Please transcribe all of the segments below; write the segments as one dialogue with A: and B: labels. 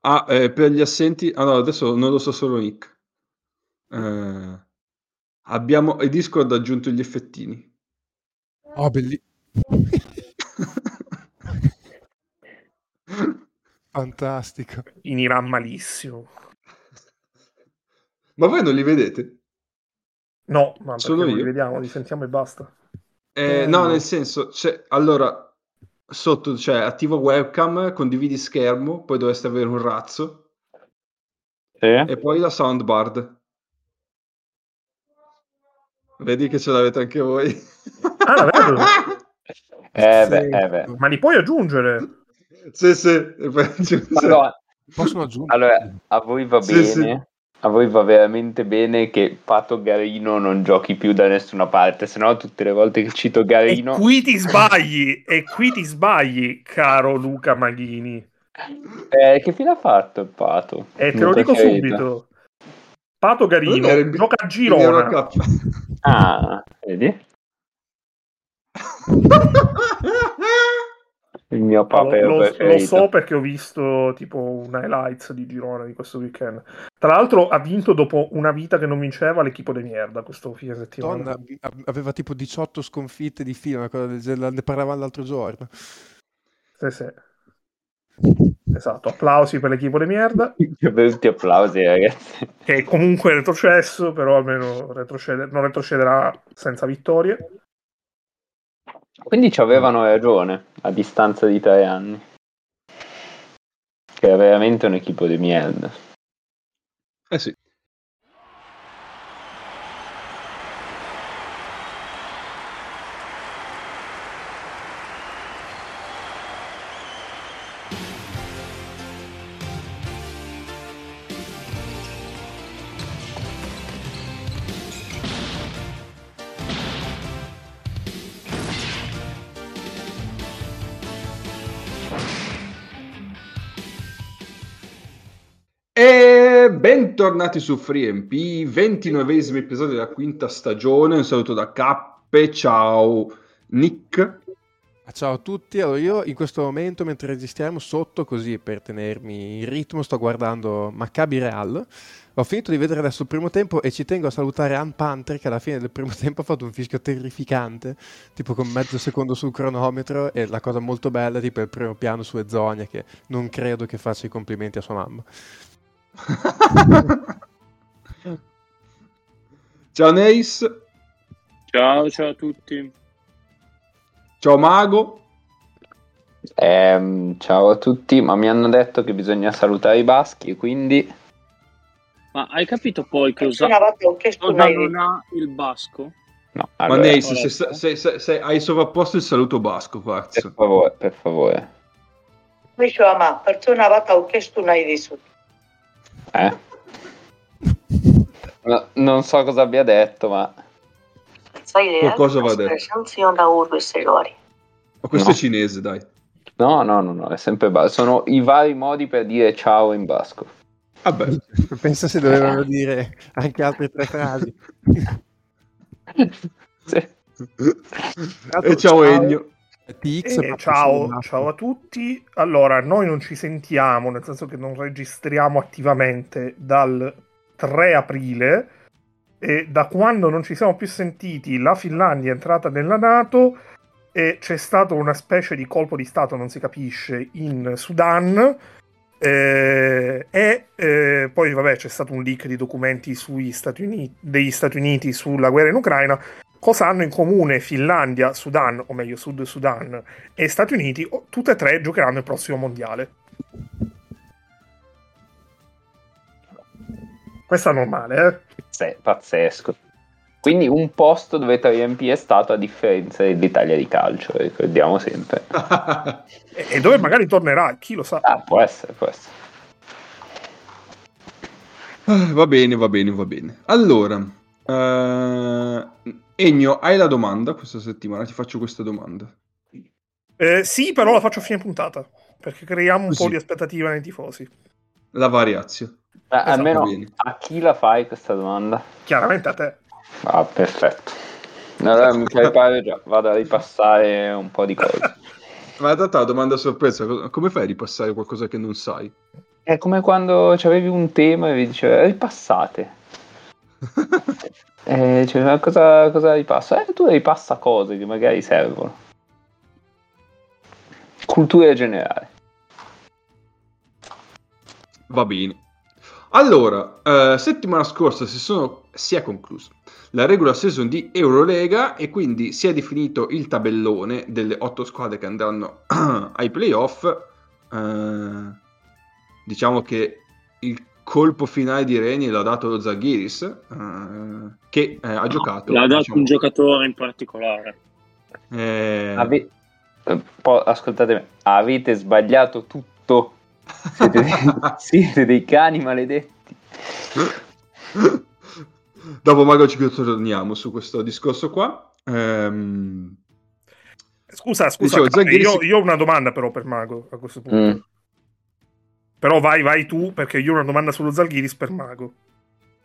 A: Ah, eh, per gli assenti, allora adesso non lo so solo Nick. Eh, abbiamo il Discord ha aggiunto gli effettini.
B: Oh, bellissimo. Fantastico.
C: Finirà malissimo.
A: Ma voi non li vedete?
C: No, ma
A: Solo io?
C: li vediamo, li sentiamo e basta.
A: Eh, no, nel senso, c'è, allora, sotto c'è attivo webcam, condividi schermo, poi dovreste avere un razzo,
D: Sì?
A: e poi la soundbar. Vedi che ce l'avete anche voi.
C: Ah, davvero?
D: Eh
B: Sì.
D: beh, eh beh.
C: Ma li puoi aggiungere?
A: sì, sì.
D: Allora,
B: Possono aggiungere?
D: allora, a voi va
A: Sì,
D: bene? A voi va veramente bene che Pato Garino non giochi più da nessuna parte, se no tutte le volte che cito
C: E
D: Garino...
C: qui ti sbagli, e qui ti sbagli, caro Luca Maghini.
D: Eh, che fine ha fatto il Pato?
C: E te lo dico
D: chiarito.
C: subito. Pato Garino
A: in-
C: gioca a Girona.
D: Ah, vedi? Il mio
C: Lo,
D: papà
C: lo- lo
D: preferito.
C: so perché ho visto tipo una highlights di Girona di questo weekend. Tra l'altro ha vinto dopo una vita che non vinceva l'equipo di merda questo fine settimana.
B: Donna av- aveva tipo 18 sconfitte di fila, una cosa del genere, ne parlavamo l'altro giorno.
C: Sì, sì. Esatto, applausi per l'equipo di merda,
D: Che brutti applausi, ragazzi.
C: che è comunque retrocesso, però almeno retrocede- non retrocederà senza vittorie.
D: Quindi ci avevano ragione a distanza di tre anni. Che è veramente un equipo di merda.
A: Eh sì. Bentornati su FreeMP, 29esimo episodio della quinta stagione. Un saluto da Cappe, ciao Nick.
B: Ah, Ciao a tutti, allora io in questo momento mentre registriamo sotto così per tenermi in ritmo sto guardando Maccabi Real, ho finito di vedere adesso il primo tempo e ci tengo a salutare Ann Panther che alla fine del primo tempo ha fatto un fischio terrificante, tipo con mezzo secondo sul cronometro e la cosa molto bella tipo il primo piano su Ezonia che non credo che faccia i complimenti a sua mamma.
A: ciao Neis,
E: Ciao, ciao a tutti.
A: ciao Mago.
D: Ehm, ciao a tutti, ma mi hanno detto che bisogna salutare i baschi, quindi
E: Ma hai capito poi cosa,
F: Una volta ho chiesto
E: cosa
F: una
E: non ha il basco?
D: no.
A: Ma
D: Allora,
A: Neis,
E: corretto.
A: se, se- se- se hai sovrapposto il saluto basco,
D: per
A: quarzo.
D: favore, per favore.
F: Diceva, ma perché una volta ho chiesto una idea su.
D: Eh? No, non so cosa abbia detto, ma
F: Sai
A: Qualcosa va detto. Ma questo
D: No.
A: è cinese, dai.
D: no, no, no, no, è sempre basco. Sono i vari modi per dire ciao in basco.
A: Vabbè.
B: Pensa se dovevano dire anche altre tre frasi.
D: Sì.
A: e ciao Egno.
C: Eh, ciao, ciao a tutti. Allora, noi non ci sentiamo, nel senso che non registriamo attivamente dal 3 aprile e da quando non ci siamo più sentiti la Finlandia è entrata nella Nato e c'è stato una specie di colpo di Stato, non si capisce, in Sudan. eh, e eh, poi vabbè c'è stato un leak di documenti sugli Stati Uniti, degli Stati Uniti sulla guerra in Ucraina cosa hanno in comune Finlandia, Sudan, o meglio Sud Sudan e Stati Uniti, tutte e tre giocheranno il prossimo mondiale. Questo è normale, eh?
D: Sì, pazzesco. Quindi un posto dovete riempire stato a differenza dell'Italia di calcio, ricordiamo sempre.
C: E, dove magari tornerà, chi lo sa.
D: Ah, può essere, può essere.
A: Ah, va bene, va bene, va bene. Allora, eh, Egno, hai la domanda questa settimana? Ti faccio questa domanda.
C: Eh, sì, però la faccio a fine puntata, perché creiamo un
A: Sì.
C: po' di aspettativa nei tifosi.
A: La variazio.
D: Ma
C: Esatto,
D: almeno
A: bene.
D: a chi la fai questa domanda?
C: Chiaramente a te.
D: Ah, perfetto. Allora mi preparo già, vado a ripassare un po' di cose.
A: Ma in realtà la domanda sorpresa, co- come fai a ripassare qualcosa che non sai?
D: È come quando avevi un tema e vi diceva ripassate. Eh, cioè, cosa, cosa ripassa? Eh, tu ripassa cose che magari servono. Cultura generale.
A: Va bene. Allora, eh, settimana scorsa si, sono, si è conclusa la regular season di Eurolega e quindi si è definito il tabellone delle otto squadre che andranno ai playoff. Eh, diciamo che il colpo finale di Reni l'ha dato lo Zaghiris, eh, che eh, ha giocato.
E: L'ha dato
A: diciamo,
E: un giocatore in particolare.
A: eh,
D: Ave- eh, ascoltatemi, avete sbagliato tutto. Siete dei, siete dei cani maledetti.
A: Dopo magari ci torniamo su questo discorso qua. Ehm,
C: Scusa, scusa,
A: Dicevo, Zaghiris-
C: io, io ho una domanda però per Mago a questo punto.
D: Mm.
C: Però vai, vai tu, perché io ho una domanda sullo Zalghiris per Mago.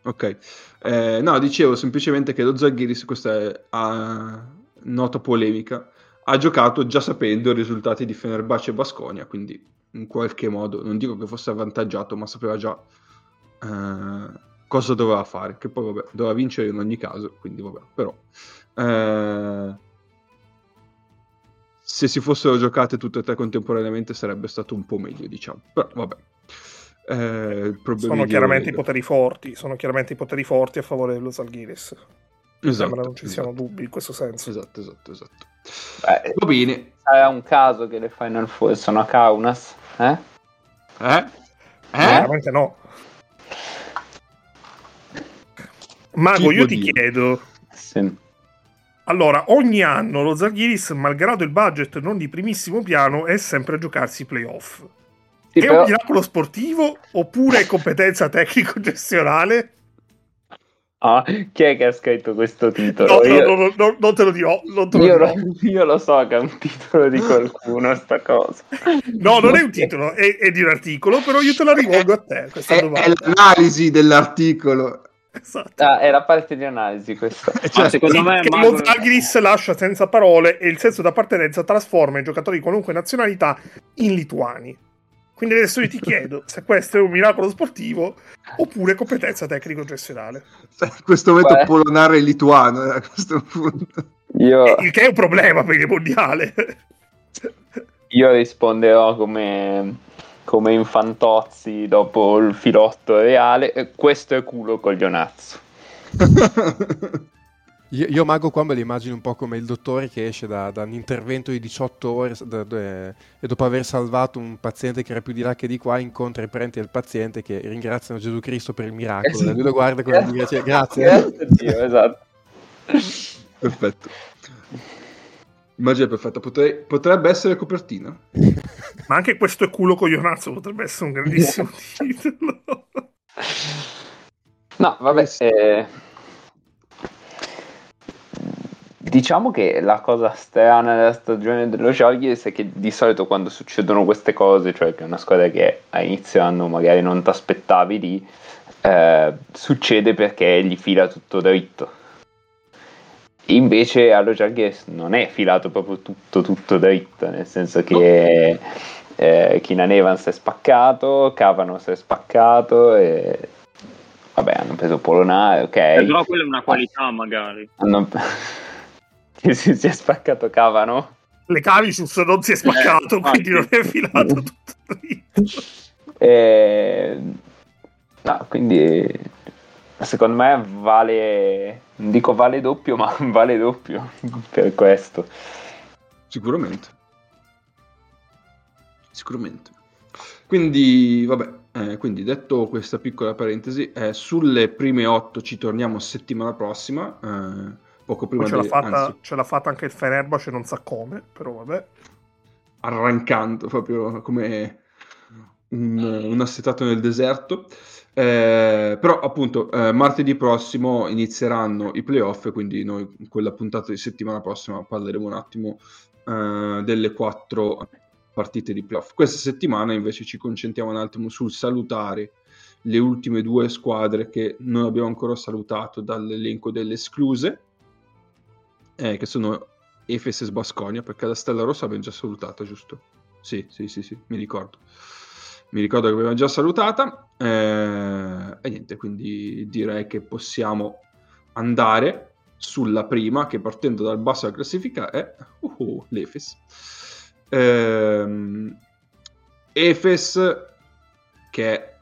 A: Ok, Eh, no, dicevo semplicemente che lo Zaghiris, questa è ah, nota polemica, ha giocato già sapendo i risultati di Fenerbahce e Basconia, quindi in qualche modo, non dico che fosse avvantaggiato, ma sapeva già eh, cosa doveva fare, che poi vabbè, doveva vincere in ogni caso, quindi vabbè, però... eh, se si fossero giocate tutte e tre contemporaneamente sarebbe stato un po' meglio, diciamo. Però vabbè. Eh, il problema
C: Sono chiaramente i poteri forti, sono chiaramente i poteri forti a favore dello Zalghiris.
A: Esatto,
C: Sembra non ci siano
A: esatto.
C: dubbi in questo senso.
A: Esatto, esatto, esatto.
D: Beh,
A: Va bene.
D: sarà un caso che le Final Four sono a Kaunas? Eh?
A: Eh? Eh?
C: Veramente no. Mago,
A: Chi
C: io ti
A: dire?
C: chiedo,
D: Sì.
C: Allora, ogni anno lo Zalghiris, malgrado il budget non di primissimo piano, è sempre a giocarsi i playoff.
D: Sì,
C: è
D: però-
C: un miracolo sportivo oppure è competenza tecnico-gestionale?
D: Ah, chi è che ha scritto questo titolo?
C: No,
D: io,
C: no, no, no, non te lo dirò. Non te lo
D: io
C: dirò.
D: lo, io lo so che è un titolo di qualcuno, sta cosa.
C: No, non è un titolo, è, è di un articolo, però io te la rivolgo a te questa
A: È, è
C: domanda.
A: l'analisi dell'articolo.
C: Esatto.
D: Ah, era parte di analisi questa.
A: Eh, cioè,
E: secondo me
C: che
E: Mago-
C: lo Zalgiris lascia senza parole e il senso d'appartenenza trasforma i giocatori di qualunque nazionalità in lituani. Quindi adesso io ti chiedo se questo è un miracolo sportivo oppure competenza tecnico-gestionale.
A: in questo momento
D: Beh.
A: polonare il lituano eh, a questo punto.
D: Io,
C: Il che è un problema per il mondiale.
D: io risponderò come, come infantozzi dopo il filotto reale. eh, Questo è culo coglionazzo.
B: Io, io Mago qua me lo immagino un po' come il dottore che esce da, da un intervento di 18 ore da- da- e dopo aver salvato un paziente che era più di là che di qua incontra i parenti del paziente che ringraziano Gesù Cristo per il miracolo.
D: Eh sì.
B: Lui lo guarda dire cioè, grazie.
D: Grazie a Dio, esatto.
A: Perfetto. Immagine perfetta. Potrei- potrebbe essere copertina.
C: Ma anche questo è culo coglionazzo potrebbe essere un grandissimo titolo.
D: No, vabbè. eh, Diciamo che la cosa strana della stagione dello Žalgiris è che di solito quando succedono queste cose, cioè che una squadra che a inizio anno magari non ti aspettavi lì, eh, succede perché gli fila tutto dritto. Invece allo Žalgiris non è filato proprio tutto tutto dritto, nel senso che eh, Keenan Evans è spaccato, Cavano si è spaccato e vabbè hanno preso Polonare, ok.
E: Eh, Però quella è una qualità, magari.
D: Hanno... che si, si è spaccato Cavano?
C: Le Cavicius non si è spaccato,
E: Eh,
C: quindi non è filato tutto dritto.
D: E... No, quindi secondo me vale, non dico vale doppio, ma vale doppio per questo.
A: Sicuramente. Sicuramente. Quindi, vabbè, eh, quindi detto questa piccola parentesi, eh, sulle prime otto ci torniamo settimana prossima, eh, poco prima
C: ce l'ha,
A: di-
C: fatta,
A: anzi,
C: ce l'ha fatta anche il Fenerbahce, non sa come, però vabbè.
A: arrancando proprio come un, un assetato nel deserto. Eh, però appunto eh, martedì prossimo inizieranno i playoff, quindi noi in quella puntata di settimana prossima parleremo un attimo eh, delle quattro partite di playoff. Questa settimana invece ci concentriamo un attimo sul salutare le ultime due squadre che non abbiamo ancora salutato dall'elenco delle escluse, eh, che sono Efes e Sbasconia, perché la Stella Rossa abbiamo già salutato, giusto? Sì, sì, sì, sì, mi ricordo. Mi ricordo che aveva già salutata. eh, e niente, quindi direi che possiamo andare sulla prima, che partendo dal basso della classifica è uh, l'Efes. Ehm, Efes, che è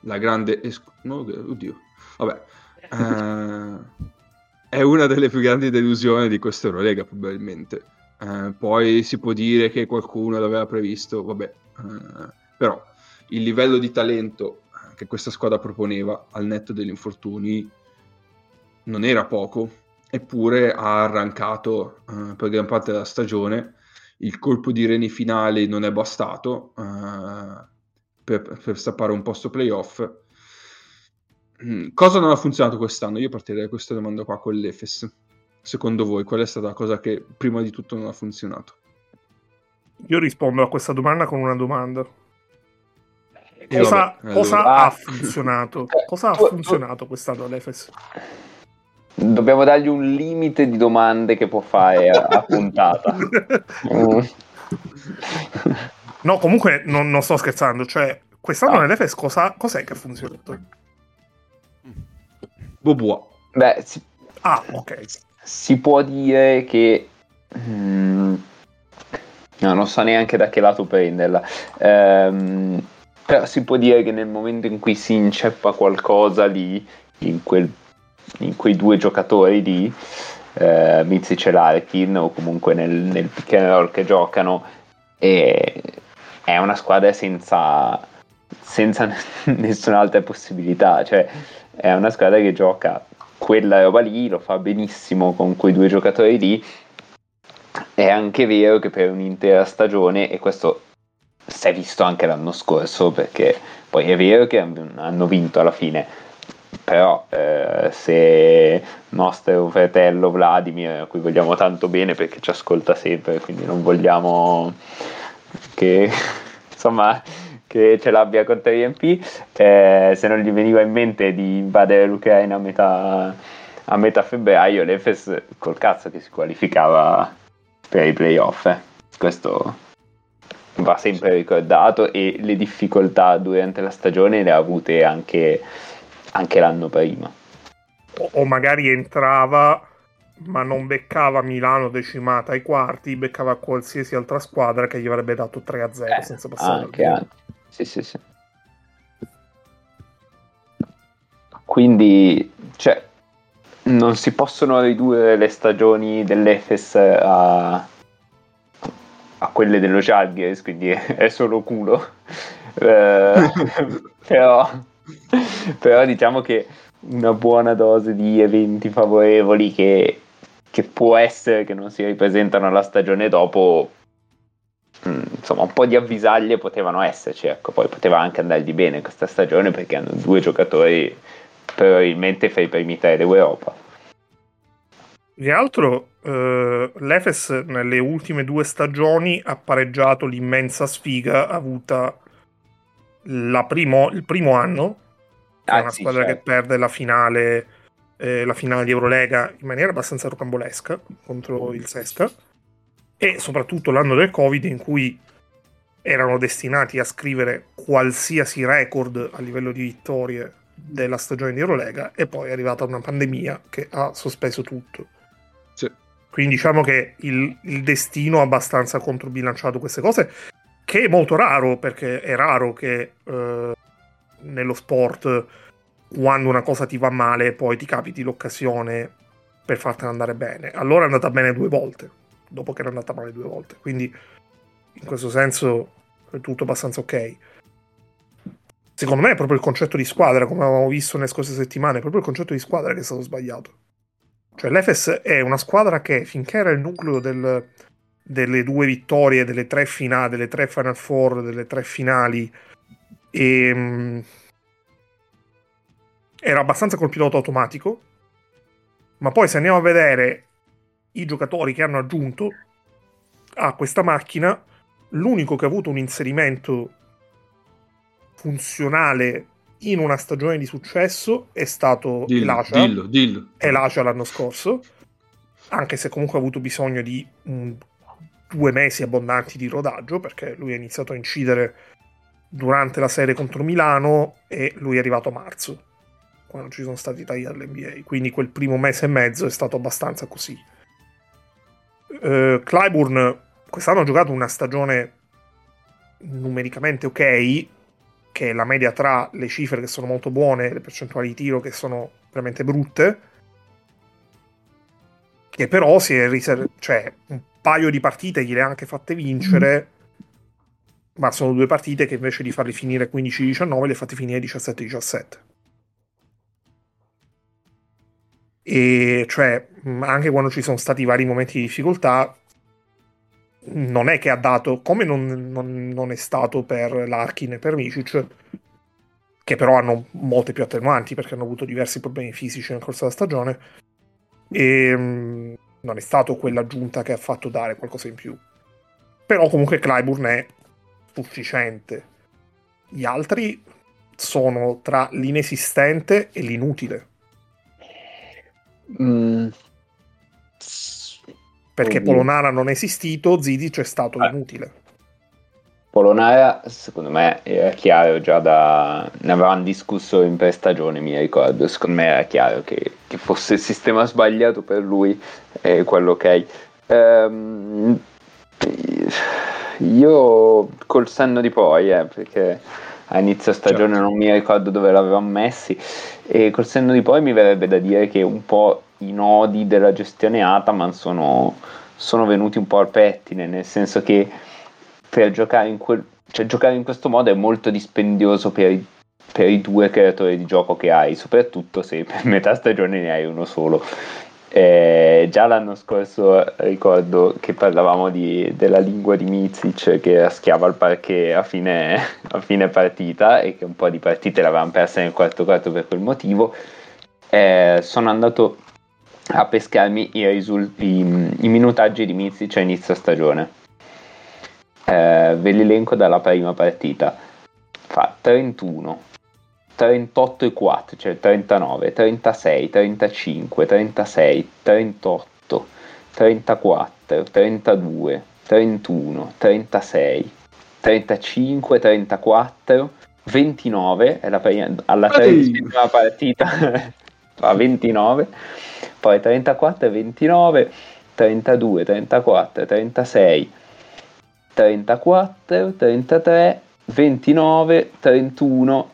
A: la grande... es- no, oddio, vabbè. eh, è una delle più grandi delusioni di questa Eurolega, probabilmente. Eh, poi si può dire che qualcuno l'aveva previsto, vabbè, eh, però il livello di talento che questa squadra proponeva al netto degli infortuni non era poco, eppure ha arrancato eh, per gran parte della stagione. Il colpo di reni finali non è bastato eh, per, per stappare un posto playoff. Mm, Cosa non ha funzionato quest'anno? Io partirei da questa domanda qua con l'Efes. Secondo voi, qual è stata la cosa che prima di tutto non ha funzionato?
C: Io rispondo a questa domanda con una domanda. Cosa,
A: vabbè,
C: cosa
A: allora-
C: ha
D: Ah.
C: funzionato? Cosa ha funzionato quest'anno all'Efes?
D: Dobbiamo dargli un limite di domande che può fare a, a puntata. Mm.
C: no, comunque non, non sto scherzando. Cioè, quest'anno
D: Ah.
C: cosa, cos'è che ha funzionato?
A: Bobois.
D: Beh, si,
C: Ah, ok.
D: si può dire che... mm, no, non so neanche da che lato prenderla. Ehm, però si può dire che nel momento in cui si inceppa qualcosa lì, in, quel- in quei due giocatori lì, eh, Mizic e Larkin, o comunque nel, nel pick and roll che giocano, e- è una squadra senza, senza nessun'altra possibilità. Cioè, è una squadra che gioca quella roba lì, lo fa benissimo con quei due giocatori lì. È anche vero che per un'intera stagione, e questo si è visto anche l'anno scorso, perché poi è vero che hanno vinto alla fine, però eh, se nostro fratello Vladimir, a cui vogliamo tanto bene perché ci ascolta sempre, quindi non vogliamo che insomma che ce l'abbia con 3MP, eh, se non gli veniva in mente di invadere l'Ucraina a metà, a metà febbraio, l'Efes col cazzo che si qualificava per i playoff. eh. Questo va sempre ricordato e le difficoltà durante la stagione le ha avute anche, anche l'anno prima.
C: O, magari entrava, ma non beccava Milano decimata ai quarti, beccava qualsiasi altra squadra che gli avrebbe dato 3-0
D: Eh,
C: senza passare.
D: anche, anche. Sì, sì, sì. Quindi, cioè, non si possono ridurre le stagioni dell'Efes a, a quelle dello Žalgiris, quindi è solo culo. Eh, però, però diciamo che una buona dose di eventi favorevoli che, che può essere che non si ripresentano la stagione dopo Mm, insomma un po' di avvisaglie potevano esserci ecco poi poteva anche andargli bene questa stagione perché hanno due giocatori probabilmente fra i primi tre d'Europa
C: Di altro, eh, l'Efes nelle ultime due stagioni ha pareggiato l'immensa sfiga avuta la primo- il primo anno, che è
D: Ah,
C: una
D: sì,
C: squadra che
D: certo.
C: perde la finale, eh, la finale di Eurolega in maniera abbastanza rocambolesca contro il Sesca, e soprattutto l'anno del Covid in cui erano destinati a scrivere qualsiasi record a livello di vittorie della stagione di Eurolega e poi è arrivata una pandemia che ha sospeso tutto. Quindi diciamo che il, il destino ha abbastanza controbilanciato queste cose, che è molto raro perché è raro che eh, nello sport quando una cosa ti va male poi ti capiti l'occasione per fartela andare bene. Allora è andata bene due volte, dopo che era andata male due volte. Quindi in questo senso è tutto abbastanza ok. Secondo me è proprio il concetto di squadra, come avevamo visto nelle scorse settimane, è proprio il concetto di squadra che è stato sbagliato. Cioè l'Efes è una squadra che finché era il nucleo del- delle due vittorie, delle tre finali, delle tre Final Four, delle tre finali, e, era abbastanza col pilota automatico, ma poi se andiamo a vedere i giocatori che hanno aggiunto a questa macchina, l'unico che ha avuto un inserimento funzionale in una stagione di successo è stato
A: Dillo,
C: Elacia.
A: dillo, dillo.
C: Elacia l'anno scorso, anche se comunque ha avuto bisogno di mm, due mesi abbondanti di rodaggio, perché lui ha iniziato a incidere durante la serie contro Milano e lui è arrivato a marzo, quando ci sono stati i tagli all'NBA. Quindi quel primo mese e mezzo è stato abbastanza così. Uh, Clyburn quest'anno ha giocato una stagione numericamente ok, che è la media tra le cifre che sono molto buone e le percentuali di tiro che sono veramente brutte, che però si è riservato, cioè un paio di partite gliele ha anche fatte vincere, ma sono due partite che invece di farli finire 15-19 le ha fatte finire 17-17. E cioè, anche quando ci sono stati vari momenti di difficoltà, non è che ha dato, come non, non, non è stato per Larkin e per Micic, che però hanno molte più attenuanti perché hanno avuto diversi problemi fisici nel corso della stagione, e mm, non è stato quell'aggiunta che ha fatto dare qualcosa in più. Però comunque Clyburn è sufficiente. Gli altri sono tra l'inesistente e l'inutile.
D: Mm,
C: Perché
D: Oddio.
C: Polonara non è esistito, Zidic è stato
D: Eh.
C: inutile.
D: Polonara, secondo me, era chiaro già da... Ne avevamo discusso in pre-stagione, mi ricordo. Secondo me era chiaro che, che fosse il sistema sbagliato per lui e quello ok. Ehm, io col senno di poi, eh, perché a inizio stagione non mi ricordo dove l'avevamo messi, e col senno di poi mi verrebbe da dire che un po' i nodi della gestione Ataman sono, sono venuti un po' al pettine, nel senso che per giocare in, quel, cioè, giocare in questo modo è molto dispendioso per i, per i due creatori di gioco che hai, soprattutto se per metà stagione ne hai uno solo. Eh, già l'anno scorso ricordo che parlavamo di- della lingua di Mizic che raschiava il parquet a fine, a fine partita e che un po' di partite l'avevamo persa nel quarto quarto per quel motivo. Eh, sono andato a pescarmi i, risul- i, i minutaggi di Mizic a inizio stagione. Eh, ve li elenco dalla prima partita. Fa 31, 38 e 4, cioè 39, 36, 35, 36, 38, 34, 32, 31, 36, 35, 34, 29 è la prima, alla tredicesima partita fa 29, poi 34, 29, 32, 34, 36, 34, 33, 29, 31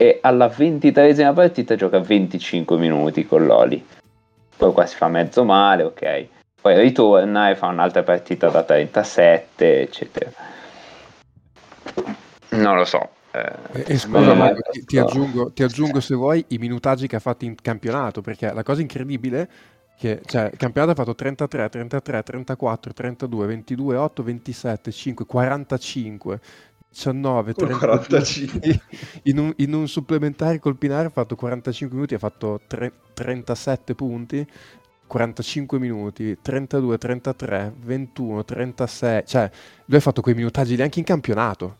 D: e alla ventitresima partita gioca 25 minuti con l'Oli. Poi qua si fa mezzo male, ok. Poi ritorna e fa un'altra partita da 37, eccetera. Non lo so. eh,
B: E, scusa,
D: me
B: Mario, ti, ti aggiungo, ti aggiungo se vuoi i minutaggi che ha fatto in campionato, perché la cosa incredibile è che cioè, il campionato ha fatto 33, 33, 34, 32, 22, 8, 27, 5, 45, 19,
A: Con
B: 32.
A: 45.
B: In un, in un supplementare col Pinare ha fatto 45 minuti, ha fatto tre- 37 punti, 45 minuti, 32, 33, 21, 36, cioè lui ha fatto quei minutaggi lì anche in campionato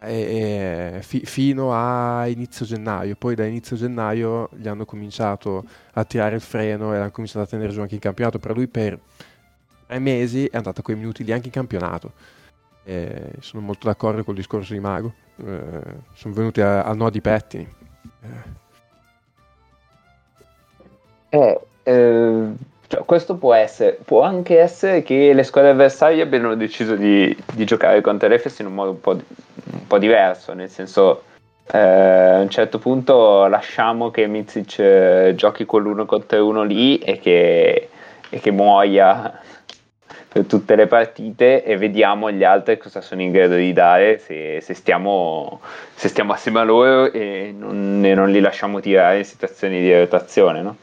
B: e- e fi- fino a inizio gennaio, poi da inizio gennaio gli hanno cominciato a tirare il freno e hanno cominciato a tenere giù anche in campionato, per lui per tre mesi è andato a quei minuti lì anche in campionato. E sono molto d'accordo col discorso di Mago, Eh, sono venuti a- al no di pettini. Eh.
D: Eh, eh, cioè, questo può essere, può anche essere che le squadre avversarie abbiano deciso di, di giocare contro l'Efes in un modo un po', di- un po' diverso, nel senso eh, a un certo punto lasciamo che Mizic eh, giochi con l'uno contro uno lì e che, e che muoia per tutte le partite e vediamo gli altri cosa sono in grado di dare se, se stiamo, se stiamo assieme a loro e non, e non li lasciamo tirare in situazioni di rotazione, no?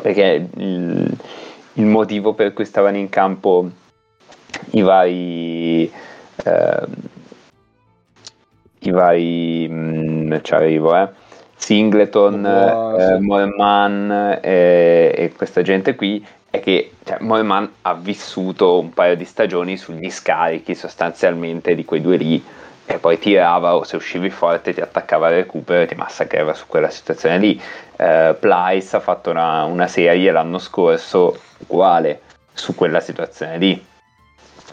D: Perché il, il motivo per cui stavano in campo i vari ehm, i vari mm, ci arrivo eh Singleton,
A: Boas.
D: eh, Moreman eh, e questa gente qui è che cioè, Moreman ha vissuto un paio di stagioni sugli scarichi sostanzialmente di quei due lì e poi tirava o se uscivi forte ti attaccava al recupero e ti massacrava su quella situazione lì. Eh, Plyce ha fatto una, una serie l'anno scorso uguale su quella situazione lì.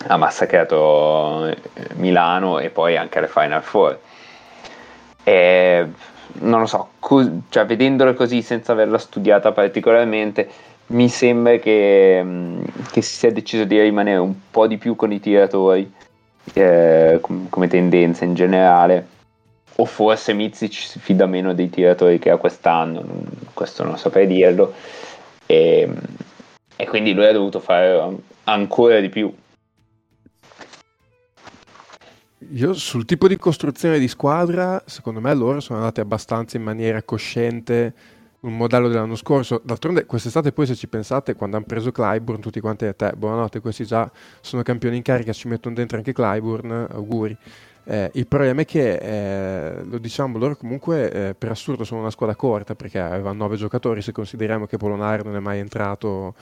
D: ha massacrato eh, Milano e poi anche alle Final Four. E, non lo so, co- cioè, vedendolo così senza averla studiata particolarmente, mi sembra che, mh, che si sia deciso di rimanere un po' di più con i tiratori eh, com- come tendenza in generale. O forse Mizic si fida meno dei tiratori che ha quest'anno, questo non saprei dirlo. E, e quindi lui ha dovuto fare an- ancora di più.
B: Io sul tipo di costruzione di squadra, secondo me loro sono andati abbastanza in maniera cosciente un modello dell'anno scorso. D'altronde quest'estate poi se ci pensate, quando hanno preso Clyburn, tutti quanti a te, buonanotte, questi già sono campioni in carica, ci mettono dentro anche Clyburn, auguri. Eh, il problema è che, eh, lo diciamo, loro comunque eh, per assurdo sono una squadra corta perché avevano nove giocatori, se consideriamo che Polonare non è mai entrato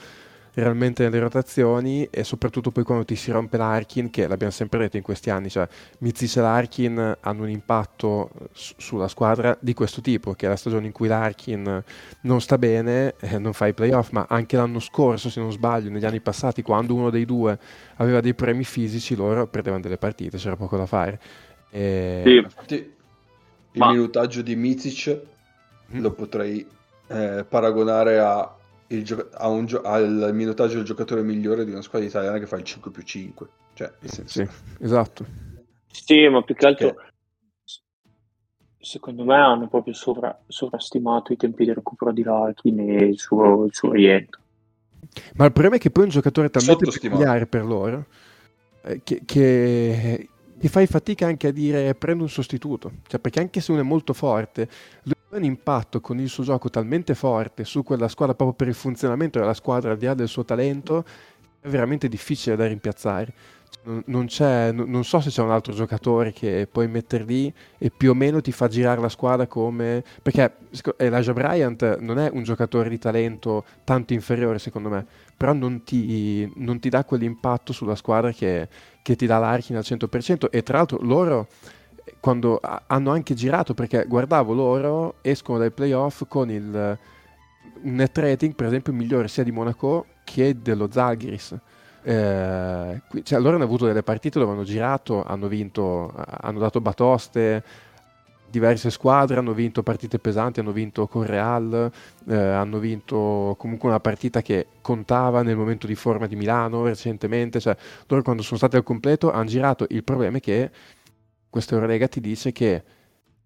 B: realmente nelle rotazioni e soprattutto poi quando ti si rompe l'Arkin, che l'abbiamo sempre detto in questi anni, cioè Mizic e l'Arkin hanno un impatto su- sulla squadra di questo tipo, che è la stagione in cui l'Arkin non sta bene, eh, non fa i playoff, ma anche l'anno scorso, se non sbaglio, negli anni passati, quando uno dei due aveva dei premi fisici, loro perdevano delle partite, c'era poco da fare. E...
E: Sì.
A: Infatti, il
E: Ma-
A: minutaggio di Mizic
B: Mm.
A: lo potrei eh, paragonare a, gio- a un gio- al minutaggio del giocatore migliore di una squadra italiana che fa il 5 più 5. Cioè, nel senso,
B: Sì, esatto.
E: Sì, ma più che altro,
A: Che-
E: secondo me hanno proprio sovra- sovrastimato i tempi di recupero di Larkin e il suo, il suo rientro.
B: Ma il problema è che poi è un giocatore talmente peculiare per loro eh, che, che, che fai fatica anche a dire prendo un sostituto. Cioè, perché anche se uno è molto forte, lui ha un impatto con il suo gioco talmente forte su quella squadra proprio per il funzionamento della squadra al di là del suo talento, è veramente difficile da rimpiazzare. Cioè, Non, non so se c'è un altro giocatore che puoi mettere lì e più o meno ti fa girare la squadra come... Perché Elijah Bryant non è un giocatore di talento tanto inferiore secondo me, però non ti, non ti dà quell'impatto sulla squadra che, che ti dà l'Arkin al 100% e tra l'altro loro quando ha- hanno anche girato perché guardavo loro escono dai playoff con il net rating per esempio migliore sia di Monaco che dello Zalgiris eh, cioè, loro hanno avuto delle partite dove hanno girato hanno vinto hanno dato batoste diverse squadre hanno vinto partite pesanti hanno vinto con Real eh, hanno vinto comunque una partita che contava nel momento di forma di Milano recentemente cioè loro quando sono stati al completo hanno girato. Il problema è che questa Eurolega ti dice che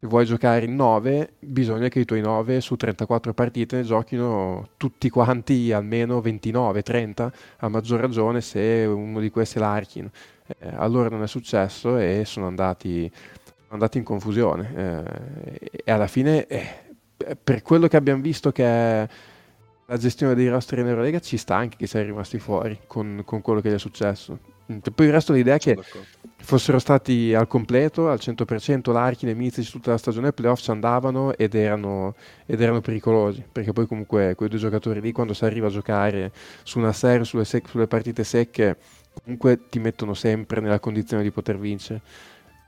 B: se vuoi giocare in 9 bisogna che i tuoi 9 su 34 partite ne giochino tutti quanti almeno 29-30 a maggior ragione se uno di questi è l'Arkin. Eh, allora non è successo e sono andati, sono andati in confusione. Eh, e alla fine eh, per quello che abbiamo visto che è la gestione dei roster in Eurolega ci sta anche che sei rimasti fuori con, con quello che gli è successo poi il resto l'idea è che fossero stati al completo, al 100%, Larkin e Mizic tutta la stagione playoff ci andavano ed erano, ed erano pericolosi, perché poi comunque quei due giocatori lì quando si arriva a giocare su una serie, sulle, sec- sulle partite secche, comunque ti mettono sempre nella condizione di poter vincere.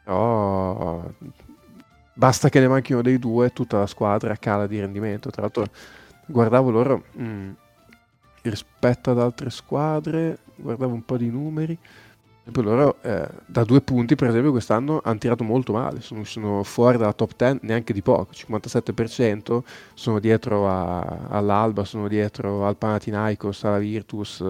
B: Però basta che ne manchi uno dei due, tutta la squadra cala di rendimento. Tra l'altro guardavo loro mm, rispetto ad altre squadre, guardavo un po' di numeri. Per esempio loro eh, da due punti, per esempio, quest'anno hanno tirato molto male. Sono, sono fuori dalla top 10 neanche di poco, 57%. Sono dietro a- all'Alba, sono dietro al Panathinaikos, alla Virtus,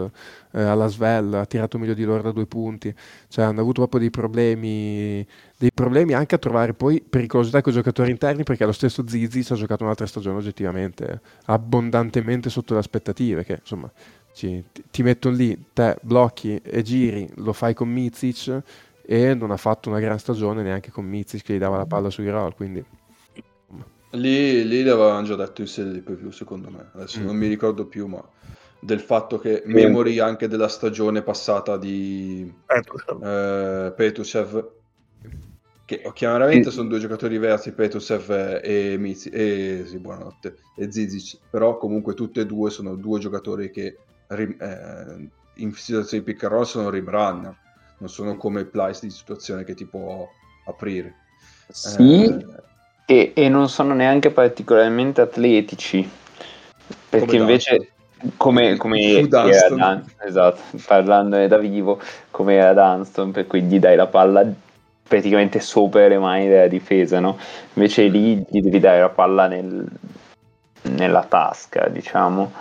B: eh, alla Svel. Ha tirato meglio di loro da due punti. Cioè, hanno avuto proprio dei problemi, dei problemi anche a trovare poi pericolosità con i giocatori interni. Perché lo stesso Zizi ci ha giocato un'altra stagione oggettivamente abbondantemente sotto le aspettative. Che insomma ci- ti, ti mettono lì, te blocchi e giri, lo fai con Mizic e non ha fatto una gran stagione neanche con Mizic che gli dava la palla sui roll, quindi
A: Lì, lì l'avevano già detto in sede di preview, secondo me. Adesso
B: Mm.
A: non mi ricordo più, ma del fatto che memory anche della stagione passata di
C: tu-
A: eh, che chiaramente
D: Sì.
A: sono due giocatori diversi, Petrusev e Mizi, e, sì, buonanotte, e Zizic, però comunque tutti e due sono due giocatori che eh, in situazioni di pick and roll sono rim runner, non sono come Plyce di situazione che ti può aprire.
D: Sì,
A: Eh,
D: e, e non sono neanche particolarmente atletici, perché
A: Come
D: invece, come, come era. Dan- esatto, parlando da vivo, come era Dunston, per cui gli dai la palla praticamente sopra le mani della difesa, no? Invece lì gli devi dare la palla nel- nella tasca, diciamo,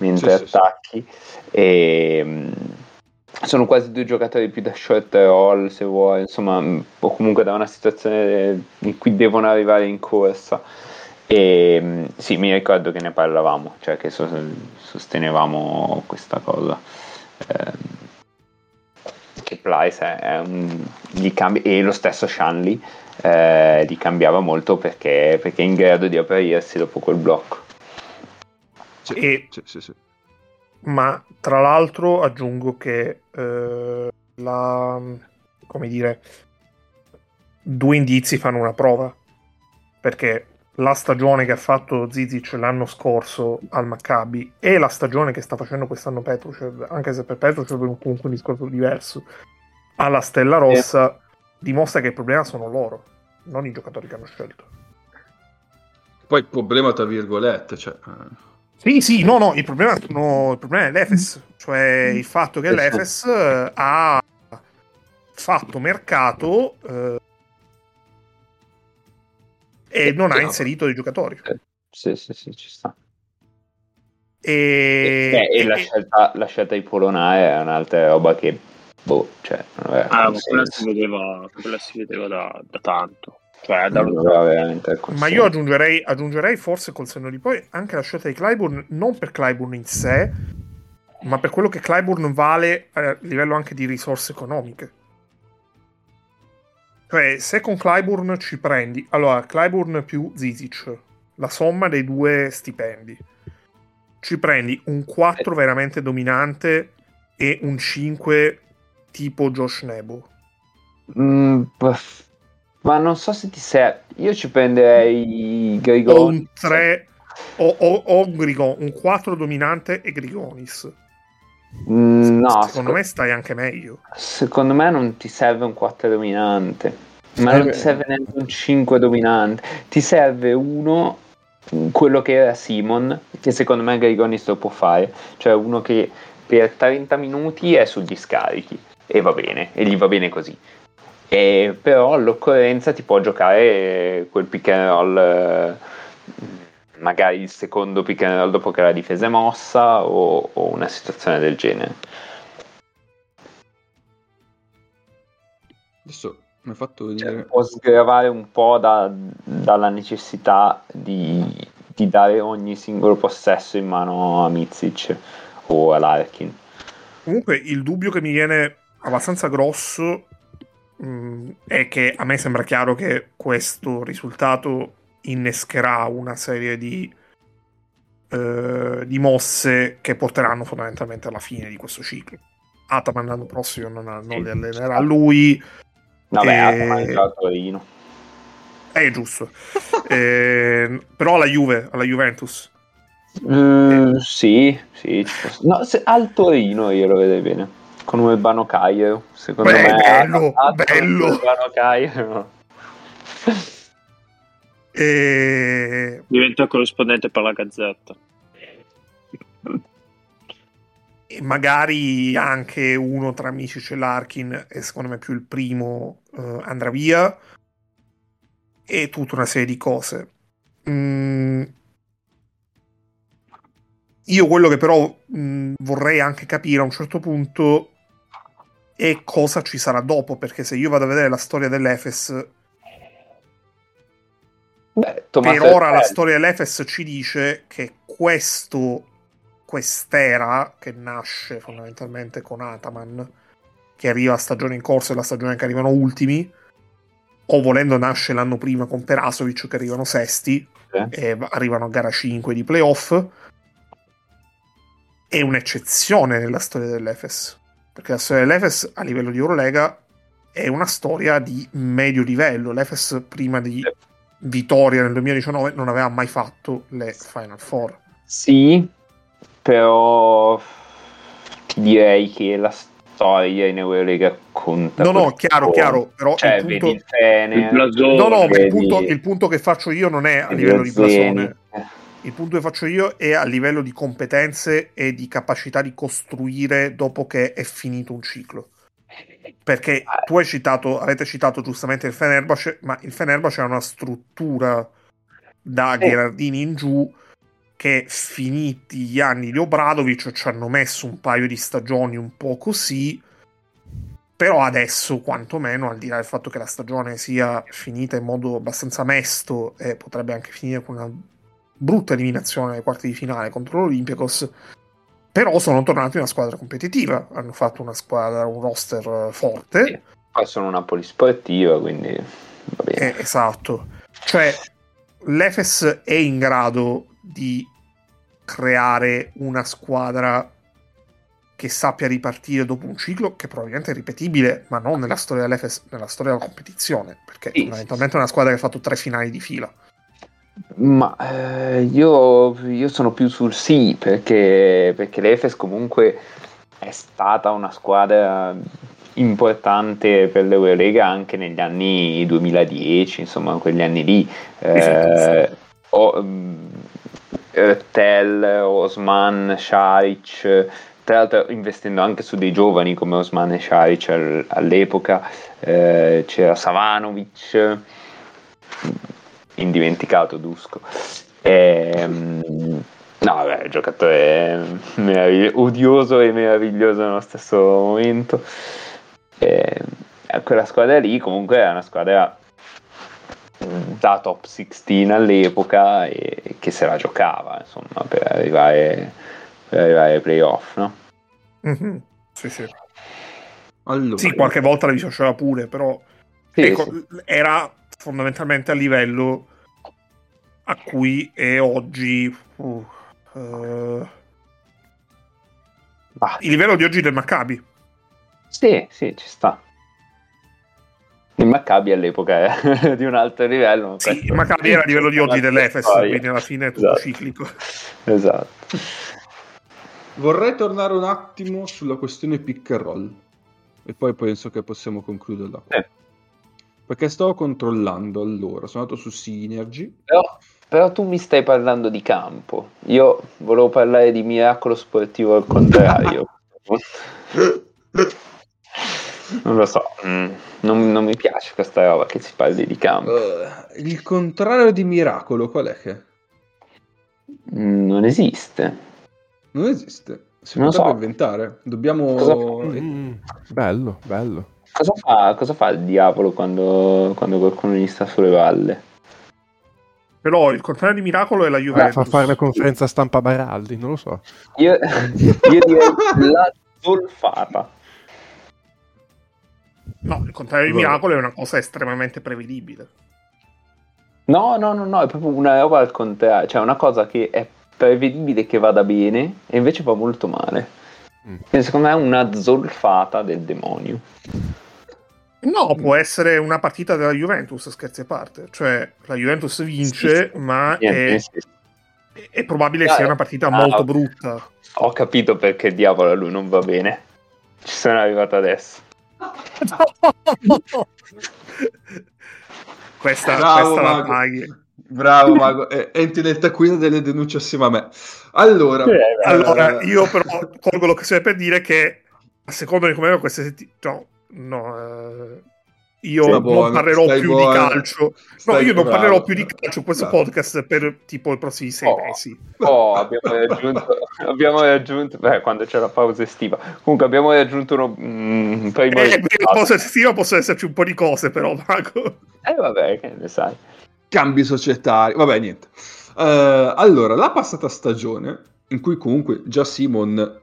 D: mentre
A: Sì, sì, sì.
D: attacchi. E, sono quasi due giocatori più da short roll, se vuoi, insomma, mh, o comunque da una situazione in cui devono arrivare in corsa. E mh, sì, mi ricordo che ne parlavamo, cioè che so- sostenevamo questa cosa. Ehm, che Plyce è, un, gli cambia, e lo stesso Shanley eh, li cambiava molto perché, perché è in grado di aprirsi dopo quel blocco.
A: Sì,
C: E-
A: sì, sì, sì.
C: Ma tra l'altro aggiungo che eh, la, come dire, due indizi fanno una prova. Perché la stagione che ha fatto Zizic l'anno scorso al Maccabi e la stagione che sta facendo quest'anno Petrucev, anche se per Petrucev è comunque un discorso diverso, alla Stella Rossa, dimostra che il problema sono loro, non i giocatori che hanno scelto.
A: Poi problema tra virgolette, cioè... eh,
C: Sì, sì, no, no, il problema, no, il problema è l'Efes, cioè il fatto che
D: sì.
C: l'Efes eh, ha fatto mercato eh, e non ha inserito i giocatori.
D: Sì, sì, sì, ci sta.
C: E,
D: Beh, e la,
C: e-
D: scelta, la scelta di Polonare è un'altra roba che, boh, cioè, non aveva
E: Ah, quella si vedeva, quella si vedeva da, da tanto. Cioè,
D: alcun
C: ma io aggiungerei, aggiungerei forse col senno di poi anche la scelta di Clyburn, non per Clyburn in sé, ma per quello che Clyburn vale a livello anche di risorse economiche. Cioè, se con Clyburn ci prendi, allora, Clyburn più Zizic, la somma dei due stipendi, ci prendi un 4 veramente dominante e un 5 tipo Josh Nebo.
D: Mm, pff, ma non so se ti serve. Io ci prenderei
C: O
D: Grigoni.
C: un 3 o, o, o Grigon, un 4 dominante e Grigonis.
D: Mm, no,
C: secondo
D: seco-
C: me stai anche meglio.
D: secondo me non ti serve un 4 dominante. Ma non
B: Serve-
D: ti serve neanche un 5 dominante. Ti serve uno, quello che era Simon, che secondo me Grigonis lo può fare. Cioè uno che per 30 minuti è sugli scarichi. E va bene, e gli va bene così. E però all'occorrenza ti può giocare quel pick and roll, eh, magari il secondo pick and roll dopo che la difesa è mossa o, o una situazione del genere.
A: Adesso mi hai fatto
D: Cioè,
A: vedere...
D: può sgravare un po' da- dalla necessità di, di dare ogni singolo possesso in mano a Mizic o a Larkin.
C: Comunque, il dubbio che mi viene abbastanza grosso mh, è che a me sembra chiaro che questo risultato innescherà una serie di, eh, di mosse che porteranno fondamentalmente alla fine di questo ciclo. Ataman l'anno prossimo non, ha- non
D: Sì.
C: li allenerà lui,
D: Vabbè,
C: E-
D: Ataman è già a Torino.
C: è giusto. Eh, però alla Juve, alla Juventus.
D: Mm, sì, sì. posso- No, se- al Torino io lo vedrei bene. Con Urbano Cagliero, secondo
C: Beh,
D: me.
C: bello, bello.
D: Urbano Cagliero.
C: E...
E: diventa corrispondente per la Gazzetta.
C: e magari anche uno tra amici c'è l'Arkin e secondo me più il primo eh, andrà via e tutta una serie di cose Mm. Io quello che però mm, vorrei anche capire a un certo punto è cosa ci sarà dopo perché se io vado a vedere la storia dell'Efes
D: Beh,
C: per ora la
D: Raffaelli.
C: storia dell'Efes ci dice che questo, quest'era, che nasce fondamentalmente con Ataman, che arriva a stagione in corso e la stagione che arrivano ultimi, o volendo nasce l'anno prima con Perasovic che arrivano sesti
D: Sì.
C: e va- arrivano a gara 5 di playoff, è un'eccezione nella storia dell'Efes. Perché la storia dell'Efes a livello di Eurolega è una storia di medio livello. L'Efes prima di. Vittoria nel 2019 non aveva mai fatto le Final Four.
D: Sì, però ti direi che la storia in Eurolega conta.
C: No, no, chiaro,
D: poco.
C: chiaro, però
D: Cioè,
C: il
D: vedi
C: punto...
D: il Fener,
E: Il blasone,
C: No, no, ma il
D: vedi-
C: punto, il punto che faccio io non è a
D: vedi
C: livello
D: lo
C: di blasone. Il punto che faccio io è a livello di competenze e di capacità di costruire dopo che è finito un ciclo. Perché tu hai citato, avete citato giustamente il Fenerbahce, ma il Fenerbahce ha una struttura da Gherardini in giù che finiti gli anni di Obradovic ci hanno messo un paio di stagioni un po' così, però adesso quantomeno, al di là del fatto che la stagione sia finita in modo abbastanza mesto e potrebbe anche finire con una brutta eliminazione ai quarti di finale contro l'Olympiacos, però sono tornati una squadra competitiva, hanno fatto una squadra, un roster eh, forte.
D: Sì. Poi sono una polisportiva, quindi va bene.
C: Eh, esatto. Cioè, l'Efes è in grado di creare una squadra che sappia ripartire dopo un ciclo che probabilmente è ripetibile, ma non nella storia dell'Efes, nella storia della competizione, perché
D: Sì,
C: fondamentalmente è una squadra che ha fatto tre finali di fila.
D: Ma eh, io, io sono più sul sì perché, perché l'Efes comunque è stata una squadra importante per l'Eurolega anche negli anni 2010, insomma, quegli anni lì. Eh, o, mm, Ertel, Osman, Šarić, tra l'altro investendo anche su dei giovani come Osman e al- all'epoca, eh, c'era Savanovic, indimenticato Dusko. Ehm, no, vabbè, giocatore meravigli- odioso e meraviglioso nello stesso momento. Ehm, quella squadra lì comunque è una squadra mm, da top 16 all'epoca e che se la giocava insomma per arrivare, per arrivare ai playoff no?
C: Mhm. Sì, sì.
A: Allora,
C: Sì, qualche volta la vinceva pure, però
D: Sì,
C: ecco,
D: sì.
C: era fondamentalmente a livello a cui è oggi uh, eh,
D: Ah,
C: il livello di oggi del Maccabi.
D: sì, sì, ci sta il Maccabi all'epoca è di un altro livello ma
C: Sì, il Maccabi era a livello di oggi dell'Efes, quindi alla fine è tutto
D: Esatto.
C: ciclico.
D: esatto
A: vorrei tornare un attimo sulla questione pick and roll e poi penso che possiamo concluderla.
D: Eh.
A: Perché stavo controllando allora, sono andato su Synergy.
D: Però, però tu mi stai parlando di campo. Io volevo parlare di miracolo sportivo al contrario. non lo so, mm, non, non mi piace questa roba che si parli di campo.
A: Eh, il contrario di miracolo, qual è che?
D: Mm, non esiste.
A: Non esiste. Si
D: Non
A: potrebbe
D: so.
A: inventare. Dobbiamo...
D: Cosa-
B: Mm, bello, bello.
D: Cosa fa, cosa fa il diavolo quando, quando qualcuno gli sta sulle valle?
C: Però il contrario di Miracolo è la Juventus.
B: fa fare la conferenza stampa Baraldi, non lo so.
D: Io, io direi la zolfata.
C: No, il contrario di. Miracolo è una cosa estremamente prevedibile.
D: No, no, no, no, è proprio una roba al contrario, cioè una cosa che è prevedibile che vada bene e invece va molto male.
B: Mm.
D: Secondo me è una zolfata del demonio.
C: No, può essere una partita della Juventus, scherzi a parte. Cioè, la Juventus vince,
D: Sì, sì.
C: ma
D: Niente,
C: è,
D: sì.
C: è probabile
D: Ah,
C: sia una partita
D: ah,
C: molto brutta.
D: Ho capito perché diavolo a lui non va bene. Ci sono arrivato adesso.
C: questa
A: Bravo,
C: questa la
A: Mago.
C: paghi.
A: Bravo Mago, Eh, entri nel taccuino delle denunce assieme a me. Allora,
C: Allora,
A: eh,
C: io però colgo l'occasione per dire che a seconda di come queste settimane... No, no eh, io non
A: buono,
C: parlerò più
A: buono.
C: di calcio. No, io non
A: bravo.
C: parlerò più di calcio in questo
A: Bravo.
C: podcast per tipo i prossimi sei
D: Oh.
C: mesi.
D: Oh, abbiamo raggiunto, abbiamo raggiunto, beh, quando c'è la pausa estiva. Comunque abbiamo raggiunto uno, mm, un primo
C: Eh, la cosa estiva possono esserci un po' di cose, però, Mago.
D: Eh, vabbè, che ne sai.
A: cambi societari, vabbè, niente. Eh, allora, la passata stagione, in cui comunque già Simon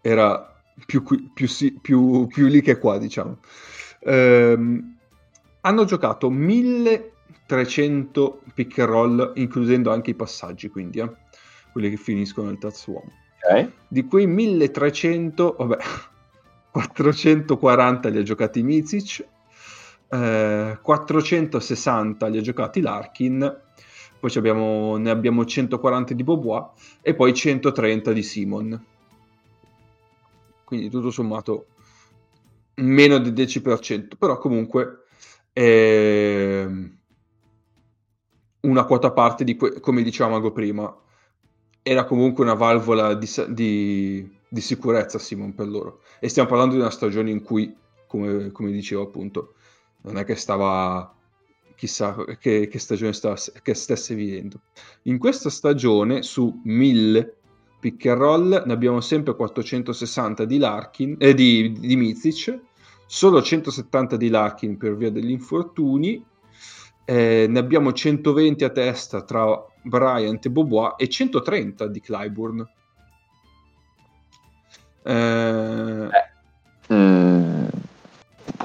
A: era più, qui- più, più- più lì che qua, diciamo, ehm, hanno giocato 1300 pick and roll, includendo anche i passaggi, quindi, eh, quelli che finiscono nel terzo uomo.
D: Ok?
A: Di quei 1300, vabbè, 440 li ha giocati Mizic, eh, 460 li ha giocati Larkin, poi abbiamo- ne abbiamo 140 di Bobois e poi 130 di Simon. Quindi tutto sommato meno del 10%, però comunque ehm, una quota parte di, que- come dicevamo prima, era comunque una valvola di, di, di sicurezza Simon per loro. E stiamo parlando di una stagione in cui, come, come dicevo appunto, non è che stava chissà che, che stagione sta, che stesse vivendo. In questa stagione su 1000 pick and roll ne abbiamo sempre 460 di Larkin eh, di, di Mizic, solo 170 di Larkin per via degli infortuni. Eh, ne abbiamo 120 a testa tra Bryant e Bobois e 130 di Clyburn. Eh,
D: Mm,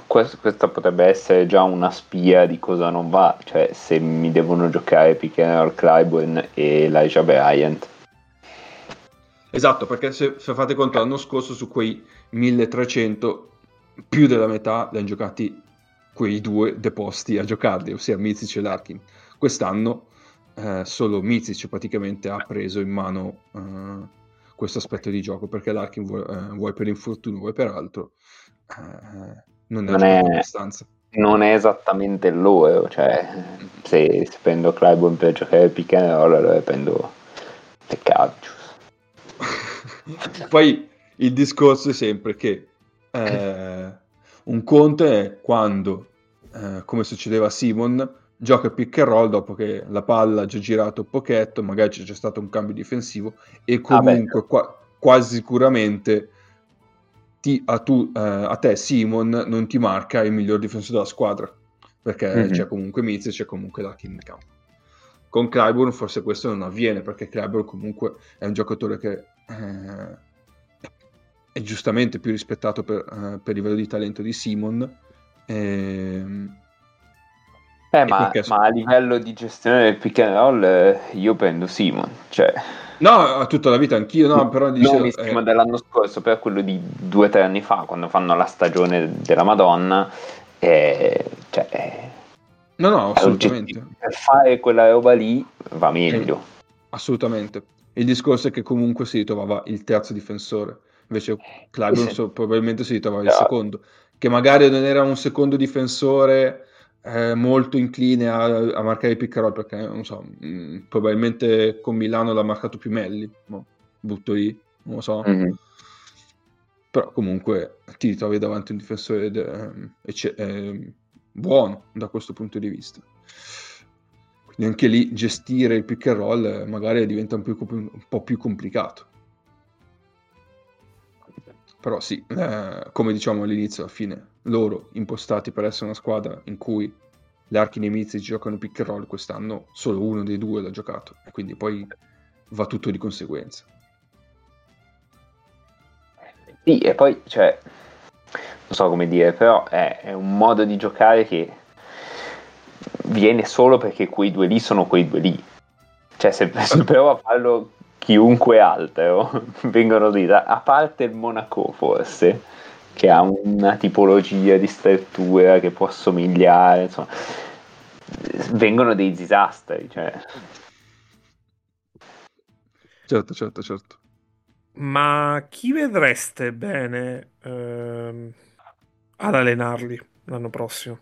D: quest- questa potrebbe essere già una spia di cosa non va, cioè se mi devono giocare pick and roll Clyburn e Elijah Bryant.
A: Esatto, perché se, se fate conto l'anno scorso su quei 1300 più della metà li hanno giocati quei due deposti a giocarli, ossia Mizic e Larkin. Quest'anno eh, solo Mizic praticamente ha preso in mano eh, questo aspetto di gioco, perché Larkin vuoi, eh, vuoi per infortunio, vuoi per altro, eh, non ne ha
D: Non è-
A: abbastanza.
D: Non è esattamente loro, cioè se, se prendo Clyburn per giocare pick and roll allora prendo Peccavicius.
A: Poi il discorso è sempre che eh, un conto è quando, eh, come succedeva a Simon, gioca pick and roll dopo che la palla ha già girato un pochetto, magari c'è già stato un cambio difensivo e comunque qua- quasi sicuramente ti- a, tu, eh, a te Simon non ti marca il miglior difensore della squadra perché
D: Mhm.
A: c'è comunque Miz e c'è comunque Larkin in campo. Con Clyburn forse questo non avviene perché Clyburn comunque è un giocatore che eh, è giustamente più rispettato per, eh, per livello di talento di Simon.
D: Eh,
A: E
D: ma, ma a livello di gestione del pick and roll eh, io prendo Simon, cioè
A: no, tutta la vita anch'io, no, però dicevo,
D: non il
A: eh,
D: Simon dell'anno scorso, per quello di due o tre anni fa, quando fanno la stagione della Madonna, eh, cioè, eh,
A: no, no, assolutamente.
D: per fare quella roba lì va meglio.
A: Assolutamente. Il discorso è che comunque si ritrovava il terzo difensore, invece Clyburn
D: Sì.
A: probabilmente si ritrovava il secondo, che magari non era un secondo difensore eh, molto incline a, a marcare roll, perché non so, mh, probabilmente con Milano l'ha marcato più Melli, mo, butto lì, non lo so.
D: Mhm.
A: però comunque ti ritrovi davanti a un difensore ehm, ecce- ehm, buono da questo punto di vista. Quindi anche lì gestire il pick and roll eh, magari diventa un, più- un po' più complicato. Però sì, eh, come diciamo all'inizio, alla fine, loro impostati per essere una squadra in cui le archi nemici giocano pick and roll, quest'anno solo uno dei due l'ha giocato, e quindi poi va tutto di conseguenza.
D: Sì, e poi, cioè, non so come dire, però è, è un modo di giocare che viene solo perché quei due lì sono quei due lì. Cioè, se, se prova a farlo chiunque altro, vengono lì, a parte il Monaco forse, che ha una tipologia di struttura che può somigliare, insomma, vengono dei disastri, cioè...
A: Certo, certo, certo.
C: Ma chi vedreste bene ehm, ad allenarli l'anno prossimo?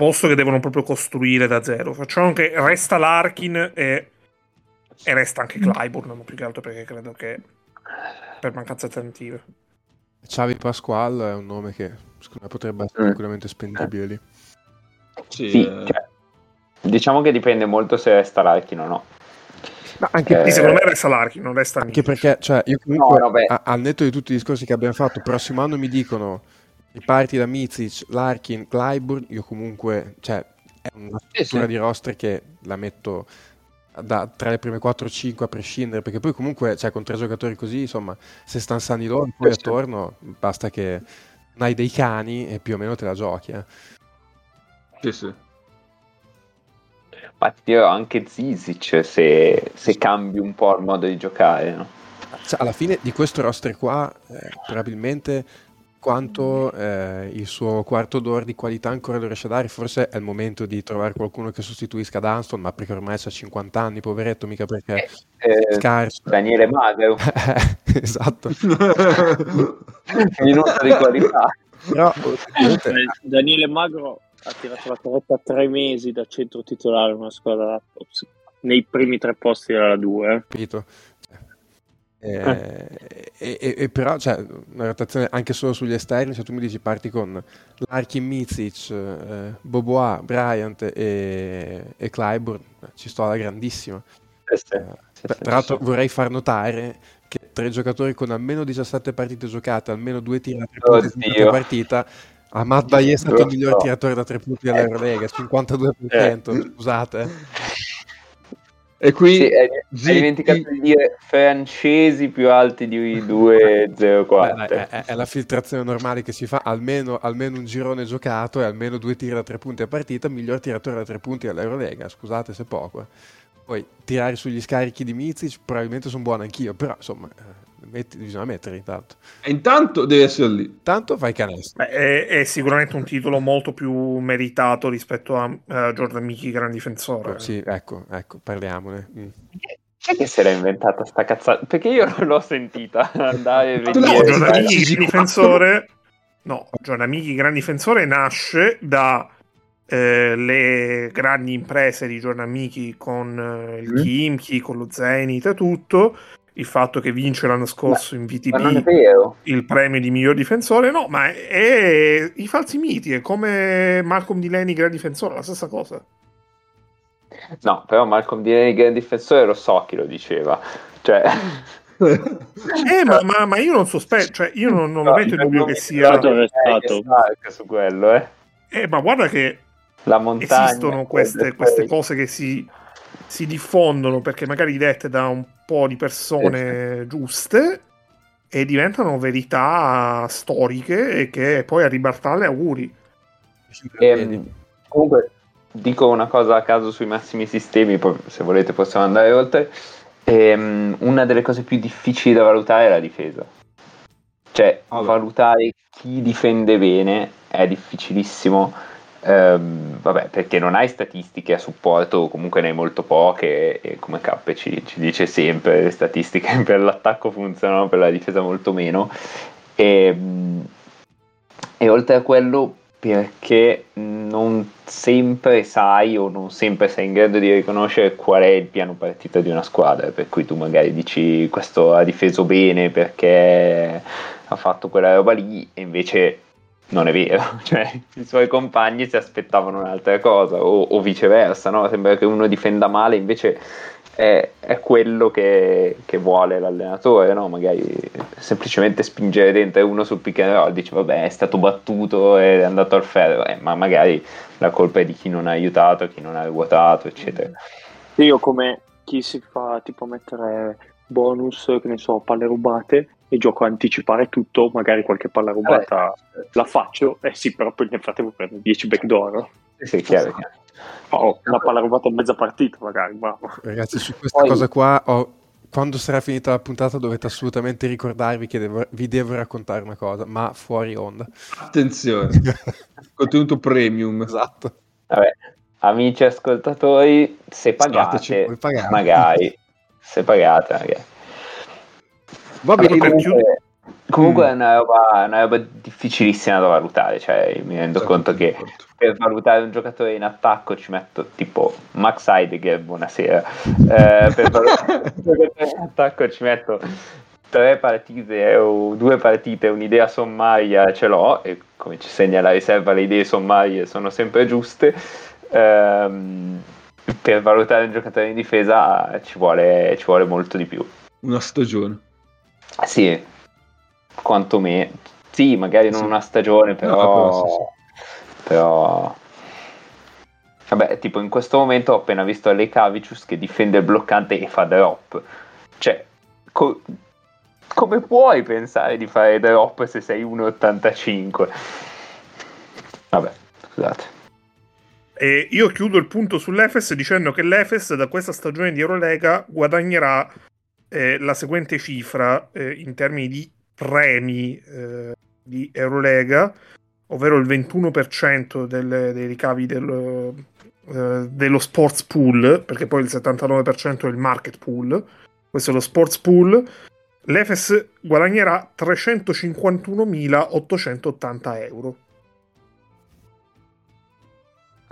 C: Posto che devono proprio costruire da zero. Facciamo che resta Larkin e, e resta anche Clyburn, ma più che altro perché credo che per mancanza di alternative.
B: Xavi Pasquale è un nome che secondo me potrebbe essere
D: Mm.
B: tranquillamente spendibile lì.
A: Sì,
D: Sì,
A: eh,
D: cioè, diciamo che dipende molto se resta Larkin o no.
B: Ma anche,
D: Eh,
C: secondo me resta Larkin, non resta
B: anche perché, cioè, io comunque,
D: No,
B: a- al netto di tutti i discorsi che abbiamo fatto, prossimo anno mi dicono riparti da Mizic, Larkin, Clyburn, io comunque, cioè, è una struttura
D: sì.
B: di roster che la metto da, tra le prime 4-5 a prescindere, perché poi comunque, cioè, con tre giocatori così, insomma, se stanno sani loro, poi
D: Sì,
B: attorno, basta che non hai dei cani e più o meno te la giochi, eh.
A: sì, sì.
D: Ma ti dirò anche Zizic se, se cambi un po' il modo di giocare, no?
B: Cioè, alla fine di questo roster qua, eh, probabilmente quanto eh, il suo quarto d'ora di qualità ancora lo riesce a dare, forse è il momento di trovare qualcuno che sostituisca Dunston, ma perché ormai ha 50 anni, poveretto, mica perché è
D: Eh,
B: scarso.
D: Daniele Magro,
B: esatto.
D: minuto di qualità.
B: Però, ovviamente,
E: Eh, Daniele Magro ha tirato la carretta a tre mesi da centro titolare una squadra nei primi tre posti della 2.
B: capito? Eh, e, e- e però cioè, una rotazione anche solo sugli esterni, se tu mi dici parti con Larkin, Mizic, eh, Bobois, Bryant e, e Clyburn, eh, ci sto alla grandissima.
D: Eh, sì,
B: Eh,
D: sì,
B: tra l'altro
D: sì.
B: vorrei far notare che tre giocatori con almeno 17 partite giocate, almeno due tiri da tre punti in tutta partita, Ahmad Baye è stato il miglior tiratore da tre punti dell'Eurolega, 52%,
D: Eh.
B: scusate.
A: E qui
D: Sì, hai, dimenticato di dire francesi più alti di 2,04.
B: Beh, dai, è, è- è la filtrazione normale che si fa, almeno, almeno un girone giocato e almeno due tiri da tre punti a partita, miglior tiratore da tre punti dell'Eurolega, scusate se poco. Poi tirare sugli scarichi di Mizic probabilmente sono buono anch'io, però insomma eh, metti- bisogna mettere intanto.
A: E intanto deve essere lì.
B: Tanto fai canestro.
C: Beh, è, è sicuramente un titolo molto più meritato rispetto a eh, Jordan Mickey, gran difensore.
B: Sì, ecco, ecco, parliamone. Mm.
D: Chi è che se l'ha inventata sta cazzata? Perché io non l'ho sentita andare e
C: No. Jordan gran difensore. No, Jordan Mickey, gran difensore, nasce da eh, le grandi imprese di Jordan Mickey con eh, il
A: Mm.
C: Kimchi, con lo Zenith e tutto. Il fatto che vince l'anno scorso in
D: Ma è
C: VTB il premio di miglior difensore, no, ma è, è i falsi miti, è come Malcolm Delaney, gran difensore, la stessa cosa.
D: No, però Malcolm Delaney, gran difensore, lo so chi lo diceva. Cioè,
C: Eh, ma, ma- ma io non sospetto, cioè io non, non lo
D: no,
C: metto in
D: io
C: dubbio che sia...
E: è stato?
D: Stark su quello, eh.
C: Eh, ma guarda che
D: La montagna.
C: esistono queste, queste cose che si, si diffondono perché magari dette da un po' di persone giuste e diventano verità storiche e che poi a ribaltarle auguri.
D: Ehm, comunque, dico una cosa a caso sui massimi sistemi, poi se volete possiamo andare oltre. Ehm, una delle cose più difficili da valutare è la difesa. Cioè,
A: Vabbè.
D: valutare chi difende bene è difficilissimo. Ehm, vabbè, perché non hai statistiche a supporto, comunque ne hai molto poche. E come Cappe ci, ci dice sempre, le statistiche per l'attacco funzionano, per la difesa molto meno. E, e oltre a quello, perché non sempre sai o non sempre sei in grado di riconoscere qual è il piano partita di una squadra, per cui tu magari dici questo ha difeso bene perché ha fatto quella roba lì e invece non è vero, cioè i suoi compagni si aspettavano un'altra cosa o, o viceversa, no? sembra che uno difenda male invece è, è quello che, che vuole l'allenatore, no? magari semplicemente spingere dentro uno sul pick and roll, dice vabbè è stato battuto ed è andato al ferro, eh, ma magari la colpa è di chi non ha aiutato, chi non ha ruotato, eccetera.
E: Io come chi si fa tipo mettere bonus, che ne so, palle rubate e gioco a anticipare tutto, magari qualche palla rubata la faccio, eh sì, però poi nel frattempo prendo 10 backdoor.
D: Sì, è chiaro, chiaro.
E: Oh, una palla rubata in mezza partita, magari, bravo.
B: Ragazzi, su questa
D: Poi-
B: cosa qua, ho- quando sarà finita la puntata dovete assolutamente ricordarvi che devo- vi devo raccontare una cosa, ma fuori onda.
A: Attenzione, contenuto premium.
B: esatto.
D: Vabbè, amici ascoltatori, se pagate, magari, se pagate, magari.
A: Va
C: Allora,
A: bene,
C: per
D: Comunque, comunque
A: Mm.
D: è una roba, una roba difficilissima da valutare, cioè mi rendo conto che per valutare un giocatore in attacco ci metto tipo Max Heidegger, buonasera, Eh, per valutare un giocatore in attacco ci metto tre partite o due partite, un'idea sommaria ce l'ho e come ci segna la riserva le idee sommarie sono sempre giuste. Ehm, per valutare un giocatore in difesa ci vuole, ci vuole molto di più.
A: una stagione.
D: Sì, quantomeno. Sì, magari non
A: Sì.
D: una stagione, però...
A: però sì,
D: però... Vabbè, tipo in questo momento ho appena visto Alekavicius che difende il bloccante e fa drop. Cioè, co- come puoi pensare di fare drop se sei 1,85? Vabbè, scusate.
C: E io chiudo il punto sull'Efes dicendo che l'Efes da questa stagione di Eurolega guadagnerà eh, la seguente cifra eh, in termini di premi eh, di Eurolega, ovvero il 21% del- dei ricavi del, eh, dello sports pool, perché poi il 79% è il market pool, questo è lo sports pool. L'Efes guadagnerà 351.880 euro.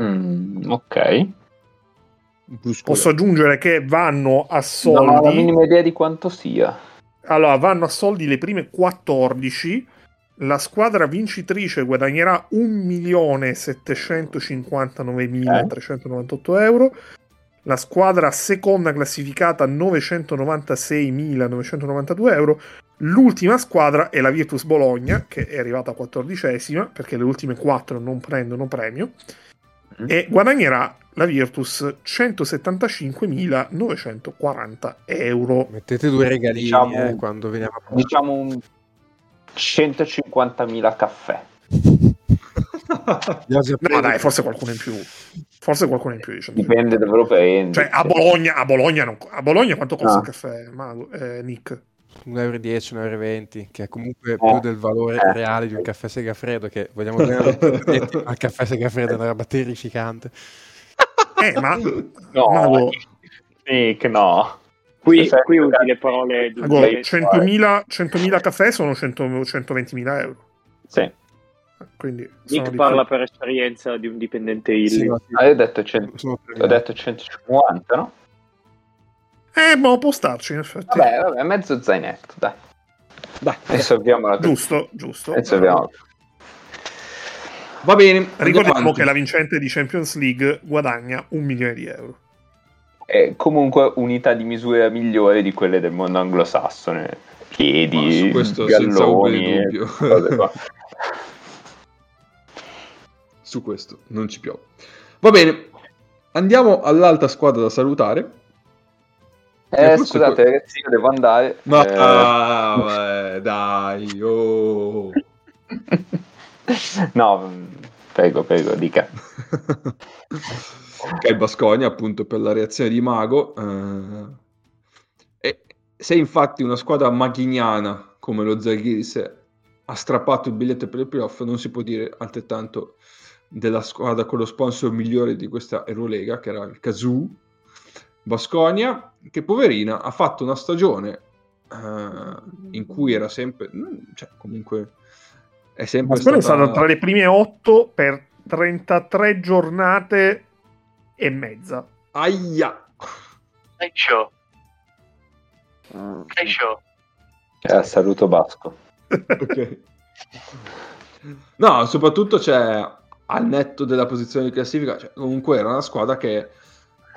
D: Mm, ok.
C: Posso aggiungere che vanno a
D: Non ho la
C: soldi.
D: minima idea di quanto sia.
C: Allora, vanno a soldi le prime 14. La squadra vincitrice guadagnerà 1.759.398 euro. La squadra seconda classificata 996.992 euro. L'ultima squadra è la Virtus Bologna, che è arrivata a quattordicesima, perché le ultime quattro non prendono premio. E guadagnerà la Virtus 175.940 euro.
B: Mettete due regalini
D: Diciamo-
B: eh, quando veniamo a
D: Diciamo un 150.000 caffè.
C: No, dai, forse qualcuno in più. Forse qualcuno in più. Diciamo.
D: Dipende dove lo prendi.
C: Cioè, a Bologna, a Bologna, non- a Bologna quanto costa
D: Ah.
C: il caffè, Mago? Eh, Nick?
B: 1,10 euro, 1,20 euro, che è comunque
D: Eh.
B: più del valore
D: Eh.
B: reale di un caffè Segafredo, che vogliamo bene a tutti, ma il caffè Segafredo è una roba terrificante.
C: Eh, ma...
D: No,
C: Mago,
D: Nick, no.
E: Qui,
D: Sì,
E: qui
D: sì.
E: usi le parole di
D: Sì.
C: 100.000, 100.000 caffè sono 100 120.000 euro.
D: Sì.
C: Quindi
E: Nick parla
C: più.
E: per esperienza di un dipendente Illy.
B: Sì, sì,
D: Ah, detto, cent- ho detto 150, no?
C: Eh, boh, può starci, in effetti.
D: Vabbè, vabbè, mezzo zainetto, dai.
A: Dai,
D: Adesso abbiamo la
C: Giusto, giusto.
D: Adesso abbiamo...
A: va bene.
C: Ricordiamo che la vincente di Champions League guadagna un milione di euro.
D: è comunque unità di misura migliore di quelle del mondo anglosassone. Piedi, galloni.
A: Su questo non ci piove. Va bene, andiamo all'alta squadra da salutare.
D: Eh,
A: forse
D: scusate ragazzi, io devo andare.
A: Ma
D: Eh,
A: ah, vabbè, dai, oh.
D: no, prego, prego, dica.
A: ok, Basconia appunto per la reazione di Mago. eh, e se infatti una squadra maghiniana come lo Zalgiris ha strappato il biglietto per il playoff, non si può dire altrettanto della squadra con lo sponsor migliore di questa Eurolega, che era il Kazoo. Basconia, che poverina ha fatto una stagione eh, in cui era sempre, mm, cioè comunque è sempre
C: Ma è
A: stata
C: stata tra le prime 8 per 33 giornate e mezza.
A: Aia!
F: Crescio, Crescio.
D: Eh, saluto Basco.
A: Ok. No, soprattutto c'è al netto della posizione di classifica, cioè, comunque era una squadra che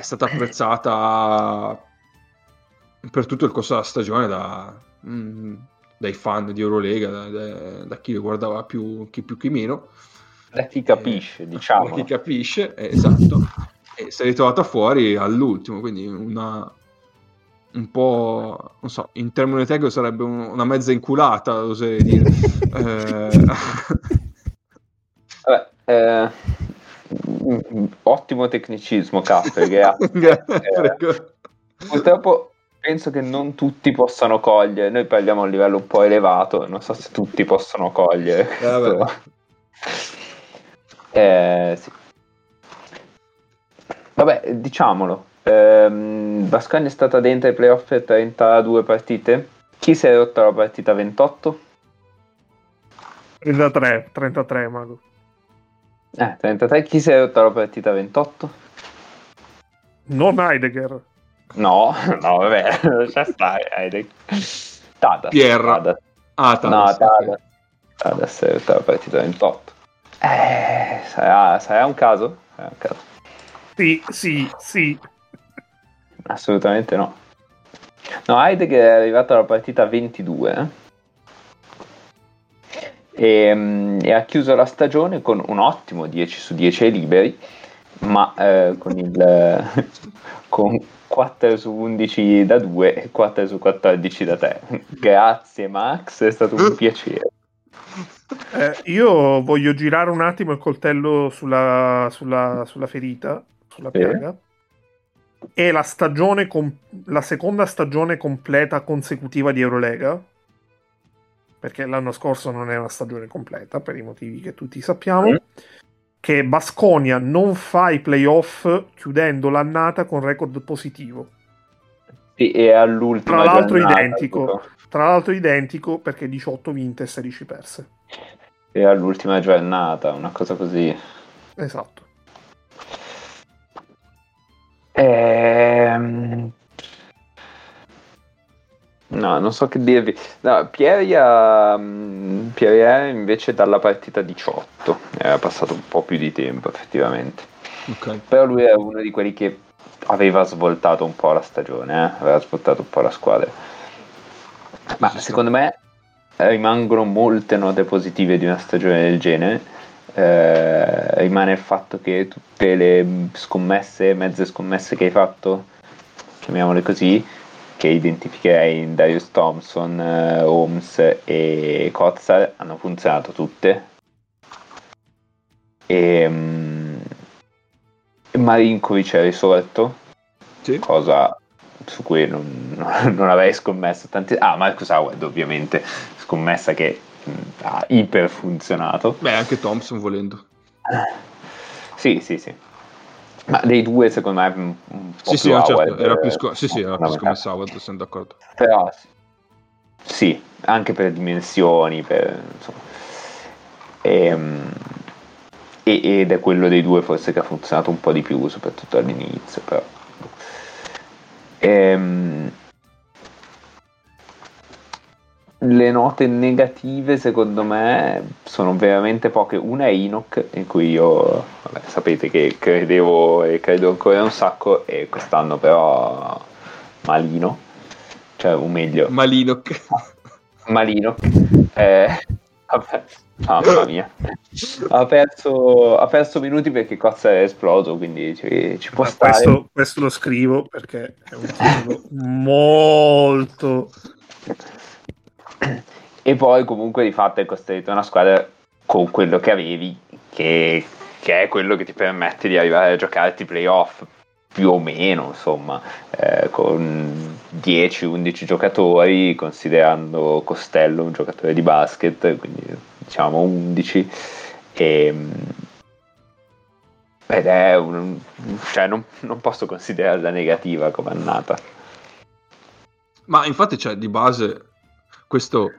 A: è stata apprezzata per tutto il corso della stagione da, mm, dai fan di Eurolega, da, da- da chi lo guardava più chi più chi meno,
D: Da chi capisce, diciamo.
A: da chi capisce, eh, esatto, e si è ritrovata fuori all'ultimo, quindi una un po', non so, in termini tecnico sarebbe un- una mezza inculata, oserei dire. Eh,
D: Vabbè, eh, ottimo tecnicismo, Cappe, grazie. Eh. Purtroppo penso che non tutti possano cogliere, noi parliamo a un livello un po' elevato, non so se tutti possono cogliere.
A: Eh.
D: Eh, sì. Vabbè, diciamolo, ehm, Bascogna è stata dentro ai playoff per 32 partite, chi si è rotta la partita 28?
C: 33, 33, Mago.
D: Eh, 33, chi si è rotta la partita 28?
C: Non Heidegger.
D: No, no, vabbè, lascia stare, Heidek. Tadas.
A: Pierre.
D: Tadas.
A: Ah,
D: No,
A: Tadas, ok.
D: Tadas. Tadas è rotta la partita 28. Eh, sarà, sarà un caso? Sarà un caso.
C: Sì, sì, sì.
D: Assolutamente no. No, Heidegger è arrivato alla partita 22 eh. E, mm, e ha chiuso la stagione con un ottimo 10 su 10 ai liberi, ma eh, con, il, con 4 su 11 da 2 e 4 su 14 da 3. Grazie Max, è stato un piacere.
C: Eh, io voglio girare un attimo il coltello sulla, sulla- sulla ferita, sulla piaga. È la stagione com- la seconda stagione completa consecutiva di Eurolega. Perché l'anno scorso non è una stagione completa, per i motivi che tutti sappiamo.
D: Mm.
C: Che Basconia non fa i playoff chiudendo l'annata con record positivo.
D: Sì, e all'ultima
C: Tra l'altro
D: giornata,
C: identico. Tra l'altro identico perché 18 vinte e 16 perse.
D: E all'ultima giornata, una cosa così.
C: Esatto.
D: Ehm... No, non so che dirvi. No, Pieria, mh, Pieria invece dalla partita 18 era passato un po' più di tempo effettivamente.
A: Ok.
D: Però lui è uno di quelli che aveva svoltato un po' la stagione, eh? aveva svoltato un po' la squadra. Ma
A: sta.
D: secondo me rimangono molte note positive di una stagione del genere. Eh, rimane il fatto che tutte le scommesse, mezze scommesse che hai fatto, chiamiamole così, che identificherei in Darius Thompson, eh, Holmes e Kotzar, hanno funzionato tutte. E, mm, Marinkovic è risorto,
A: Sì.
D: cosa su cui non, non avrei scommesso tanti... Ah, Marcus Howard ovviamente, scommessa che mh, ha iper funzionato.
A: Beh, anche Thompson volendo.
D: Sì, sì, sì. Ma dei due secondo me un, un po'
A: Sì, sì,
D: più
A: no, certo, era più,
D: eh,
A: sco- sì, sì, era più scommessa Howard, sono d'accordo.
D: Però sì, anche per dimensioni, per, insomma. Ehm, e- ed è quello dei due forse che ha funzionato un po' di più, soprattutto all'inizio. Però. Ehm, le note negative secondo me sono veramente poche. Una è Enoch, in cui io vabbè, sapete che credevo e credo ancora un sacco, e quest'anno però malino. Cioè, o meglio,
A: Malino.
D: malino. Eh, vabbè, mamma mia. Ha perso, ha perso minuti perché Cozza è esploso, quindi ci, ci può
C: Ma
D: stare.
C: questo, questo lo scrivo perché è un titolo molto
D: E poi comunque di fatto hai costruito una squadra con quello che avevi, che, che è quello che ti permette di arrivare a giocarti playoff più o meno, insomma, eh, con 10-11 giocatori, considerando Costello un giocatore di basket, quindi diciamo 11. E, ed è un, cioè non, non posso considerarla negativa come annata.
A: Ma infatti, cioè, di base, questo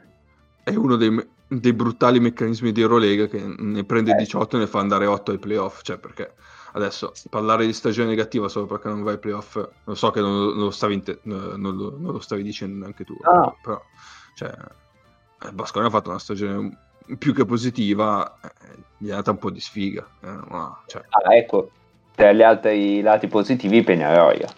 A: è uno dei, me- dei brutali meccanismi di Eurolega che ne prende
D: Eh.
A: 18 e ne fa andare 8 ai playoff. Cioè, perché adesso parlare di stagione negativa solo perché non vai ai playoff, lo so che non, non lo, stavi inte- non, lo, non lo stavi dicendo neanche tu,
D: No.
A: però, cioè, eh, Basconi ha fatto una stagione più che positiva, eh, gli è andata un po' di sfiga. eh, ma, cioè,
D: Ah, ecco, tra gli altri lati positivi Peñarroya,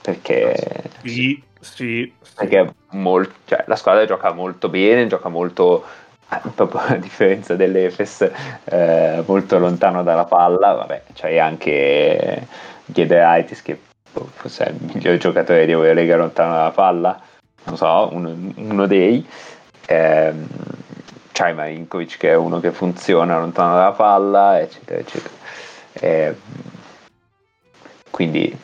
D: perché,
C: sì, sì,
D: perché è mol- cioè, la squadra gioca molto bene, gioca molto, eh, proprio a differenza dell'Efes, eh, molto lontano dalla palla, vabbè, c'hai anche Giedraitis che boh, forse è il miglior giocatore di Eurolega lontano dalla palla, non so, uno, uno dei. Ehm, c'hai Marinkovic che è uno che funziona lontano dalla palla, eccetera, eccetera. Ehm, quindi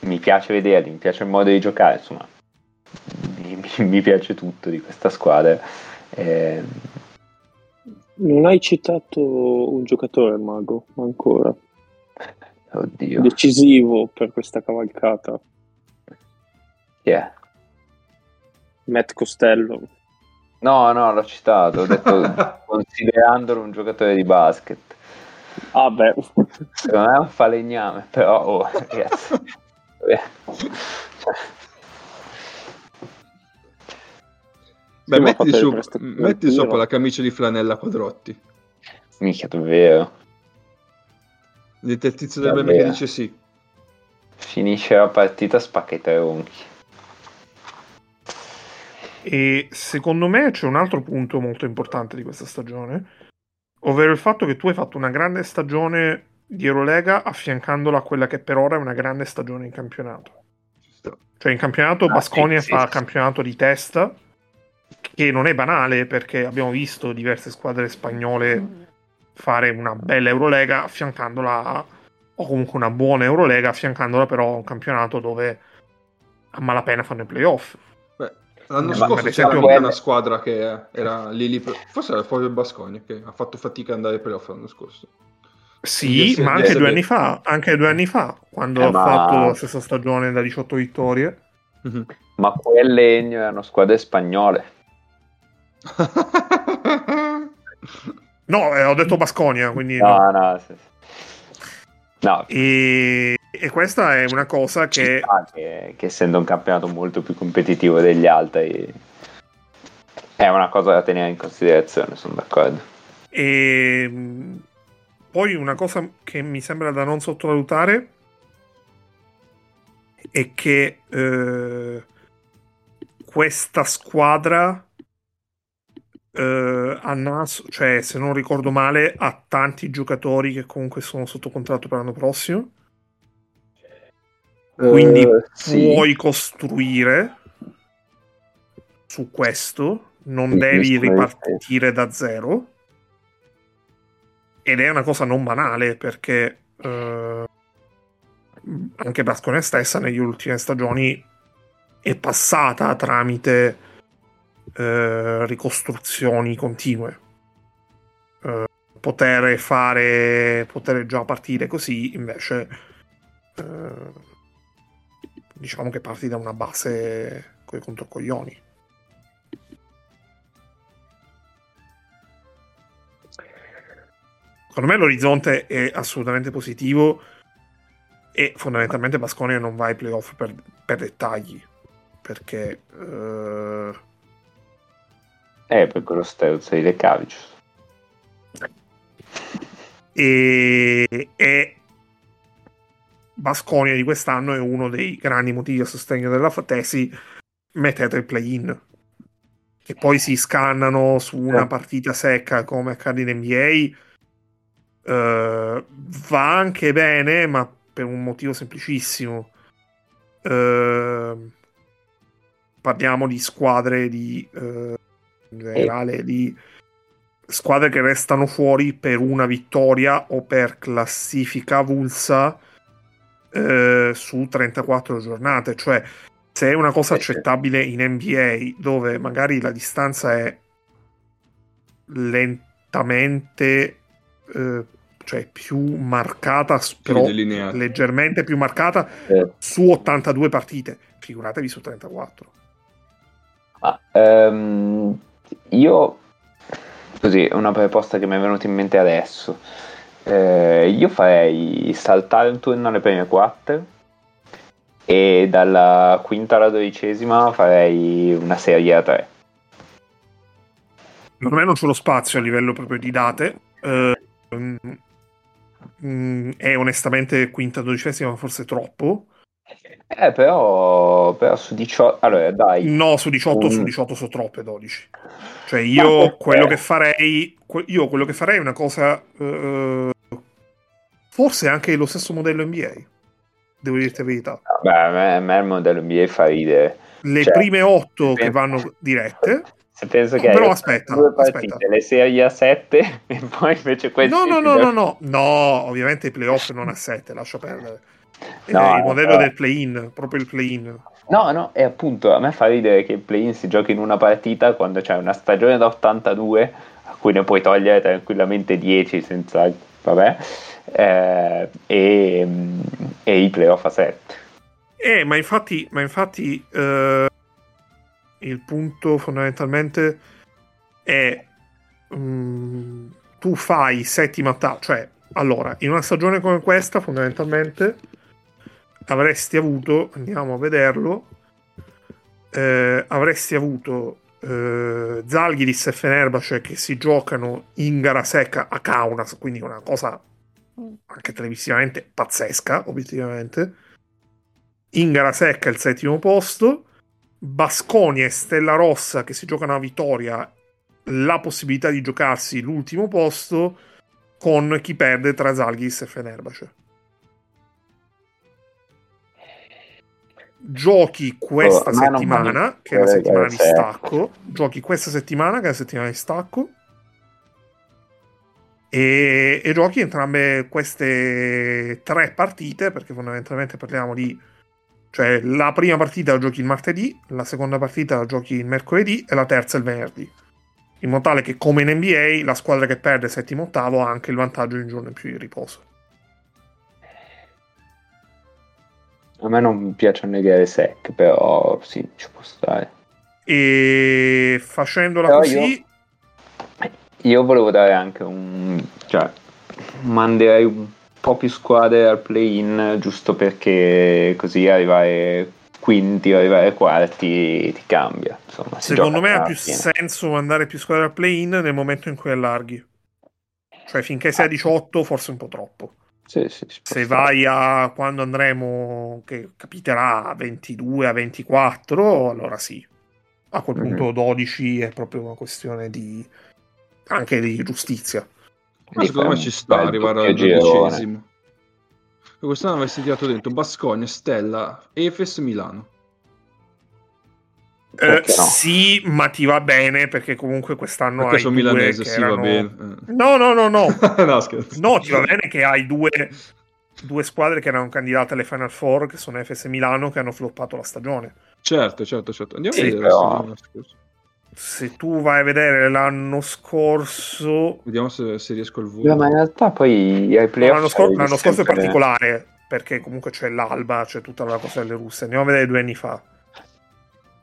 D: mi piace vederli, mi piace il modo di giocare, insomma, mi, mi- piace tutto di questa squadra. Ehm,
E: Non hai citato un giocatore, Mago, ancora.
D: oddio,
E: Decisivo per questa cavalcata.
D: è?
E: Matt Costello.
D: No, no, l'ho citato, ho detto considerandolo un giocatore di basket.
E: Ah, beh,
D: Secondo me è un falegname, però, oh, ragazzi.
A: Beh,
E: Sì,
A: metti, su- metti sopra la camicia di flanella quadrotti.
D: Minchia, davvero.
A: Il tizio del meme che dice sì.
D: Finisce la partita, spacca i tronchi.
C: E secondo me c'è un altro punto molto importante di questa stagione, ovvero il fatto che tu hai fatto una grande stagione di Eurolega affiancandola a quella che per ora è una grande stagione in campionato. Cioè in campionato
D: Ah,
C: Basconia
D: sì, sì,
C: fa
D: sì.
C: campionato di testa, che non è banale perché abbiamo visto diverse squadre spagnole fare una bella Eurolega affiancandola a, o comunque una buona Eurolega affiancandola però a un campionato dove a malapena fanno i playoff.
A: Beh, l'anno
D: Eh,
A: scorso c'era anche una squadra che era lì lì per- forse era proprio il Bascogna che ha fatto fatica ad andare ai playoff l'anno scorso.
C: Sì, ma anche due anni fa, anche due anni fa, quando
D: Eh,
C: ha
D: ma-
C: fatto la stessa stagione da 18 vittorie.
A: Mhm.
D: Ma quelle erano squadre spagnole.
C: No, eh, ho detto Basconia, quindi no.
D: No, no, sì, sì. No,
C: E E questa è una cosa che
D: che, che essendo un campionato molto più competitivo degli altri è una cosa da tenere in considerazione, sono d'accordo.
C: E poi una cosa che mi sembra da non sottovalutare è che eh, questa squadra eh, a naso, cioè se non ricordo male, ha tanti giocatori che comunque sono sotto contratto per l'anno prossimo. Quindi
D: Eh, sì.
C: puoi costruire su questo, non
D: Sì,
C: devi ripartire da zero. Ed è una cosa non banale perché eh, anche Bascone stessa negli ultime stagioni è passata tramite eh, ricostruzioni continue. Eh, poter fare, poter già partire così invece eh, diciamo che parti da una base coi controcoglioni. Secondo me l'orizzonte è assolutamente positivo e fondamentalmente Basconia non va ai playoff per, per dettagli perché eh,
D: Eh, per quello sterzo di De Cavicius.
C: e, e Basconia di quest'anno è uno dei grandi motivi a sostegno della tesi mettete il play-in che poi si scannano su una
D: Eh.
C: partita secca come accade in NBA eh, va anche bene ma per un motivo semplicissimo. Eh, parliamo di squadre di eh, in generale di squadre che restano fuori per una vittoria o per classifica avulsa su 34 giornate. Cioè, se è una cosa accettabile in NBA dove magari la distanza è lentamente, cioè più marcata, però
A: delineato.
C: leggermente più marcata
D: Eh,
C: su 82 partite, figuratevi su 34.
D: ah, ehm, io, così, una proposta che mi è venuta in mente adesso. Eh, io farei saltare un turno alle prime quattro e dalla quinta alla dodicesima farei una serie a tre.
C: Secondo me non c'è lo spazio a livello proprio di date. Eh, mm, mm, è onestamente quinta, dodicesima, forse troppo.
D: Eh, però, però su 18... Allora, dai.
C: No, su 18,
D: Mm.
C: su 18 sono troppe 12. Cioè, io quello che farei. io quello che farei è una cosa. eh, forse anche lo stesso modello NBA. Devo dirti la verità.
D: Beh, a me, a me il modello NBA fa ridere.
C: Le
D: Cioè,
C: prime 8 che vanno dirette.
D: Se penso che
C: Però
D: hai
C: aspetta,
D: due partite,
C: aspetta.
D: le serie a 7 e poi invece questi
C: No, no, no, no, no, no, ovviamente i playoff non a 7, lascia perdere. Eh,
D: No,
C: il modello
D: però-
C: del play-in, proprio il play-in.
D: No, no, e appunto a me fa ridere che il play-in si giochi in una partita quando c'è una stagione da 82 a cui ne puoi togliere tranquillamente 10 senza... vabbè, eh, e, e i playoff a 7.
C: Eh, ma infatti, ma infatti eh, il punto fondamentalmente è mm, tu fai settima ta- cioè allora, in una stagione come questa fondamentalmente avresti avuto, andiamo a vederlo, eh, avresti avuto eh, Zalgiris e Fenerbahce che si giocano in gara secca a Kaunas, quindi una cosa anche televisivamente pazzesca, obiettivamente. In gara secca il settimo posto, Basconia e Stella Rossa che si giocano a vittoria, la possibilità di giocarsi l'ultimo posto con chi perde tra Zalgiris e Fenerbahce. Giochi questa
D: Oh,
C: settimana,
D: fanno-
C: che è la settimana di stacco. Giochi questa settimana, che è la settimana di stacco. E, e giochi entrambe queste tre partite, perché fondamentalmente parliamo di... Cioè, la prima partita la giochi il martedì, la seconda partita la giochi il mercoledì e la terza il venerdì. In modo tale che, come in NBA, la squadra che perde settimo ottavo ha anche il vantaggio di un giorno in più di riposo.
D: A me non piacciono le gare secche, però sì, ci può stare.
C: E facendola
D: Però
C: così,
D: Io volevo dare anche un... cioè, manderei un po' più squadre al play-in, giusto perché così arrivare quinti o arrivare quarti ti cambia. Insomma,
C: Secondo me ha più senso mandare più squadre al play-in nel momento in cui allarghi. Cioè, finché sei a 18, forse un po' troppo.
D: Sì, sì,
C: Se vai a quando andremo, che capiterà a 22, a 24, allora sì. A quel
D: Mhm.
C: punto 12 è proprio una questione di anche di giustizia.
A: Ma secondo me ci sta arrivare al dodicesimo. E Quest'anno avessi tirato dentro Bascogna, Stella, Efes, Milano.
C: Eh,
D: no?
C: Sì, ma ti va bene perché comunque quest'anno
A: Perché
C: hai
A: sono
C: due
A: milanese,
C: che
A: sì,
C: erano-
A: va bene.
C: No, no, no, no.
A: No.
C: No, ti va bene che hai due, due squadre che erano candidate alle Final Four, che sono FS e Milano, che hanno floppato la stagione.
A: Certo, certo, certo. Andiamo
D: Sì,
A: a vedere
D: però-
A: la stagione scorsa.
C: Se tu vai a vedere l'anno scorso,
A: Vediamo se, se riesco al
D: Beh,
A: volo.
D: ma in realtà poi ai playoff
C: l'anno, scor- l'anno scorso è particolare perché comunque c'è l'Alba, c'è tutta la cosa delle russe. Andiamo a vedere due anni fa.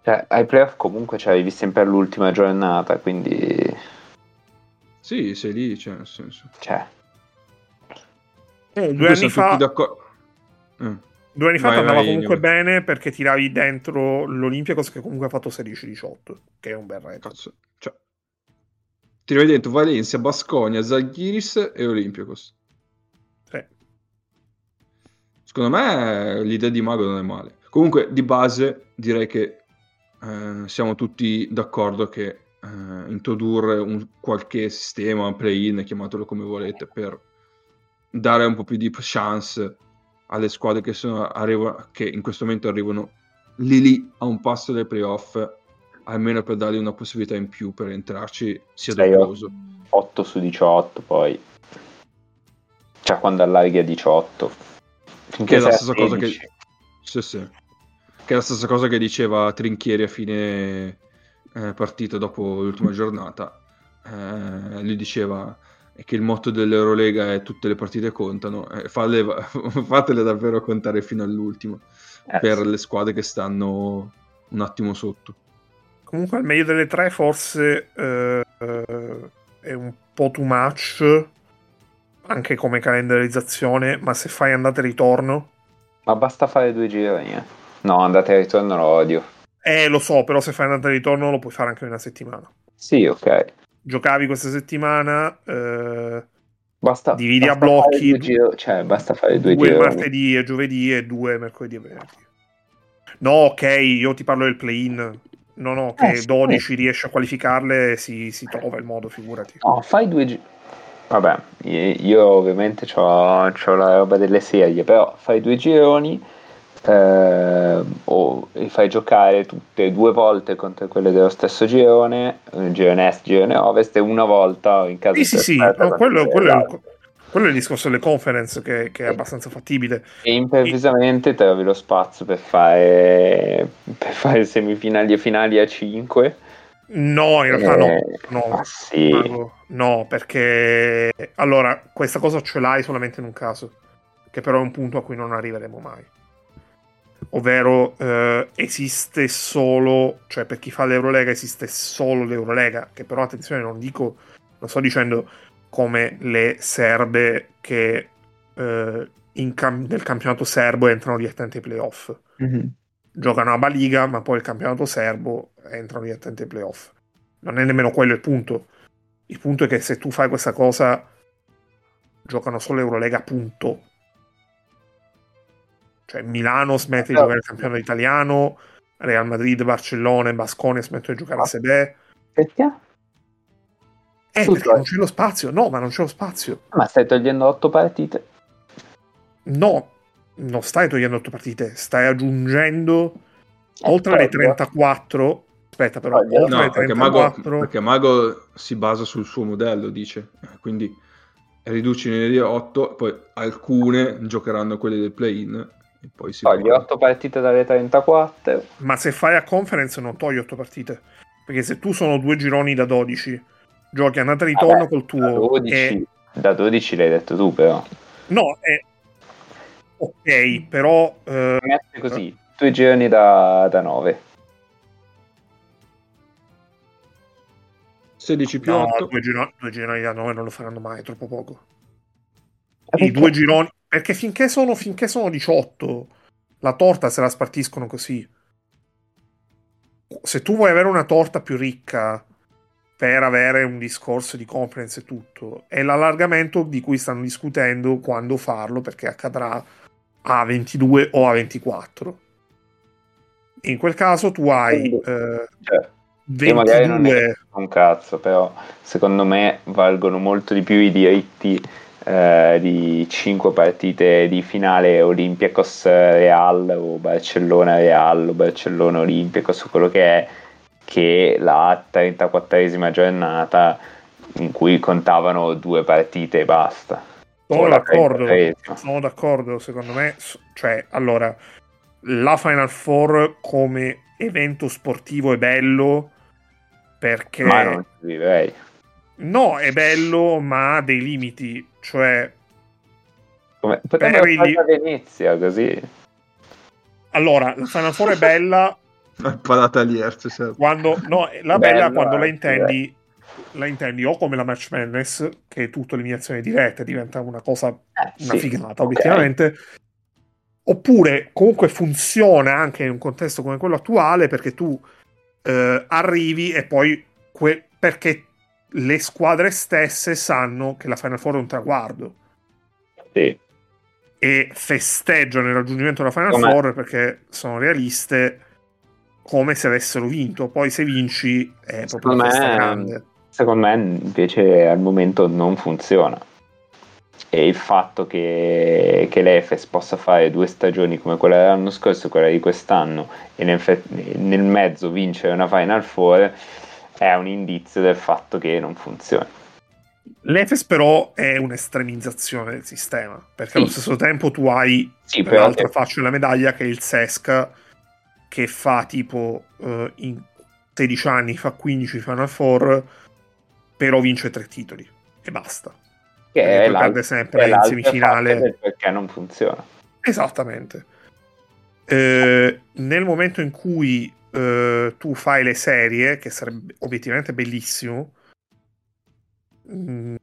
D: Cioè, ai playoff comunque ci avevi sempre all'ultima giornata, quindi...
A: Sì, sei lì, cioè, nel senso.
D: Cioè,
C: Eh, due anni fa.
A: Eh.
C: Due anni fa
A: Vai,
C: ti andava
A: vai,
C: comunque
A: Ennio.
C: bene perché tiravi dentro l'Olympiacos che comunque ha fatto 16-18, che è un bel record.
A: Cazzo. Cioè. Tiravi dentro Valencia, Basconia, Zalgiris e Olympiacos.
C: Sì.
A: Secondo me l'idea di Mago non è male. Comunque, di base, direi che eh, siamo tutti d'accordo che eh, introdurre un qualche sistema, un play-in, chiamatelo come volete, per dare un po' più di chance alle squadre che, sono, arrivano, che in questo momento arrivano lì lì a un passo dai playoff, almeno per dargli una possibilità in più per entrarci sia doveroso.
D: 8 su 18 poi. Cioè, quando allarghi a 18. Finché
A: Che è la stessa cosa che...
D: 16.
A: Sì, sì. Che è la stessa cosa che diceva Trinchieri a fine eh, partita dopo l'ultima giornata. Eh, lui diceva che il motto dell'Eurolega è tutte le partite contano, eh, falle- fatele davvero contare fino all'ultimo
D: Eh,
A: per
D: sì.
A: le squadre che stanno un attimo sotto.
C: Comunque al meglio delle tre forse eh, eh, è un po' too much anche come calendarizzazione, ma se fai andata e ritorno,
D: Ma basta fare due gironi. eh. No, andate e ritorno lo odio.
C: eh lo so, però se fai andata e ritorno lo puoi fare anche in una settimana.
D: Sì, ok.
C: Giocavi questa settimana, eh,
D: Basta,
C: Dividi a
D: basta
C: blocchi.
D: fare due giro- cioè, basta fare due,
C: due
D: gironi.
C: martedì e giovedì e due mercoledì e venerdì. No, ok, io ti parlo del play-in. No, no, che
D: Eh, sì.
C: 12 riesci a qualificarle, si, si trova il modo, figurati.
D: No, fai due giri. Vabbè, io io ovviamente ho la roba delle serie, però fai due gironi eh, o e fai giocare tutte e due volte contro quelle dello stesso girone, eh, girone est, girone ovest, e una volta in caso
C: Sì,
D: di
C: sì, sì, no, quello, quello è quello è il discorso delle conference che, che è abbastanza fattibile.
D: E improvvisamente trovi lo spazio per fare, per fare semifinali e finali a 5.
C: No, in realtà no.
D: Eh,
C: no.
D: sì.
C: No, perché allora questa cosa ce l'hai solamente in un caso, che però è un punto a cui non arriveremo mai. Ovvero eh, esiste solo, cioè per chi fa l'Eurolega esiste solo l'Eurolega, che però attenzione non dico, non sto dicendo come le serbe che eh, in cam- nel campionato serbo entrano direttamente ai playoff
D: Mhm.
C: giocano a Baliga, ma poi il campionato serbo entrano direttamente ai playoff. Non è nemmeno quello il punto. Il punto è che se tu fai questa cosa, giocano solo Eurolega, punto. Cioè Milano smette di giocare il campionato italiano, Real Madrid, Barcellona e Basconia smettono di giocare a Sebe.
D: Perché?
C: Eh,
D: Scusa.
C: perché non c'è lo spazio. No, ma non c'è lo spazio.
D: Ma stai togliendo 8 partite?
C: No, non stai togliendo otto partite, stai aggiungendo oltre alle
D: togli.
C: 34. Aspetta, però,
D: Togli.
C: oltre
A: No,
C: alle
A: perché Mago,
C: 34.
A: perché Mago si basa sul suo modello, dice. Eh, Quindi riduci nelle 8, poi alcune giocheranno quelle del play-in e poi si
D: Togli
A: va.
D: 8 partite dalle 34.
C: Ma se fai a conference non togli 8 partite. Perché se tu sono due gironi da 12, giochi andata e ritorno
D: Vabbè,
C: col
D: Da
C: tuo.
D: 12,
C: e-
D: da 12 l'hai detto tu, però.
C: No, è... Ok, però... eh,
D: così, due gironi da, da 9.
A: 16 più
C: no,
A: 8.
C: due, giro- due gironi da 9 non lo faranno mai, è troppo poco. i due gironi. Perché finché sono, finché sono 18, la torta se la spartiscono così. Se tu vuoi avere una torta più ricca per avere un discorso di conference e tutto, è l'allargamento di cui stanno discutendo quando farlo, perché accadrà a 22 o a 24. In quel caso tu hai eh,
D: Cioè, io magari non capisco un cazzo, però secondo me valgono molto di più i diritti eh, di 5 partite di finale Olympiacos Real o Barcellona Real o Barcellona Olympiacos o quello che è che la 34esima giornata in cui contavano due partite e basta.
C: Sono
D: la
C: d'accordo,
D: 33esima.
C: sono d'accordo, secondo me, cioè, allora, la Final Four come evento sportivo è bello perché...
D: Ma non ci vivrei.
C: No, è bello, ma ha dei limiti, cioè,
D: Come... Potremmo
C: Per
D: fare
C: il-
D: a Venezia così.
C: allora, la Final Four è bella
A: Palata Lierz, certo.
C: quando, no, la bella
D: Bello,
C: quando la
D: eh,
C: intendi, la intendi o come la Match Madness, che è tutta eliminazione diretta, diventa una cosa
D: Eh,
C: una
D: sì,
C: figata, obiettivamente. Oppure comunque funziona anche in un contesto come quello attuale perché tu eh, arrivi e poi que- perché le squadre stesse sanno che la Final Four è un traguardo
D: Sì.
C: e festeggiano il raggiungimento della Final
D: Com'è?
C: Four perché sono realiste come se avessero vinto. Poi se vinci è proprio
D: Secondo
C: una festa
D: me-
C: grande.
D: Secondo me invece al momento non funziona. E il fatto che, che l'Efes possa fare due stagioni come quella dell'anno scorso e quella di quest'anno e nel, nel mezzo vincere una Final Four è un indizio del fatto che non funziona.
C: L'Efes però è un'estremizzazione del sistema perché
D: Sì.
C: allo stesso tempo tu hai
D: Sì,
C: l'altra faccia della medaglia che è il Sesca che fa tipo eh, in 16 anni fa 15 Final Four però vince tre titoli e basta
D: che
C: perché perde sempre in semifinale.
D: perché non funziona.
C: esattamente Eh, nel momento in cui eh, tu fai le serie che sarebbe obiettivamente bellissimo mm,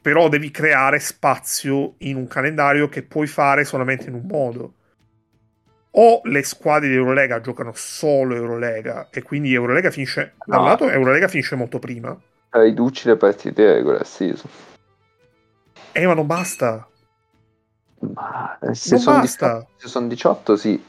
C: però devi creare spazio in un calendario che puoi fare solamente in un modo o le squadre di Eurolega giocano solo Eurolega e quindi Eurolega finisce da un
D: No.
C: lato Eurolega finisce molto prima
D: Riduci le partite regular season.
C: eh ma non basta
D: Ma se
C: Non
D: sono
C: basta.
D: 18, se son 18 sì.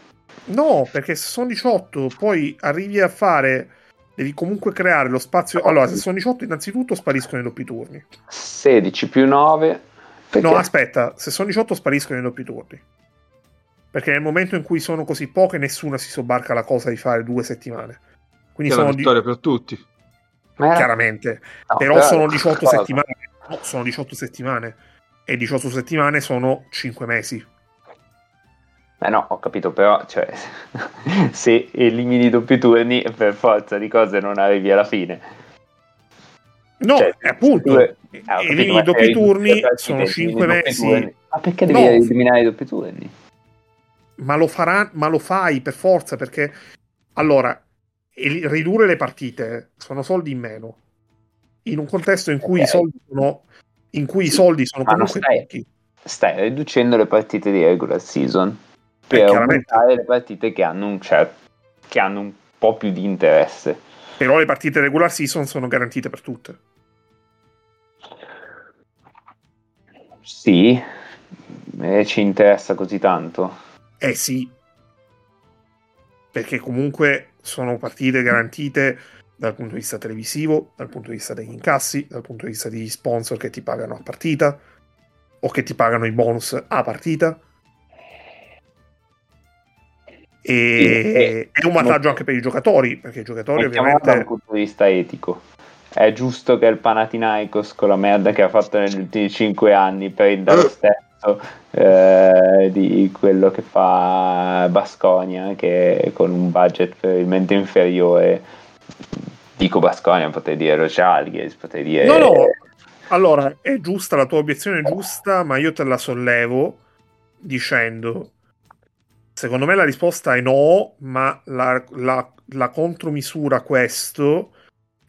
C: No perché se sono 18 poi arrivi a fare devi comunque creare lo spazio. Allora se sono 18 innanzitutto spariscono i doppi turni.
D: 16 più 9. Perché?
C: no aspetta se sono 18 spariscono i doppi turni. Perché nel momento in cui sono così poche nessuno si sobbarca la cosa di fare due settimane. Quindi
A: Che è la
C: sono di-
A: vittoria per tutti.
D: Era-
C: chiaramente.
D: No,
C: però sono
D: è
C: 18
D: cosa.
C: settimane. No, sono 18 settimane. E 18 settimane sono 5 mesi
D: Eh no, ho capito, però cioè, se elimini i doppi turni per forza di cose non arrivi alla fine.
C: no
D: Cioè,
C: è appunto
D: due- eh, capito,
C: elimini i doppi turni sono
D: elimini
C: 5
D: i doppi
C: mesi
D: turni. Ma perché devi
C: No.
D: eliminare i doppi turni?
C: ma lo farà, ma lo fai per forza perché allora el- ridurre le partite sono soldi in meno in un contesto in cui
D: Ok.
C: i soldi sono in cui i soldi sono
D: ma
C: comunque
D: stai-
C: pochi
D: Stai riducendo le partite di regular season
C: Eh,
D: per
C: chiaramente.
D: aumentare le partite che hanno un certo che hanno un po' più di interesse.
C: però le partite regular season sono garantite per tutte
D: Sì, e ci interessa così tanto.
C: eh sì perché comunque sono partite garantite dal punto di vista televisivo dal punto di vista degli incassi dal punto di vista degli sponsor che ti pagano a partita o che ti pagano i bonus a partita e è un vantaggio anche per i giocatori perché i giocatori
D: Mettiamola da un
C: ovviamente
D: punto di vista etico. È giusto che il Panathinaikos, con la merda che ha fatto negli ultimi 5 anni, prenda lo stesso eh, di quello che fa Basconia, che con un budget probabilmente inferiore. Dico Basconia, potrei dire Los Alghes, potrei dire...
C: no no allora è giusta la tua obiezione è giusta ma io te la sollevo dicendo secondo me la risposta è no ma la, la- la contromisura a questo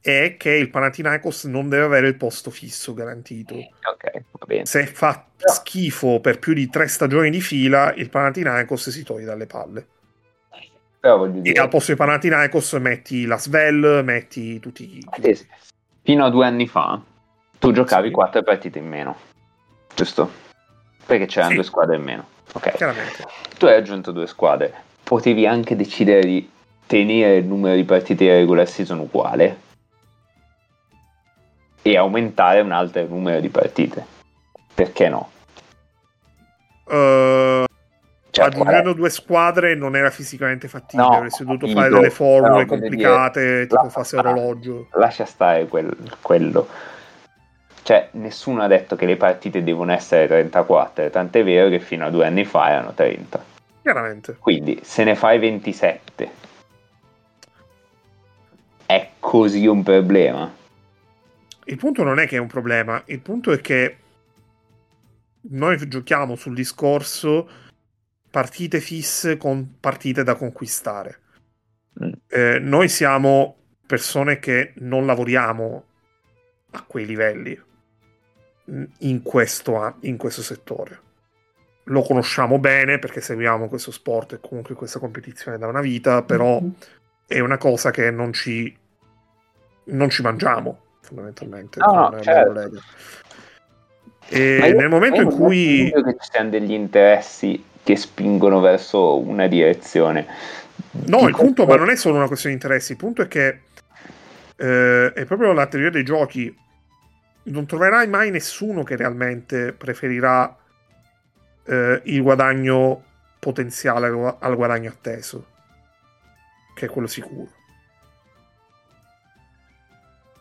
C: è che il Panathinaikos non deve avere il posto fisso garantito.
D: Ok, va bene.
C: Se fa schifo per più di tre stagioni di fila, il Panathinaikos si toglie dalle palle.
D: Però voglio
C: E
D: dire,
C: al posto di Panathinaikos metti la Svel, metti tutti i...
D: eh, sì, fino a due anni fa tu giocavi quattro partite in meno, giusto? Perché c'erano
C: Sì.
D: due squadre in meno. Ok.
C: Chiaramente.
D: Tu hai aggiunto due squadre, potevi anche decidere di tenere il numero di partite di regular season uguale e aumentare un altro numero di partite. Perché no?
C: Eh,
D: Cioè,
C: aggiungendo due squadre non era fisicamente fattibile,
D: No,
C: avresti dovuto
D: capito,
C: fare delle formule complicate,
D: dire,
C: tipo fase orologio.
D: lascia stare quel- quello. Cioè, nessuno ha detto che le partite devono essere 34, tant'è vero che fino a due anni fa erano 30.
C: Chiaramente.
D: Quindi, se ne fai 27, è così un problema?
C: Il punto non è che è un problema, il punto è che noi giochiamo sul discorso partite fisse con partite da conquistare.
D: Mm.
C: Eh, noi siamo persone che non lavoriamo a quei livelli in questo, in questo settore. Lo conosciamo bene perché seguiamo questo sport e comunque questa competizione da una vita, però è una cosa che non ci, non ci mangiamo fondamentalmente.
D: No, no, certo.
C: E
D: Ma io-
C: nel momento in cui
D: credo che ci siano degli interessi che spingono verso una direzione.
C: No, il punto, ma non è solo una questione di interessi, il punto è che eh, è proprio la teoria dei giochi. Non troverai mai nessuno che realmente preferirà eh, il guadagno potenziale al gua- al guadagno atteso, che è quello sicuro.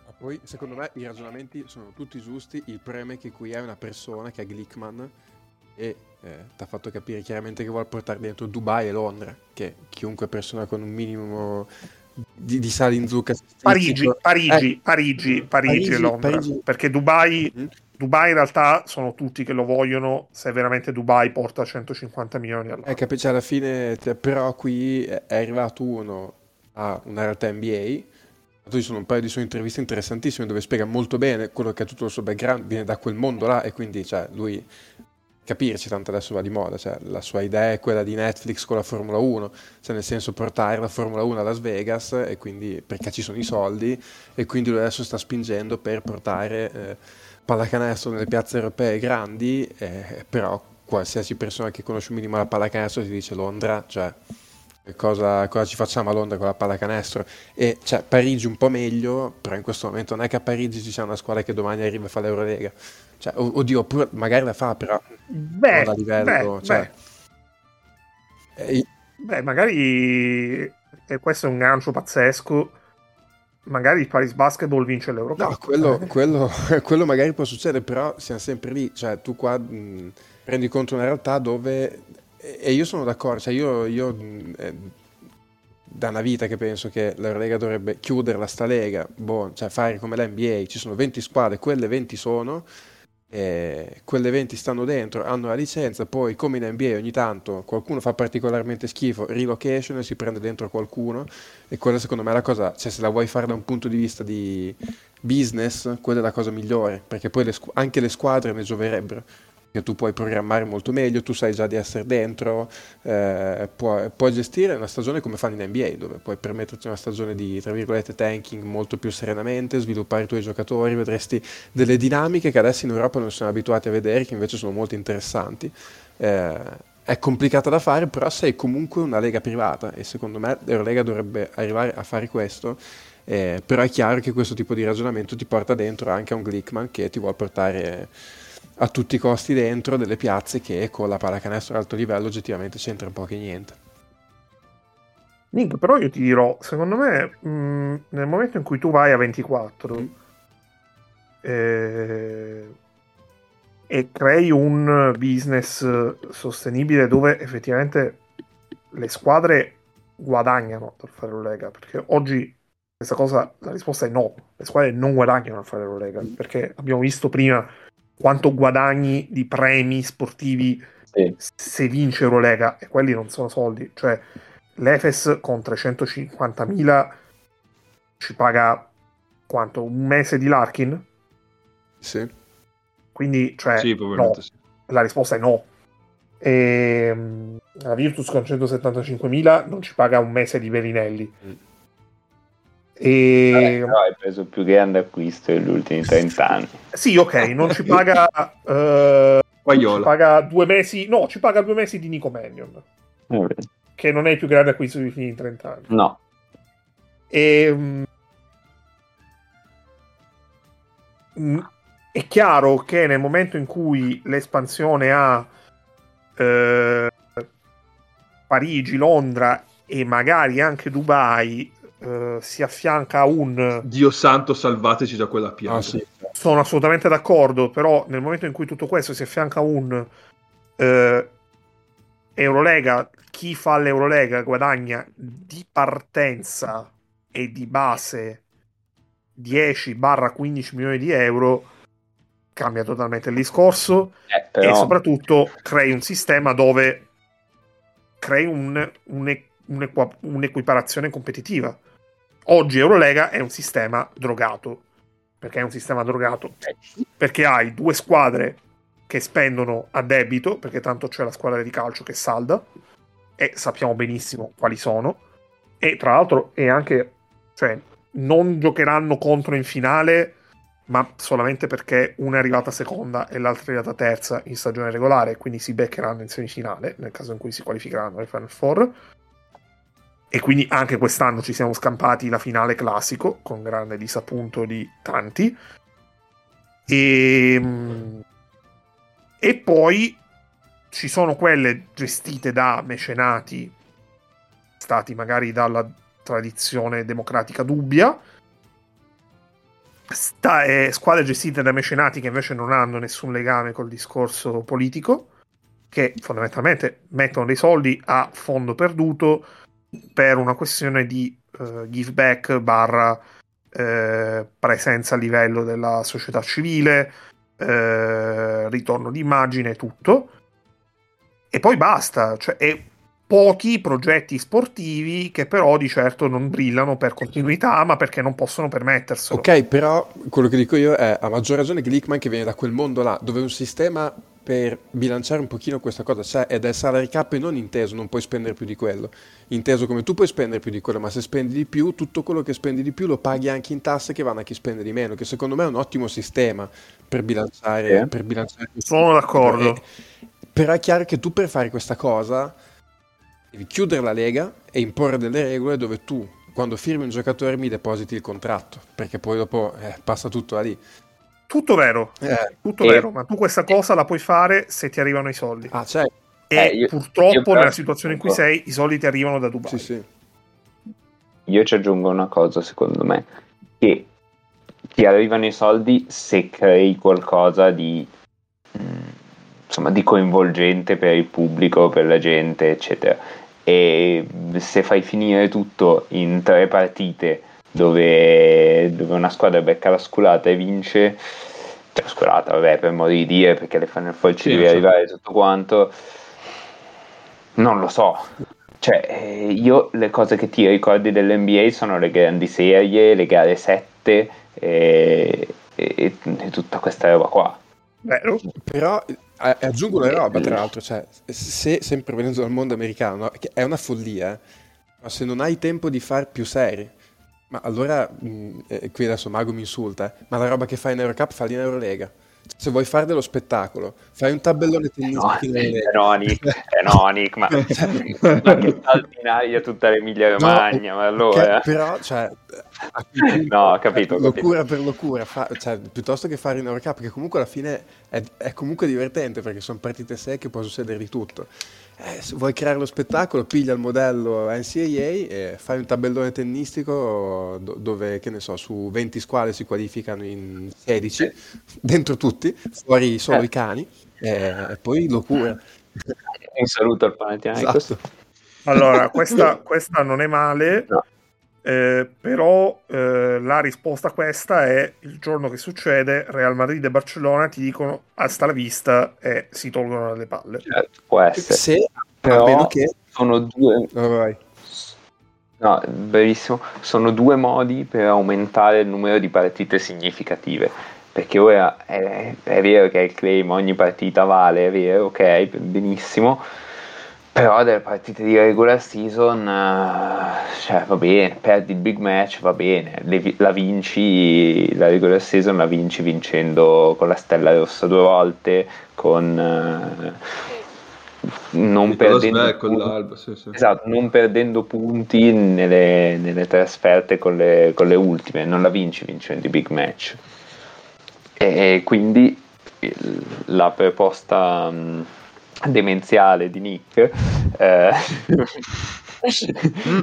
B: Ma poi, secondo me, i ragionamenti sono tutti giusti. Il problema è che qui è una persona che è Glickman e eh, ti ha fatto capire chiaramente che vuole portare dentro Dubai e Londra, che chiunque persona con un minimo di, di sale in zucca
C: Parigi, Parigi,
B: Eh,
C: Parigi, Parigi, e Londra.
B: Parigi.
C: Perché Dubai,
B: Mm.
C: Dubai in realtà sono tutti che lo vogliono se veramente Dubai porta 150 milioni all'anno.
B: Eh, capisci, alla fine, cioè, però qui è è arrivato uno a una realtà NBA, ci sono un paio di sue interviste interessantissime dove spiega molto bene quello che è tutto il suo background, viene da quel mondo là e quindi cioè, lui, capirci, tanto adesso va di moda, cioè, la sua idea è quella di Netflix con la Formula 1, cioè nel senso portare la Formula 1 a Las Vegas e quindi perché ci sono i soldi e quindi lui adesso sta spingendo per portare eh, pallacanestro nelle piazze europee grandi, eh, però qualsiasi persona che conosce un minimo la pallacanestro ti dice Londra, cioè cosa, cosa ci facciamo a Londra con la pallacanestro? E cioè, Parigi un po' meglio, però in questo momento non è che a Parigi ci sia una squadra che domani arriva a fare l'Eurolega. Cioè, oddio, pure, magari la fa, però
C: Beh,
B: non a livello...
C: beh,
B: cioè,
C: beh.
B: eh,
C: Beh, magari e questo è un gancio pazzesco. Magari il Paris Basketball vince l'Eurocup.
B: No, quello, quello, quello magari può succedere, però siamo sempre lì. Cioè, tu qua mh, prendi conto una realtà dove. E io sono d'accordo, cioè io, io eh, da una vita che penso che la Lega dovrebbe chiuderla sta Lega, boh, cioè fare come la NBA, ci sono 20 squadre, quelle 20 sono, eh, quelle 20 stanno dentro, hanno la licenza, poi come in NBA ogni tanto qualcuno fa particolarmente schifo, relocation e si prende dentro qualcuno e quella secondo me è la cosa, cioè se la vuoi fare da un punto di vista di business, quella è la cosa migliore, perché poi le anche le squadre ne gioverebbero, che tu puoi programmare molto meglio, tu sai già di essere dentro, eh, puoi, puoi gestire una stagione come fanno in NBA, dove puoi permetterti una stagione di, tra virgolette, tanking molto più serenamente, sviluppare i tuoi giocatori, vedresti delle dinamiche che adesso in Europa non siamo abituati a vedere, che invece sono molto interessanti. Eh, è complicata da fare, però sei comunque una lega privata e secondo me l'Eurolega dovrebbe arrivare a fare questo. Eh, però è chiaro che questo tipo di ragionamento ti porta dentro anche a un Glickman che ti vuole portare a tutti i costi dentro delle piazze che con la pallacanestro ad alto livello oggettivamente c'entra poco e niente.
C: Nick, però io ti dirò, secondo me, mh, nel momento in cui tu vai a 24
B: Mm.
C: eh, e crei un business sostenibile dove effettivamente le squadre guadagnano dal fare l'Eurolega, perché oggi questa cosa, la risposta è no, le squadre non guadagnano dal fare l'Eurolega, perché abbiamo visto prima quanto guadagni di premi sportivi
D: Sì.
C: se vince Eurolega e quelli non sono soldi, cioè l'Efes con 350.000 ci paga quanto? Un mese di Larkin?
B: Sì.
C: Quindi, cioè,
A: Sì,
C: no.
A: sì.
C: La risposta è no. Ehm, la Virtus con 175.000 non ci paga un mese di Bellinelli.
B: Mm.
C: E...
D: Però hai preso il più grande acquisto degli ultimi 30 anni.
C: Sì, ok, non ci paga... eh, ci paga due mesi... No, ci paga due mesi di Nico Mannion,
D: Eh,
C: che non è il più grande acquisto degli ultimi 30 anni.
D: No,
C: E, mm, mm, è chiaro che nel momento in cui l'espansione a eh, Parigi, Londra e magari anche Dubai eh, si affianca a un
A: Dio santo, salvateci da quella pianta.
B: Ah, sì.
C: sono assolutamente d'accordo, però nel momento in cui tutto questo si affianca a un eh, Eurolega, chi fa l'Eurolega guadagna di partenza e di base 10-15 milioni di euro, cambia totalmente il discorso
D: eh,
C: e
D: però
C: soprattutto crei un sistema dove crei un- un- un'equiparazione competitiva. Oggi Eurolega è un sistema drogato. Perché è un sistema drogato? Perché hai due squadre che spendono a debito, perché tanto c'è la squadra di calcio che salda, e sappiamo benissimo quali sono. E tra l'altro è anche, cioè, non giocheranno contro in finale, ma solamente perché una è arrivata seconda e l'altra è arrivata terza in stagione regolare, quindi si beccheranno in semifinale nel caso in cui si qualificheranno ai Final Four. E quindi anche quest'anno ci siamo scampati la finale classico, con grande disappunto di tanti. E, e poi ci sono quelle gestite da mecenati, stati magari dalla tradizione democratica dubbia, sta- eh, squadre gestite da mecenati che invece non hanno nessun legame col discorso politico, che fondamentalmente mettono dei soldi a fondo perduto per una questione di eh, give back barra eh, presenza a livello della società civile, eh, ritorno di immagine e tutto. E poi basta, cioè, e pochi progetti sportivi che però di certo non brillano per continuità, ma perché non possono permetterselo.
B: Ok, però quello che dico io è a maggior ragione Glickman che viene da quel mondo là, dove un sistema per bilanciare un pochino questa cosa ed è il salary cap e non inteso, non puoi spendere più di quello. Inteso come tu puoi spendere più di quello, ma se spendi di più, tutto quello che spendi di più lo paghi anche in tasse che vanno a chi spende di meno, che secondo me è un ottimo sistema per bilanciare,
D: Sì.
B: per bilanciare
C: Sono d'accordo.
B: E- però è chiaro che tu per fare questa cosa devi chiudere la lega e imporre delle regole dove tu, quando firmi un giocatore, mi depositi il contratto, perché poi dopo eh, passa tutto da lì.
C: Tutto vero,
B: Eh,
C: tutto
D: E-
C: vero, ma tu questa cosa la puoi fare se ti arrivano i soldi.
B: ah, cioè,
C: E
D: Eh, io-
C: purtroppo
D: io però-
C: nella situazione in cui sei, i soldi ti arrivano da Dubai.
B: sì, sì.
D: io ci aggiungo una cosa secondo me, che ti arrivano i soldi se crei qualcosa di, mm, insomma, di coinvolgente per il pubblico, per la gente, eccetera. E se fai finire tutto in tre partite dove, dove una squadra becca la sculata e vince, cioè sculata, vabbè, per modo di dire, perché le Final Four ci
A: Sì,
D: devi
A: lo so.
D: arrivare tutto quanto, non lo so. Cioè, eh, io le cose che ti ricordi dell'NBA sono le grandi serie, le gare 7 e, e- e tutta questa roba qua.
C: Vero?
B: Però eh, aggiungo una roba, tra l'altro, cioè, se sempre venendo dal mondo americano, no, che è una follia, eh, ma se non hai tempo di fare più serie, ma allora, mh, eh, qui adesso Mago mi insulta, eh, ma la roba che fai in Eurocup falli in Eurolega. Se vuoi fare dello spettacolo, fai un tabellone
D: No,
B: tennistico
D: eh no, Nick, eh no, Nick, ma, ma che salti in aria tutta l'Emilia Romagna, ma allora...
B: che- però, cioè, punto,
D: No, ho capito,
B: locura per locura, fa- cioè, piuttosto che fare in Eurocup, che comunque alla fine è, è comunque divertente perché sono partite secche, può succedere di tutto. Eh, se vuoi creare lo spettacolo, piglia il modello NCAA e fai un tabellone tennistico do- dove, che ne so, su 20 squadre si qualificano in 16, dentro tutti, fuori solo
D: Eh.
B: i cani, eh, e poi locura.
D: Un saluto al Panathinaikos.
B: Esatto.
C: Allora, questa, questa non è male,
D: No.
C: Eh, però eh, la risposta a questa è il giorno che succede, Real Madrid e Barcellona ti dicono hasta la vista e si tolgono dalle palle.
D: Certo, può essere.
B: Se, a
D: Però
B: meno che...
D: sono due...
B: oh, vai.
D: No, bellissimo. Sono due modi per aumentare il numero di partite significative. Perché ora è, è vero che il claim ogni partita vale, è vero, ok, benissimo. Però delle partite di regular season, eh, cioè va bene, perdi il big match, va bene, la vinci, la regular season la vinci vincendo con la stella rossa due volte, con... eh, non perdendo punti-
A: sì, sì.
D: Esatto, non perdendo punti nelle, nelle trasferte con le, con le ultime, non la vinci vincendo i big match. E quindi la proposta demenziale di Nick eh,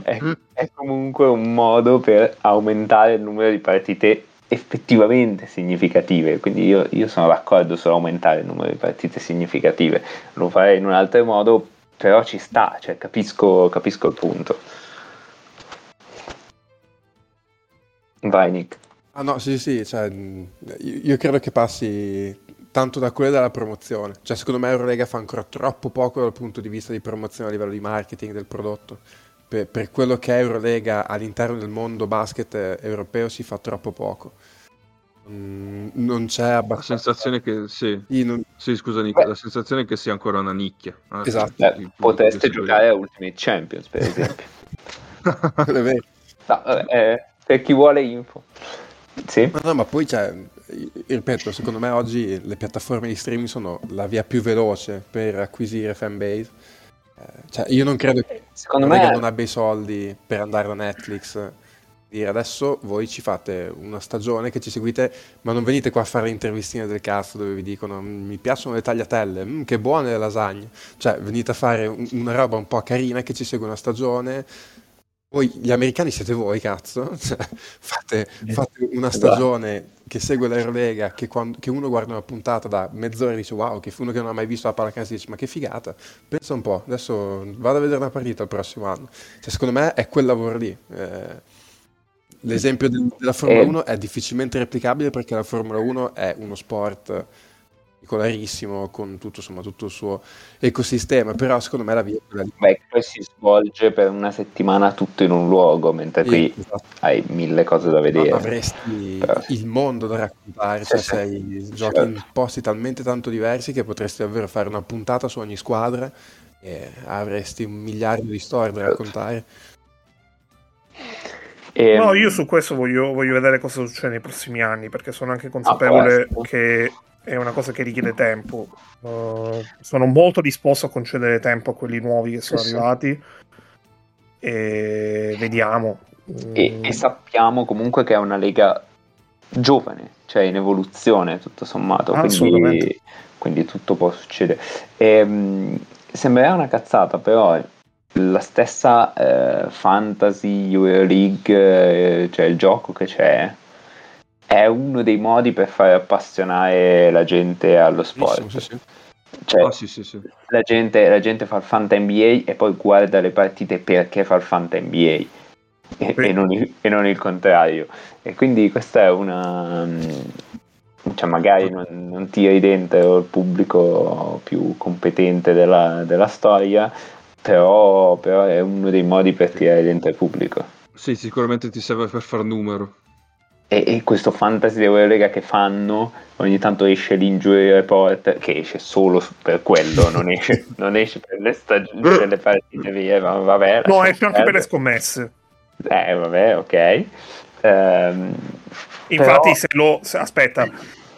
D: è, è comunque un modo per aumentare il numero di partite effettivamente significative. Quindi io, io sono d'accordo su aumentare il numero di partite significative. Lo farei in un altro modo, però ci sta, cioè capisco, capisco il punto. Vai Nick.
B: Ah no, sì, sì, cioè, io credo che passi tanto da quella della promozione. Cioè, secondo me Eurolega fa ancora troppo poco dal punto di vista di promozione a livello di marketing del prodotto. Per, per quello che è Eurolega all'interno del mondo basket eh, europeo si fa troppo poco. Mm, non c'è
A: La
B: abbastanza...
A: sensazione che sì,
B: Sì, non-
A: sì, scusa Nick,
D: Beh.
A: la sensazione è che sia ancora una nicchia. Ah,
B: Esatto.
D: Beh, potreste giocare a Ultimate Champions, per esempio.
B: è vero.
D: No, vabbè, eh, per chi vuole info. Sì?
B: Ma no, ma poi, cioè, io- ripeto, secondo me oggi le piattaforme di streaming sono la via più veloce per acquisire fanbase. Eh, cioè, io non credo che
D: Secondo me
B: non abbia i soldi per andare da Netflix. Dire adesso voi ci fate una stagione che ci seguite, ma non venite qua a fare intervistine del cast dove vi dicono "Mm, mi piacciono le tagliatelle, mm, che buone le lasagne. Cioè, venite a fare un- una roba un po' carina che ci segue una stagione. Voi, gli americani siete voi, cazzo. Cioè, fate, fate una stagione che segue l'Eurolega, che, quando- che uno guarda una puntata da mezz'ora e dice wow, che uno che non ha mai visto la pallacanestro dice ma che figata. Pensa un po', adesso vado a vedere una partita il prossimo anno. Cioè, secondo me è quel lavoro lì. Eh, l'esempio del- della Formula
D: Eh.
B: 1 è difficilmente replicabile perché la Formula 1 è uno sport particolarissimo con tutto, insomma, tutto il suo ecosistema, però secondo me la via è quella lì.
D: beh, poi si svolge per una settimana tutto in un luogo, mentre qui
B: esatto.
D: hai mille cose da vedere.
B: avresti
D: Però-
B: il mondo da raccontare, cioè
D: sì.
B: sei, giochi
D: Certo.
B: in posti talmente tanto diversi che potresti davvero fare una puntata su ogni squadra e avresti un miliardo di storie da
D: Certo.
B: raccontare.
D: E,
C: No, io su questo voglio, voglio vedere cosa succede nei prossimi anni, perché sono anche consapevole
D: questo.
C: che è una cosa che richiede tempo. Uh, sono molto disposto a concedere tempo a quelli nuovi che sono
D: Sì, sì.
C: arrivati. E vediamo.
D: e-
C: Mm,
D: e sappiamo comunque che è una lega giovane, cioè in evoluzione tutto sommato, quindi,
C: Assolutamente.
D: quindi tutto può succedere. Ehm, sembrerà una cazzata, però la stessa eh, Fantasy Euroleague, eh, cioè il gioco che c'è, è uno dei modi per fare appassionare la gente allo sport.
B: Sì, sì.
D: Cioè,
A: Ah, sì,
D: la gente, la gente fa il Fanta NBA e poi guarda le partite perché fa il Fanta NBA e, e non, il, e non il contrario. E quindi questa è una. Cioè, magari non, non tiri dentro il pubblico più competente della, della storia, però, però è uno dei modi per tirare dentro il pubblico.
A: Sì, sicuramente ti serve per far numero.
D: E, e questo fantasy Eurolega che fanno, ogni tanto esce l'injury report, che esce solo per quello, non esce, non esce per le stagioni, per le partite vere, ma vabbè.
C: No, esce anche per le scommesse.
D: Eh, vabbè, ok. Ehm,
C: Infatti,
D: però-
C: se lo. se- aspetta,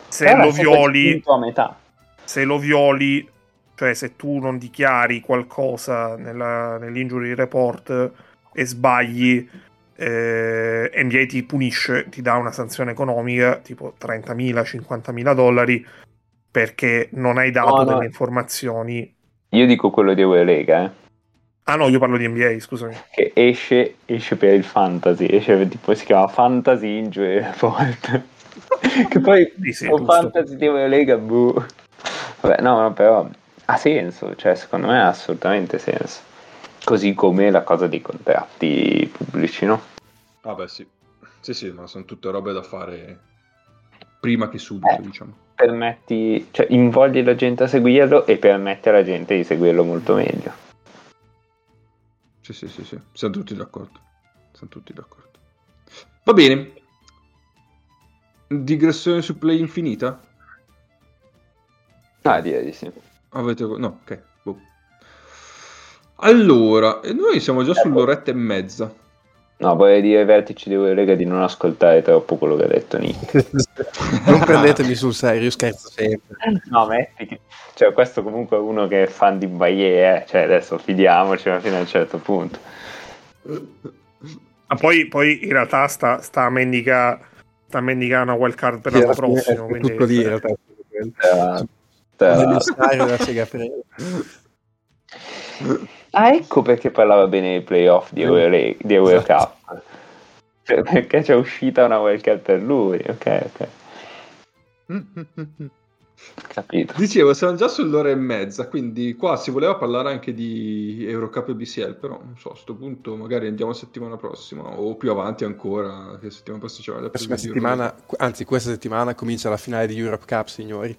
C: se
D: però
C: lo violi.
D: a metà.
C: se lo violi, cioè se tu non dichiari qualcosa nella- nell'injury report e sbagli, eh, NBA ti punisce, ti dà una sanzione economica tipo 30.000, 50.000 dollari perché non hai dato
D: No, no.
C: delle informazioni.
D: Io dico quello di Eurolega, eh,
C: Ah no, io parlo di NBA, scusami.
D: che esce, esce per il fantasy, esce tipo si chiama Fantasy Injury Report. che poi
C: Sì, sì,
D: un fantasy di Eurolega, boh. Vabbè, no, no, però ha senso, cioè secondo me ha assolutamente senso. Così come la cosa dei contratti pubblici, no?
A: Ah, beh, sì. Sì, sì, ma sono tutte robe da fare prima che subito,
D: Eh.
A: diciamo.
D: Permetti, cioè invogli la gente a seguirlo e permetti alla gente di seguirlo molto meglio.
A: Sì, sì, sì, sì. Siamo tutti d'accordo. sono tutti d'accordo. Va bene. Digressione su play infinita?
D: Ah, direi di sì.
A: Avete... No, ok. boh. Allora, noi siamo già sull'oretta e mezza.
D: No, vorrei dire ai vertici di Eurolega di non ascoltare troppo quello che ha detto Nick.
B: non prendetemi sul serio, io scherzo sempre.
D: No, metti che... Cioè, questo comunque è uno che è fan di Bayer, eh. Cioè, adesso fidiamoci fino a un certo punto.
C: Ma poi, poi in realtà sta, sta a mendica sta a mendicare una wild card per l'anno prossimo.
B: È
C: Quindi...
B: tutto lì in realtà. Stare da Segafredo.
D: Ah, ecco perché parlava bene dei playoff di, Euro, di Eurocup. Cioè, perché c'è uscita una wildcard per lui. Ok, ok. Capito.
A: Dicevo, siamo già sull'ora e mezza, quindi qua si voleva parlare anche di Eurocup e BCL, però non so, a questo punto magari andiamo settimana prossima o più avanti ancora, che settimana prossima c'è la
B: prossima settimana, anzi questa settimana comincia la finale di Europe Cup, signori.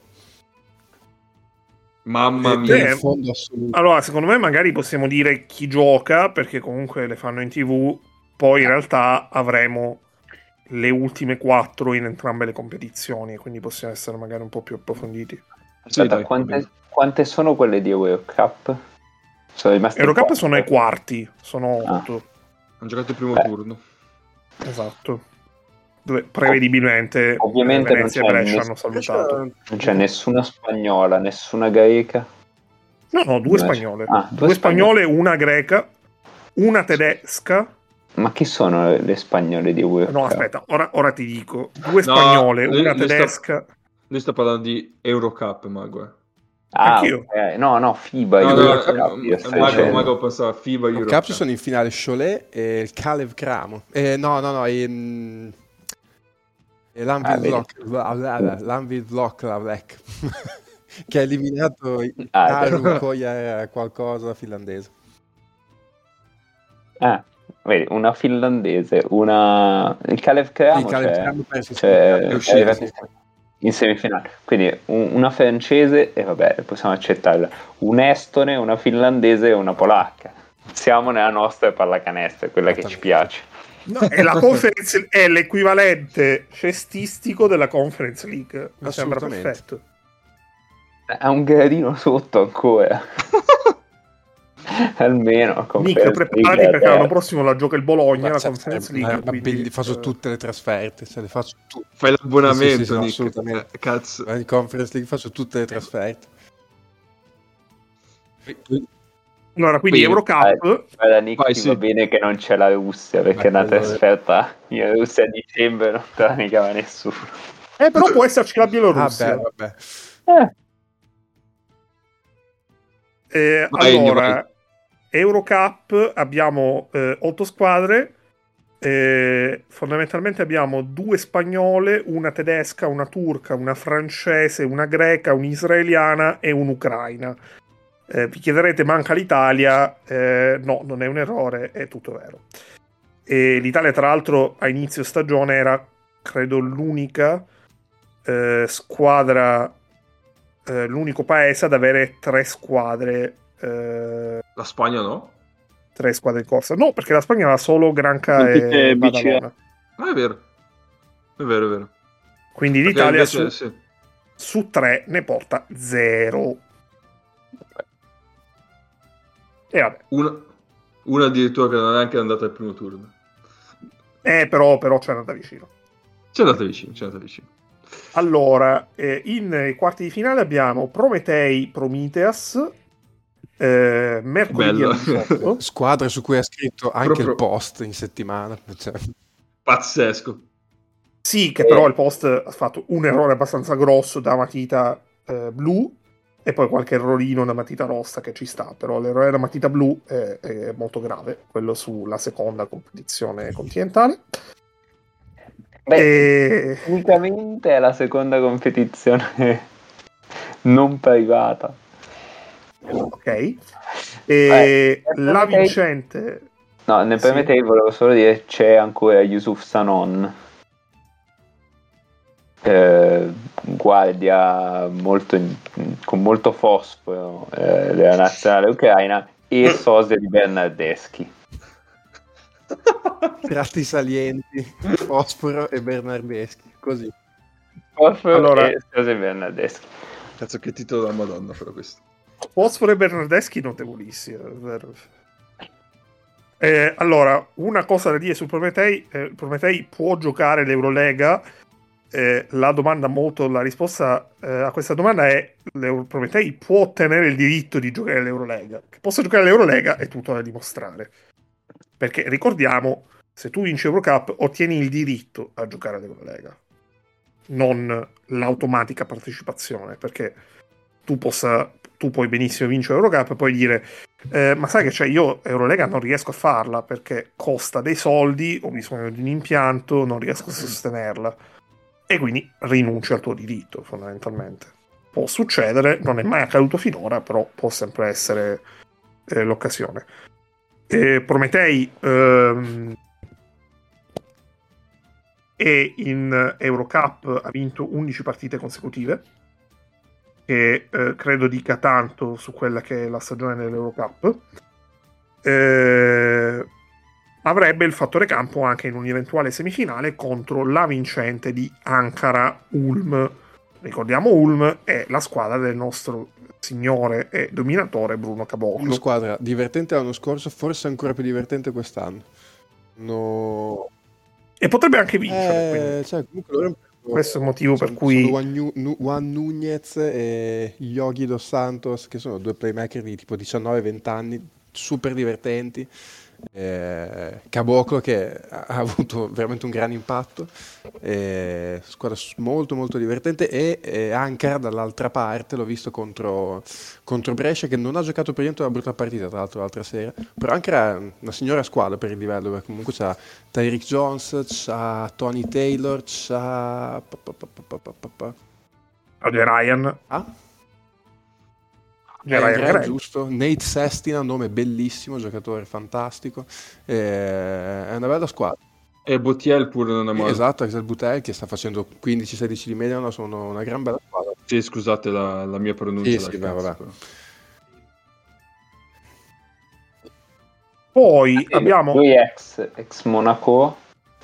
A: Mamma mia,
C: eh, allora secondo me magari possiamo dire chi gioca perché comunque le fanno in tv, poi in realtà avremo le ultime quattro in entrambe le competizioni, quindi possiamo essere magari un po' più approfonditi.
D: Aspetta, sì, quante, quante, sono quelle di Eurocup?
C: Sono rimaste Eurocup sono ai quarti, sono ah. otto.
A: Hanno giocato il primo Beh. turno.
C: Esatto. Dove prevedibilmente
D: ovviamente
C: Venezia
D: non
C: e Brescia
D: ness-
C: hanno salutato.
D: Non c'è nessuna spagnola, nessuna greca.
C: No, no, due spagnole. Ah, due, due spagnole, una greca, una tedesca
D: ma chi sono le spagnole di World
C: No, aspetta, ora, ora, ti dico. Due spagnole, no, una lui, tedesca.
A: Sta, lui sta parlando di Eurocup, Mago.
D: Ah, okay. no, no, FIBA.
A: No, Eurocup, no, no, Mago, Mago pensava FIBA Eurocup.
B: Cup sono in finale Cholet e il Kalev Cramo. Eh, no, no, no, in... L'Anvid ah, Loklavek che ha eliminato ah, Aru Koya qualcosa finlandese.
D: Ah, Vedi, una finlandese, una... Il Kalev penso cioè, è uscito sì. in semifinale. Quindi un, una francese, e vabbè, possiamo accettarla, un estone, una finlandese e una polacca. Siamo nella nostra pallacanestro, quella che ci piace.
C: No, è, la conference, è l'equivalente cestistico della Conference League. Mi sembra perfetto.
D: Ha un gradino sotto ancora. Almeno
C: Nick, preparati perché l'anno prossimo la gioca il Bologna ma la Conference League.
B: Ma, quindi... faccio tutte le trasferte, se le faccio tutte.
A: Fai l'abbonamento, sì, sì,
B: sì, assolutamente.
A: Eh, cazzo.
B: In Conference League faccio tutte le trasferte.
C: Allora, quindi, quindi Eurocup.
D: Guarda, Nick, Poi, sì. va bene che non c'è la Russia perché è una trasferta in Russia a dicembre non te la mica nessuno.
C: Eh, però può esserci la Bielorussia.
B: Vabbè, vabbè.
C: Eh. Eh, allora, Eurocup abbiamo eh, otto squadre. Eh, fondamentalmente abbiamo due spagnole, una tedesca, una turca, una francese, una greca, un'israeliana e un'ucraina. Eh, vi chiederete, manca l'Italia? Eh, no, non è un errore, è tutto vero. E L'Italia, tra l'altro, a inizio stagione era, credo, l'unica eh, squadra, eh, l'unico paese ad avere tre squadre eh,
A: la Spagna no?
C: Tre squadre in corsa. No, perché la Spagna aveva solo Granca e Badalona.
A: Ah, è vero. È vero, è vero.
C: Quindi perché l'Italia invece, su, sì. su tre ne porta zero. E vabbè.
A: Una, una addirittura che non è neanche andata al primo turno.
C: Eh, però, però c'è andata vicino.
A: C'è andata vicino, c'è andata vicino.
C: Allora, eh, in quarti di finale abbiamo Prometei Prometheus eh, mercoledì
B: squadra su cui ha scritto anche Proprio... il post in settimana cioè.
A: pazzesco
C: sì che però il post ha fatto un errore abbastanza grosso da matita eh, blu e poi qualche errorino da matita rossa che ci sta però l'errore da matita blu è, è molto grave quello sulla seconda competizione continentale
D: Beh, e... unicamente è la seconda competizione non privata
C: Ok. E eh, la vincente...
D: No, nel permettete sì. volevo solo dire c'è ancora Yusuf Sanon. Eh, guardia molto in, con molto fosforo eh, della nazionale ucraina e sosia di Bernardeschi.
B: tratti salienti, Fosforo e Bernardeschi, così.
D: Fosforo
C: Allora-
D: e José Bernardeschi.
A: Cazzo, che titolo da Madonna però questo.
C: Fosforo e Bernardeschi notevolissimi. è vero. Eh, allora, una cosa da dire su Prometei, eh, Prometei può giocare l'Eurolega. Eh, la domanda molto, la risposta eh, a questa domanda è: l'Euro- Prometei può ottenere il diritto di giocare l'Eurolega. Che possa giocare l'Eurolega è tutto da dimostrare. Perché ricordiamo, se tu vinci Eurocup, ottieni il diritto a giocare all'Eurolega, non l'automatica partecipazione. Perché tu, possa, tu puoi benissimo vincere Eurocup e poi dire eh, ma sai che c'è io Eurolega non riesco a farla perché costa dei soldi ho bisogno di un impianto non riesco a sostenerla e quindi rinunci al tuo diritto fondamentalmente. Può succedere non è mai accaduto finora però può sempre essere eh, l'occasione. E Prometei ehm, e in Eurocup ha vinto 11 partite consecutive. Che eh, credo dica tanto su quella che è la stagione dell'Eurocup. Eh, avrebbe il fattore campo anche in un'eventuale semifinale contro la vincente di Ankara Ulm. Ricordiamo Ulm è la squadra del nostro signore e dominatore Bruno
B: Una
C: Caboclo.
B: squadra divertente l'anno scorso, forse ancora più divertente quest'anno. No...
C: E potrebbe anche vincere.
B: Eh, cioè, comunque
C: Questo è il motivo per
B: sono-
C: cui-
B: Nu- Nu- Juan Nunez e Yogi Dos Santos, che sono due playmaker di tipo 19-20 anni, super divertenti. Eh, Caboclo che ha avuto veramente un gran impatto, eh, squadra molto molto divertente e eh, Ankara dall'altra parte l'ho visto contro, contro Brescia che non ha giocato per niente una brutta partita tra l'altro l'altra sera, però Ankara è una signora squadra per il livello, perché comunque c'ha Tyreek Jones, c'ha Tony Taylor, c'ha... pa- pa- pa-
C: Ryan.
B: Ah? Eh,
C: Ryan
B: Grant,
C: Grant.
B: giusto? Nate Sestina, nome bellissimo, giocatore fantastico. Eh, è una bella squadra.
A: E Botiel pure non è male.
B: Esatto, Axel Butel che sta facendo 15-16 di media, no, sono una gran bella squadra.
A: Sì, scusate la, la mia pronuncia.
B: Sì, sì,
A: cazzo,
B: vabbè.
A: però.
C: Poi abbiamo
D: Lui ex, ex Monaco.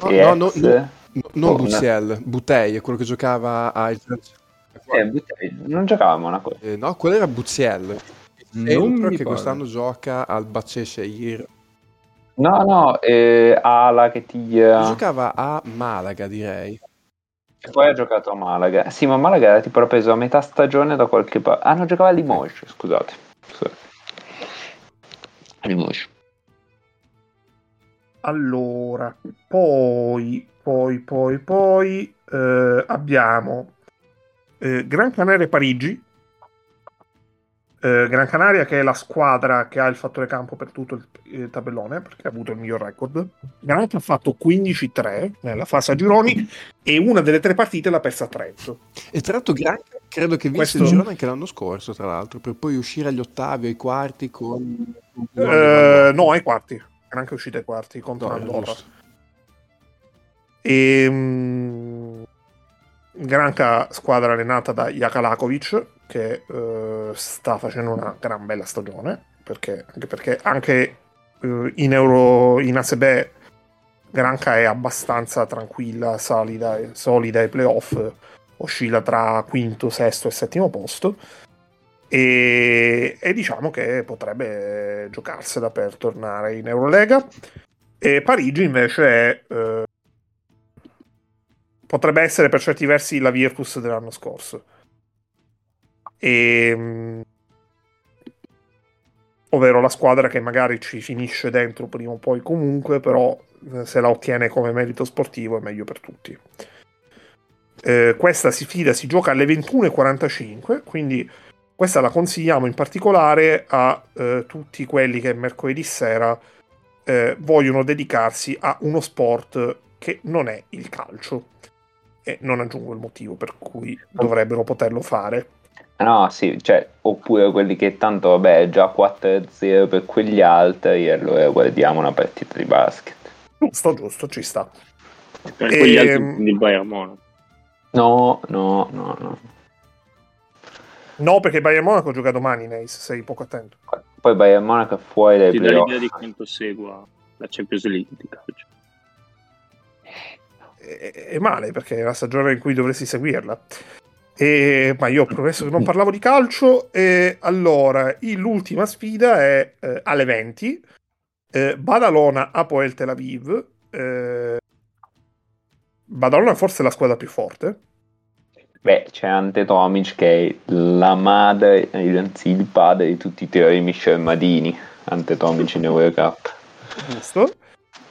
B: No,
D: e
B: no, no,
D: ex...
B: no. No, non Buziel, Butei è quello che giocava a...
D: Eh, non giocava a Monaco.
B: Eh, no, quello era Buziel.
A: Non mi
B: che
A: pare.
B: quest'anno gioca al Bacesceir.
D: No, no, eh, Ala che ti...
B: Giocava a Malaga, direi.
D: E poi ha giocato a Malaga. Sì, ma Malaga era tipo preso a metà stagione da qualche parte. Ah, no, giocava a Limoges, scusate. Scusate. A Limoges.
C: Allora, poi, poi, poi, poi eh, abbiamo eh, Gran Canaria e Parigi. Eh, Gran Canaria che è la squadra che ha il fattore campo per tutto il, il tabellone perché ha avuto il miglior record. Gran che ha fatto 15-3 nella fase a gironi e una delle tre partite l'ha persa a Trento.
B: E tra l'altro Granca credo che vinse
C: Questo-
B: il girone anche l'anno scorso, tra l'altro, per poi uscire agli ottavi ai quarti con...
C: Eh, no, ai quarti. Gran che è uscita ai quarti contro
B: No,
C: Andorra. E, mm, Granca, squadra allenata da Jakalakovic, che eh, sta facendo una gran bella stagione, perché, anche perché anche eh, in, Euro, in ASB Granca è abbastanza tranquilla, solida, solida ai playoff, oscilla tra quinto, sesto e settimo posto. E, e diciamo che potrebbe giocarsela per tornare in Eurolega. E Parigi invece è eh, potrebbe essere per certi versi la Virtus dell'anno scorso. E, mm, ovvero la squadra che magari ci finisce dentro prima o poi comunque, però eh, se la ottiene come merito sportivo è meglio per tutti. Eh, questa si fida, si gioca alle 21.45, quindi questa la consigliamo in particolare a eh, tutti quelli che mercoledì sera eh, vogliono dedicarsi a uno sport che non è il calcio e non aggiungo il motivo per cui dovrebbero poterlo fare.
D: No, sì, cioè, oppure quelli che tanto, vabbè, è già 4-0 per quegli altri, e allora guardiamo una partita di basket.
C: Giusto, giusto, ci sta.
E: Per quegli altri
C: Ehm,
E: il Bayern Monaco.
D: No, no, no, no.
C: No, perché Bayern Monaco gioca domani, Neis, sei poco attento.
D: Poi Bayern Monaco è fuori dai
E: Ti dà l'idea di quanto segua la Champions League di calcio.
C: È, è male perché è la stagione in cui dovresti seguirla. E, ma io ho promesso che non parlavo di calcio. E allora, l'ultima sfida è eh, alle 20. Eh, Badalona Apoel Tel Aviv. Eh, Badalona forse è la squadra più forte.
D: Beh, c'è Ante Tomic che è la madre, anzi il padre di tutti i teori di Michel Madini. Ante Tomic in Eurocup.
C: Giusto.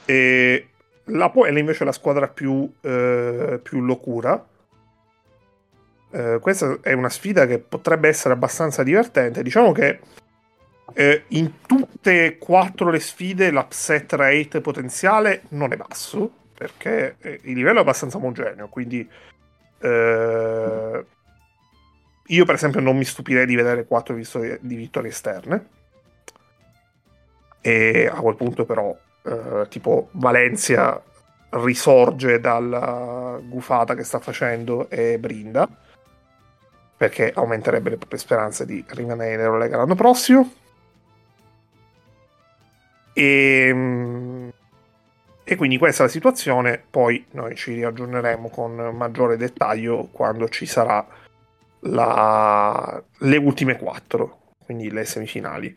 C: E l'Apoel invece è la squadra più, eh, più locura. Eh, questa è una sfida che potrebbe essere abbastanza divertente. Diciamo che eh, in tutte e quattro le sfide l'upset rate potenziale non è basso perché eh, il livello è abbastanza omogeneo. Quindi eh, io, per esempio, non mi stupirei di vedere quattro vittorie, di vittorie esterne. E a quel punto, però, eh, tipo Valencia risorge dalla gufata che sta facendo e brinda perché aumenterebbe le proprie speranze di rimanere in Eurolega l'anno prossimo. E, ehm, e, quindi questa è la situazione, poi noi ci riaggiorneremo con maggiore dettaglio quando ci sarà la, le ultime quattro, quindi le semifinali.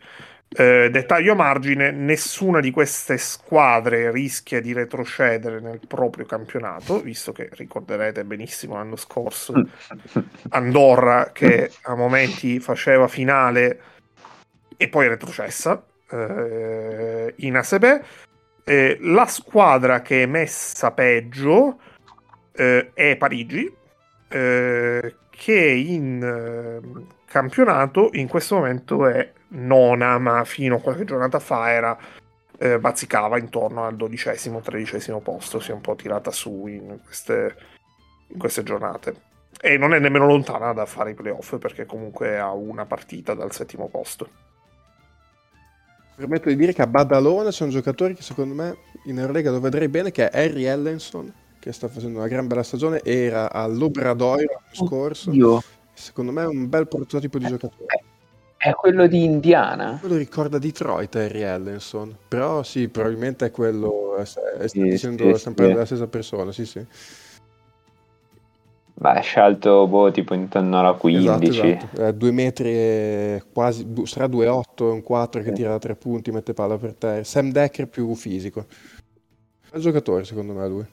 C: Eh, dettaglio a margine, nessuna di queste squadre rischia di retrocedere nel proprio campionato, visto che ricorderete benissimo l'anno scorso Andorra che a momenti faceva finale e poi retrocessa eh, in ASB. Eh, la squadra che è messa peggio eh, è Parigi, eh, che in campionato in questo momento è nona, ma fino a qualche giornata fa era eh, bazzicava intorno al dodicesimo, tredicesimo posto, si è un po' tirata su in queste, in queste giornate. E non è nemmeno lontana da fare i playoff perché comunque ha una partita dal settimo posto.
B: Permetto di dire che a Badalona c'è un giocatore che secondo me in Eurolega lo vedrei bene, che è Harry Ellenson, che sta facendo una gran bella stagione, era all'Obradoiro l'anno scorso.
D: Io.
B: Secondo me è un bel prototipo di giocatore.
D: È quello di Indiana?
B: Quello ricorda Detroit, Harry Ellenson. Però sì, probabilmente è quello. È, è
D: Sì,
B: dicendo
D: sì,
B: sempre
D: sì.
B: la stessa persona, sì, sì.
D: Beh, ha scelto boh, tipo intorno alla 15.
B: Esatto, esatto. È due metri e quasi. Sarà 2,8, un 4 che
D: Sì.
B: tira da tre punti, mette palla per terra. Sam Decker più fisico. È un giocatore, secondo me, lui.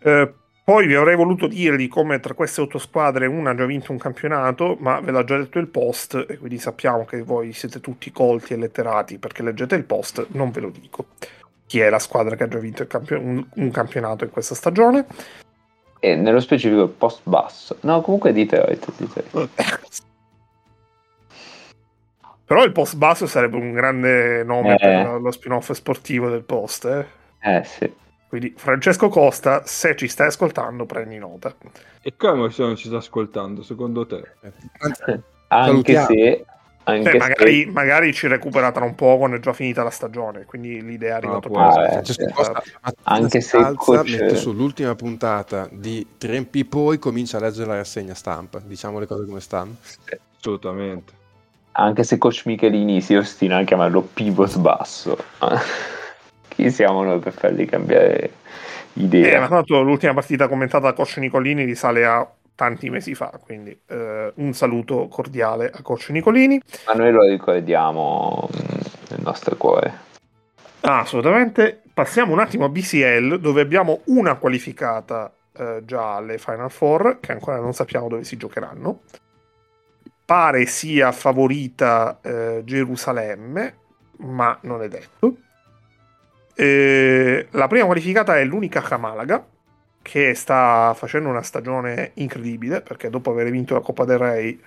C: Eh, poi vi avrei voluto dire di come tra queste otto squadre una ha già vinto un campionato, ma ve l'ha già detto il post e quindi sappiamo che voi siete tutti colti e letterati perché leggete il post, non ve lo dico. Chi è la squadra che ha già vinto campio- un, un campionato in questa stagione?
D: E nello specifico il post basso. No, comunque Detroit. Detroit.
C: Però il post basso sarebbe un grande nome
D: Eh.
C: per lo spin-off sportivo del post. eh.
D: Eh sì.
C: Quindi Francesco Costa, se ci stai ascoltando, prendi nota.
A: E come se non ci sta ascoltando, secondo te?
D: Anche se... Anche
C: Beh, magari,
D: se...
C: magari ci recupera tra un po' quando è già finita la stagione, quindi l'idea è arrivata
A: può
C: prima.
D: essere.
B: Francesco. Costa la mattina
D: Anche
B: si
D: se
B: alza,
D: coach-
B: mette sull'ultima puntata di Trempi poi comincia a leggere la rassegna stampa. Diciamo le cose come stanno.
A: Assolutamente.
D: Anche se coach Michelini si ostina a chiamarlo pivot basso. Chi siamo noi per fargli cambiare
C: Eh,
D: idea?
C: ma tanto l'ultima partita commentata da Coach Nicolini risale a tanti mesi fa, quindi eh, un saluto cordiale a Coach Nicolini.
D: Ma noi lo ricordiamo mm, nel nostro cuore.
C: Ah, assolutamente. Passiamo un attimo a BCL, dove abbiamo una qualificata eh, già alle Final Four, che ancora non sappiamo dove si giocheranno. Pare sia favorita eh, Gerusalemme, ma non è detto. Eh, la prima qualificata è l'unica Malaga, che sta facendo una stagione incredibile, perché dopo aver vinto la Coppa del Re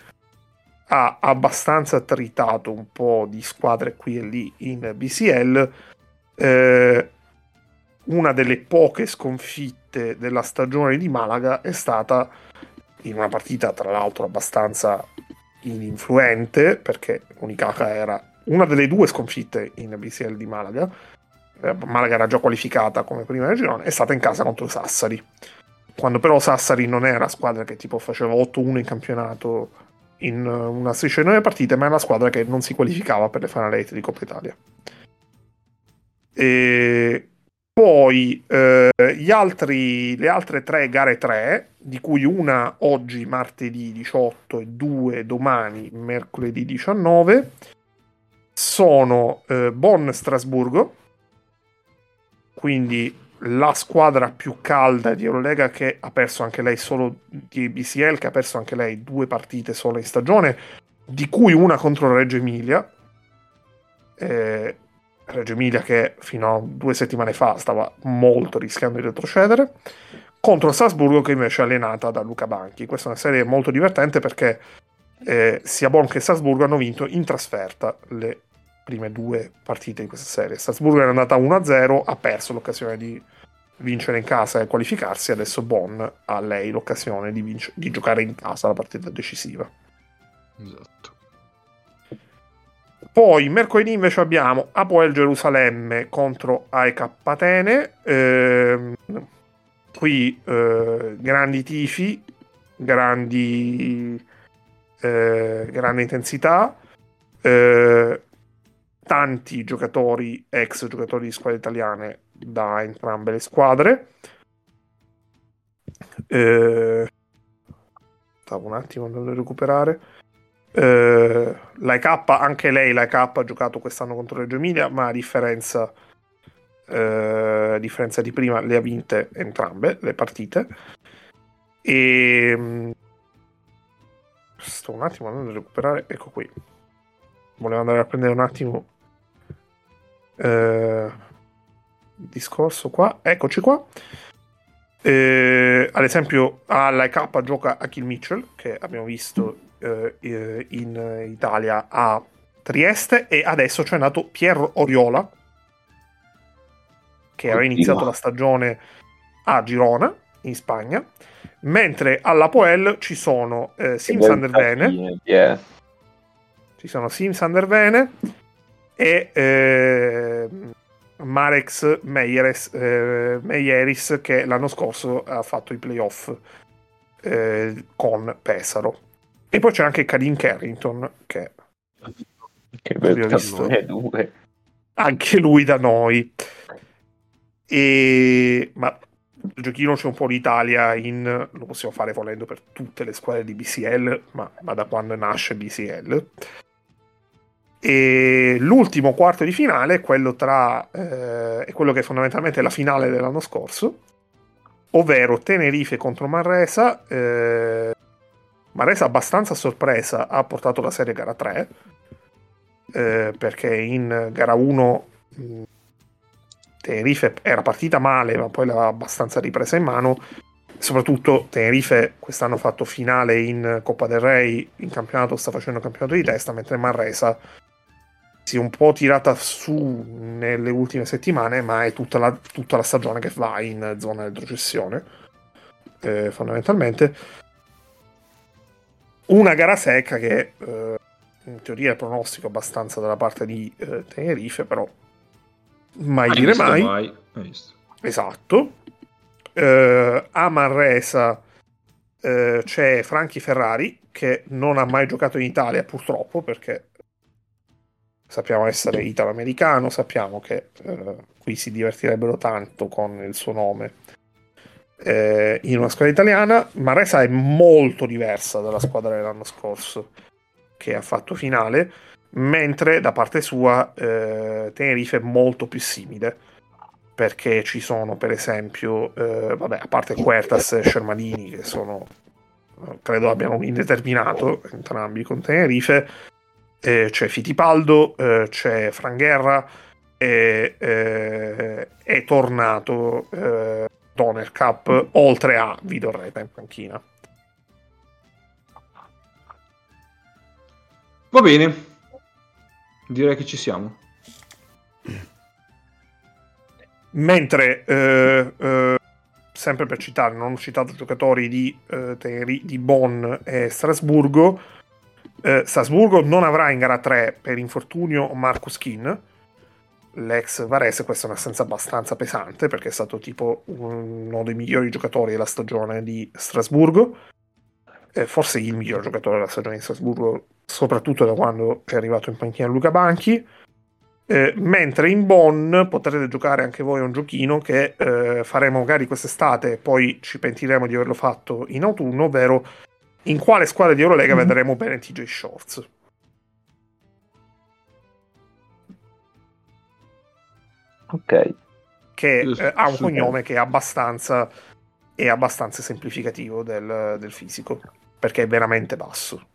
C: ha abbastanza tritato un po' di squadre qui e lì in BCL. Eh, una delle poche sconfitte della stagione di Malaga è stata in una partita tra l'altro abbastanza ininfluente perché Unicaca era una delle due sconfitte in BCL di Malaga Malaga era già qualificata come prima del è stata in casa contro Sassari. Quando però Sassari non era la squadra che tipo faceva 8-1 in campionato in eh, una striscia di 9 partite ma era la squadra che non si qualificava per le Final Eight di Coppa Italia. E poi eh, altri, le altre tre gare 3, di cui una oggi martedì 18 e due domani mercoledì 19, sono eh, Bonn-Strasburgo, quindi la squadra più calda di Eurolega che ha perso anche lei solo di BCL, che ha perso anche lei due partite solo in stagione, di cui una contro Reggio Emilia. Eh, Reggio Emilia che fino a due settimane fa stava molto rischiando di retrocedere, contro Strasburgo che invece è allenata da Luca Banchi. Questa è una serie molto divertente perché eh, sia Bonn che Strasburgo hanno vinto in trasferta le prime due partite di questa serie. Strasburgo era andata 1-0, ha perso l'occasione di vincere in casa e qualificarsi, adesso Bonn ha lei l'occasione di, vinc- di giocare in casa la partita decisiva.
A: Esatto.
C: Poi mercoledì invece abbiamo Apoel Gerusalemme contro AEK Atene. Ehm, qui eh, grandi tifi, grandi, eh, grande intensità. Eh, tanti giocatori, ex giocatori di squadre italiane da entrambe le squadre. Eh, stavo un attimo andando a recuperare. Eh, la anche lei, la EK ha giocato quest'anno contro Reggio Emilia, ma a differenza, eh, a differenza di prima le ha vinte entrambe le partite. E mm, sto un attimo andando a recuperare, ecco qui. Volevo andare a prendere un attimo eh, discorso qua, eccoci qua. Eh, ad esempio, alla EK gioca Achille Mitchell, che abbiamo visto eh, in Italia a Trieste. E adesso c'è nato Pier Oriola che aveva iniziato la stagione a Girona in Spagna. Mentre alla Poel ci sono eh, Sim Sandervene
D: yeah.
C: ci sono Sim Sandervene e eh, Marex Meyeres, eh, Meyeris che l'anno scorso ha fatto i playoff eh, con Pesaro e poi c'è anche Karim Carrington che,
D: che bel
C: visto.
D: due.
C: anche lui da noi. E... Ma il giochino c'è un po' l'Italia in... lo possiamo fare volendo per tutte le squadre di BCL, ma, ma da quando nasce BCL. E l'ultimo quarto di finale è quello tra... Eh, è quello che è fondamentalmente la finale dell'anno scorso, ovvero Tenerife contro Manresa. Eh, ma resa abbastanza sorpresa ha portato la serie gara 3 eh, perché in gara 1 mh, Tenerife era partita male ma poi l'aveva abbastanza ripresa in mano soprattutto Tenerife quest'anno ha fatto finale in Coppa del Re in campionato sta facendo campionato di testa mentre Manresa si è un po' tirata su nelle ultime settimane ma è tutta la, tutta la stagione che va in zona retrocessione eh, fondamentalmente una gara secca che eh, in teoria è pronostico abbastanza dalla parte di eh, Tenerife, però mai
A: Hai
C: dire mai.
A: mai.
C: Esatto. Eh, a Manresa eh, c'è Franchi Ferrari che non ha mai giocato in Italia purtroppo perché sappiamo essere italo-americano, sappiamo che eh, qui si divertirebbero tanto con il suo nome eh, in una squadra italiana. Maresa è molto diversa dalla squadra dell'anno scorso che ha fatto finale, mentre da parte sua eh, Tenerife è molto più simile. Perché ci sono, per esempio, eh, vabbè, a parte Quertas e Shermadini, che sono, credo abbiano indeterminato entrambi con Tenerife, eh, c'è Fittipaldo, eh, c'è Frangherra, e eh, è tornato eh, Donner Cup, oltre a Vidorreta in panchina.
A: Va bene. Direi che ci siamo.
C: Mentre, eh, eh, sempre per citare, non ho citato giocatori di, eh, Teneri- di Bonn e Strasburgo, eh, Strasburgo non avrà in gara 3 per infortunio Marcus Kin, l'ex Varese, questa è un'assenza abbastanza pesante perché è stato tipo uno dei migliori giocatori della stagione di Strasburgo, eh, forse il miglior giocatore della stagione di Strasburgo, soprattutto da quando è arrivato in panchina Luca Banchi. Eh, mentre in Bonn potrete giocare anche voi un giochino che eh, faremo magari quest'estate, poi ci pentiremo di averlo fatto in autunno, ovvero in quale squadra di Eurolega
D: Mhm.
C: vedremo bene TJ Shorts.
D: Ok.
C: che eh, ha un cognome che è abbastanza, è abbastanza semplificativo del, del fisico, perché è veramente basso.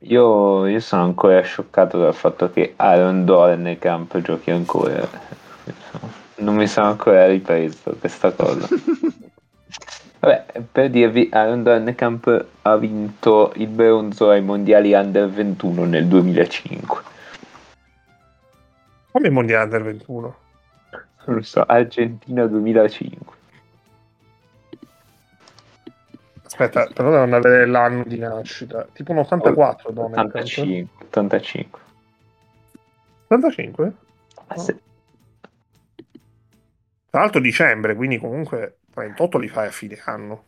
D: Io, io sono ancora scioccato dal fatto che Aaron Dornkamp giochi ancora. Non mi sono ancora ripreso questa cosa. Vabbè, per dirvi, Aaron Dornkamp ha vinto il bronzo ai mondiali under 21 nel 2005.
C: Come il mondiale under 21?
D: Non lo so, Argentina 2005.
C: Aspetta, però devo andare a vedere l'anno di nascita. Tipo un 84, no?
D: 85. 85.
C: 85?
D: Ah, sì.
C: Tra l'altro dicembre, quindi comunque 38 li fai a fine anno.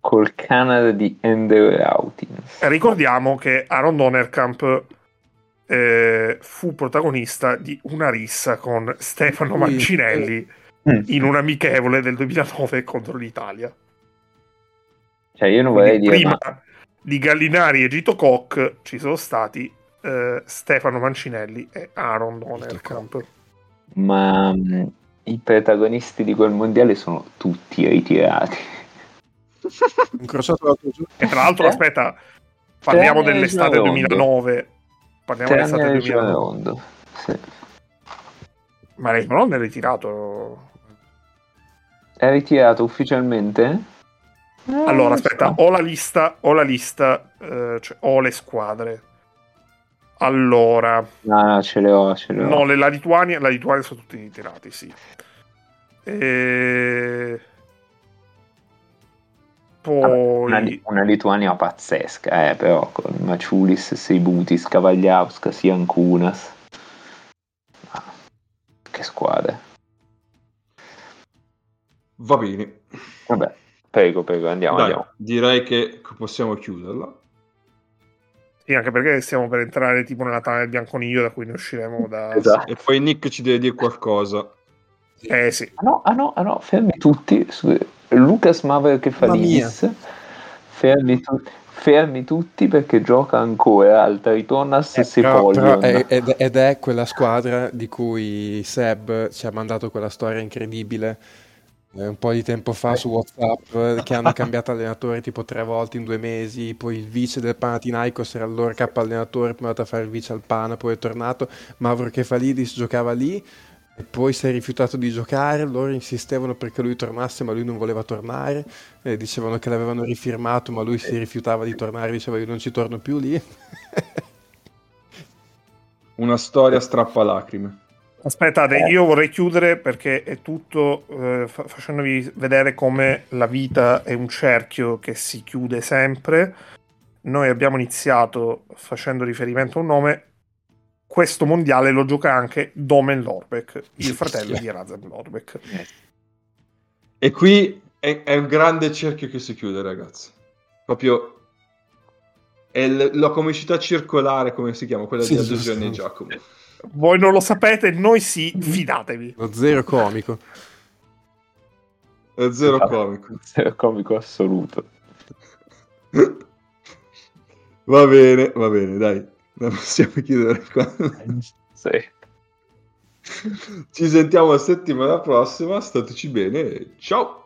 D: Col Canada di Andrew Rautin.
C: E ricordiamo che Aaron Donnerkamp eh, fu protagonista di una rissa con Stefano. Mancinelli
D: Mm.
C: in un amichevole del 2009 contro l'Italia.
D: Cioè, io non vorrei
C: Quindi
D: dire,
C: prima
D: ma
C: di Gallinari e Gito Koch ci sono stati eh, Stefano Mancinelli e Aaron Donnerkamp.
D: ma mh, i protagonisti di quel mondiale sono tutti ritirati.
B: Incrociato l'altro giorno.
C: E tra l'altro,
D: Eh?
C: aspetta, parliamo
D: Tranne
C: dell'estate
D: Rondo.
C: 2009. Parliamo dell'estate
D: Tranne
C: 2009.
D: Rondo. Sì.
C: Ma Raymond non è ritirato.
D: È ritirato ufficialmente? Eh,
C: Allora, aspetta,
D: so.
C: ho la lista, ho la lista, eh, cioè, ho le squadre. Allora,
D: No, no, ce le ho, ce le ho.
C: no, le- la Lituania, la Lituania sono tutti ritirati, sì. E...
D: Vabbè, una,
C: Poi...
D: una Lituania pazzesca, eh, però con Maciulis, Seibutis, Cavagliauskas, Jankunas. Ah, che squadre.
A: Va bene.
D: Vabbè, prego, prego, andiamo,
A: Dai,
D: andiamo.
A: direi che possiamo chiuderla.
C: Sì, anche perché stiamo per entrare tipo nella tana del bianconiglio da cui ne usciremo da...
D: Esatto.
A: E poi Nick ci deve dire qualcosa.
C: Eh sì.
D: Ah no, ah no, ah no, fermi tutti. Lucas Maverick che fa
B: Mamma mia.
D: l'Ibis. Fermi, tu- fermi tutti perché gioca ancora al Tritonas
B: Eh, però
D: Sepolion.
B: è- ed, ed è quella squadra di cui Seb ci ha mandato quella storia incredibile eh, un po' di tempo fa su WhatsApp eh, che hanno cambiato allenatore tipo tre volte in due mesi. Poi il vice del Panathinaikos era allora capo allenatore, poi è andato a fare il vice al Pana, poi è tornato. Mavro Kefalidis giocava lì e poi si è rifiutato di giocare. Loro insistevano perché lui tornasse, ma lui non voleva tornare. E dicevano che l'avevano rifirmato, ma lui si rifiutava di tornare. Diceva io non ci torno più lì.
A: Una storia strappalacrime.
C: Aspettate,
D: Eh.
C: io vorrei chiudere perché è tutto eh, fa- facendovi vedere come la vita è un cerchio che si chiude sempre. Noi abbiamo iniziato facendo riferimento a un nome. Questo mondiale lo gioca anche Domen Lorbeck, il fratello di Razan Lorbeck.
A: E qui è, è un grande cerchio che si chiude, ragazzi. Proprio è l- la comicità circolare, come si chiama, quella
B: Sì,
A: di Giovanni e. Giacomo.
C: Voi non lo sapete, noi sì, fidatevi.
B: Lo zero comico.
A: È zero
D: Esatto.
A: comico.
D: Zero comico assoluto.
A: Va bene, va bene, dai. La possiamo chiudere qua.
D: Sì.
A: Ci sentiamo la settimana prossima. Stateci bene. Ciao.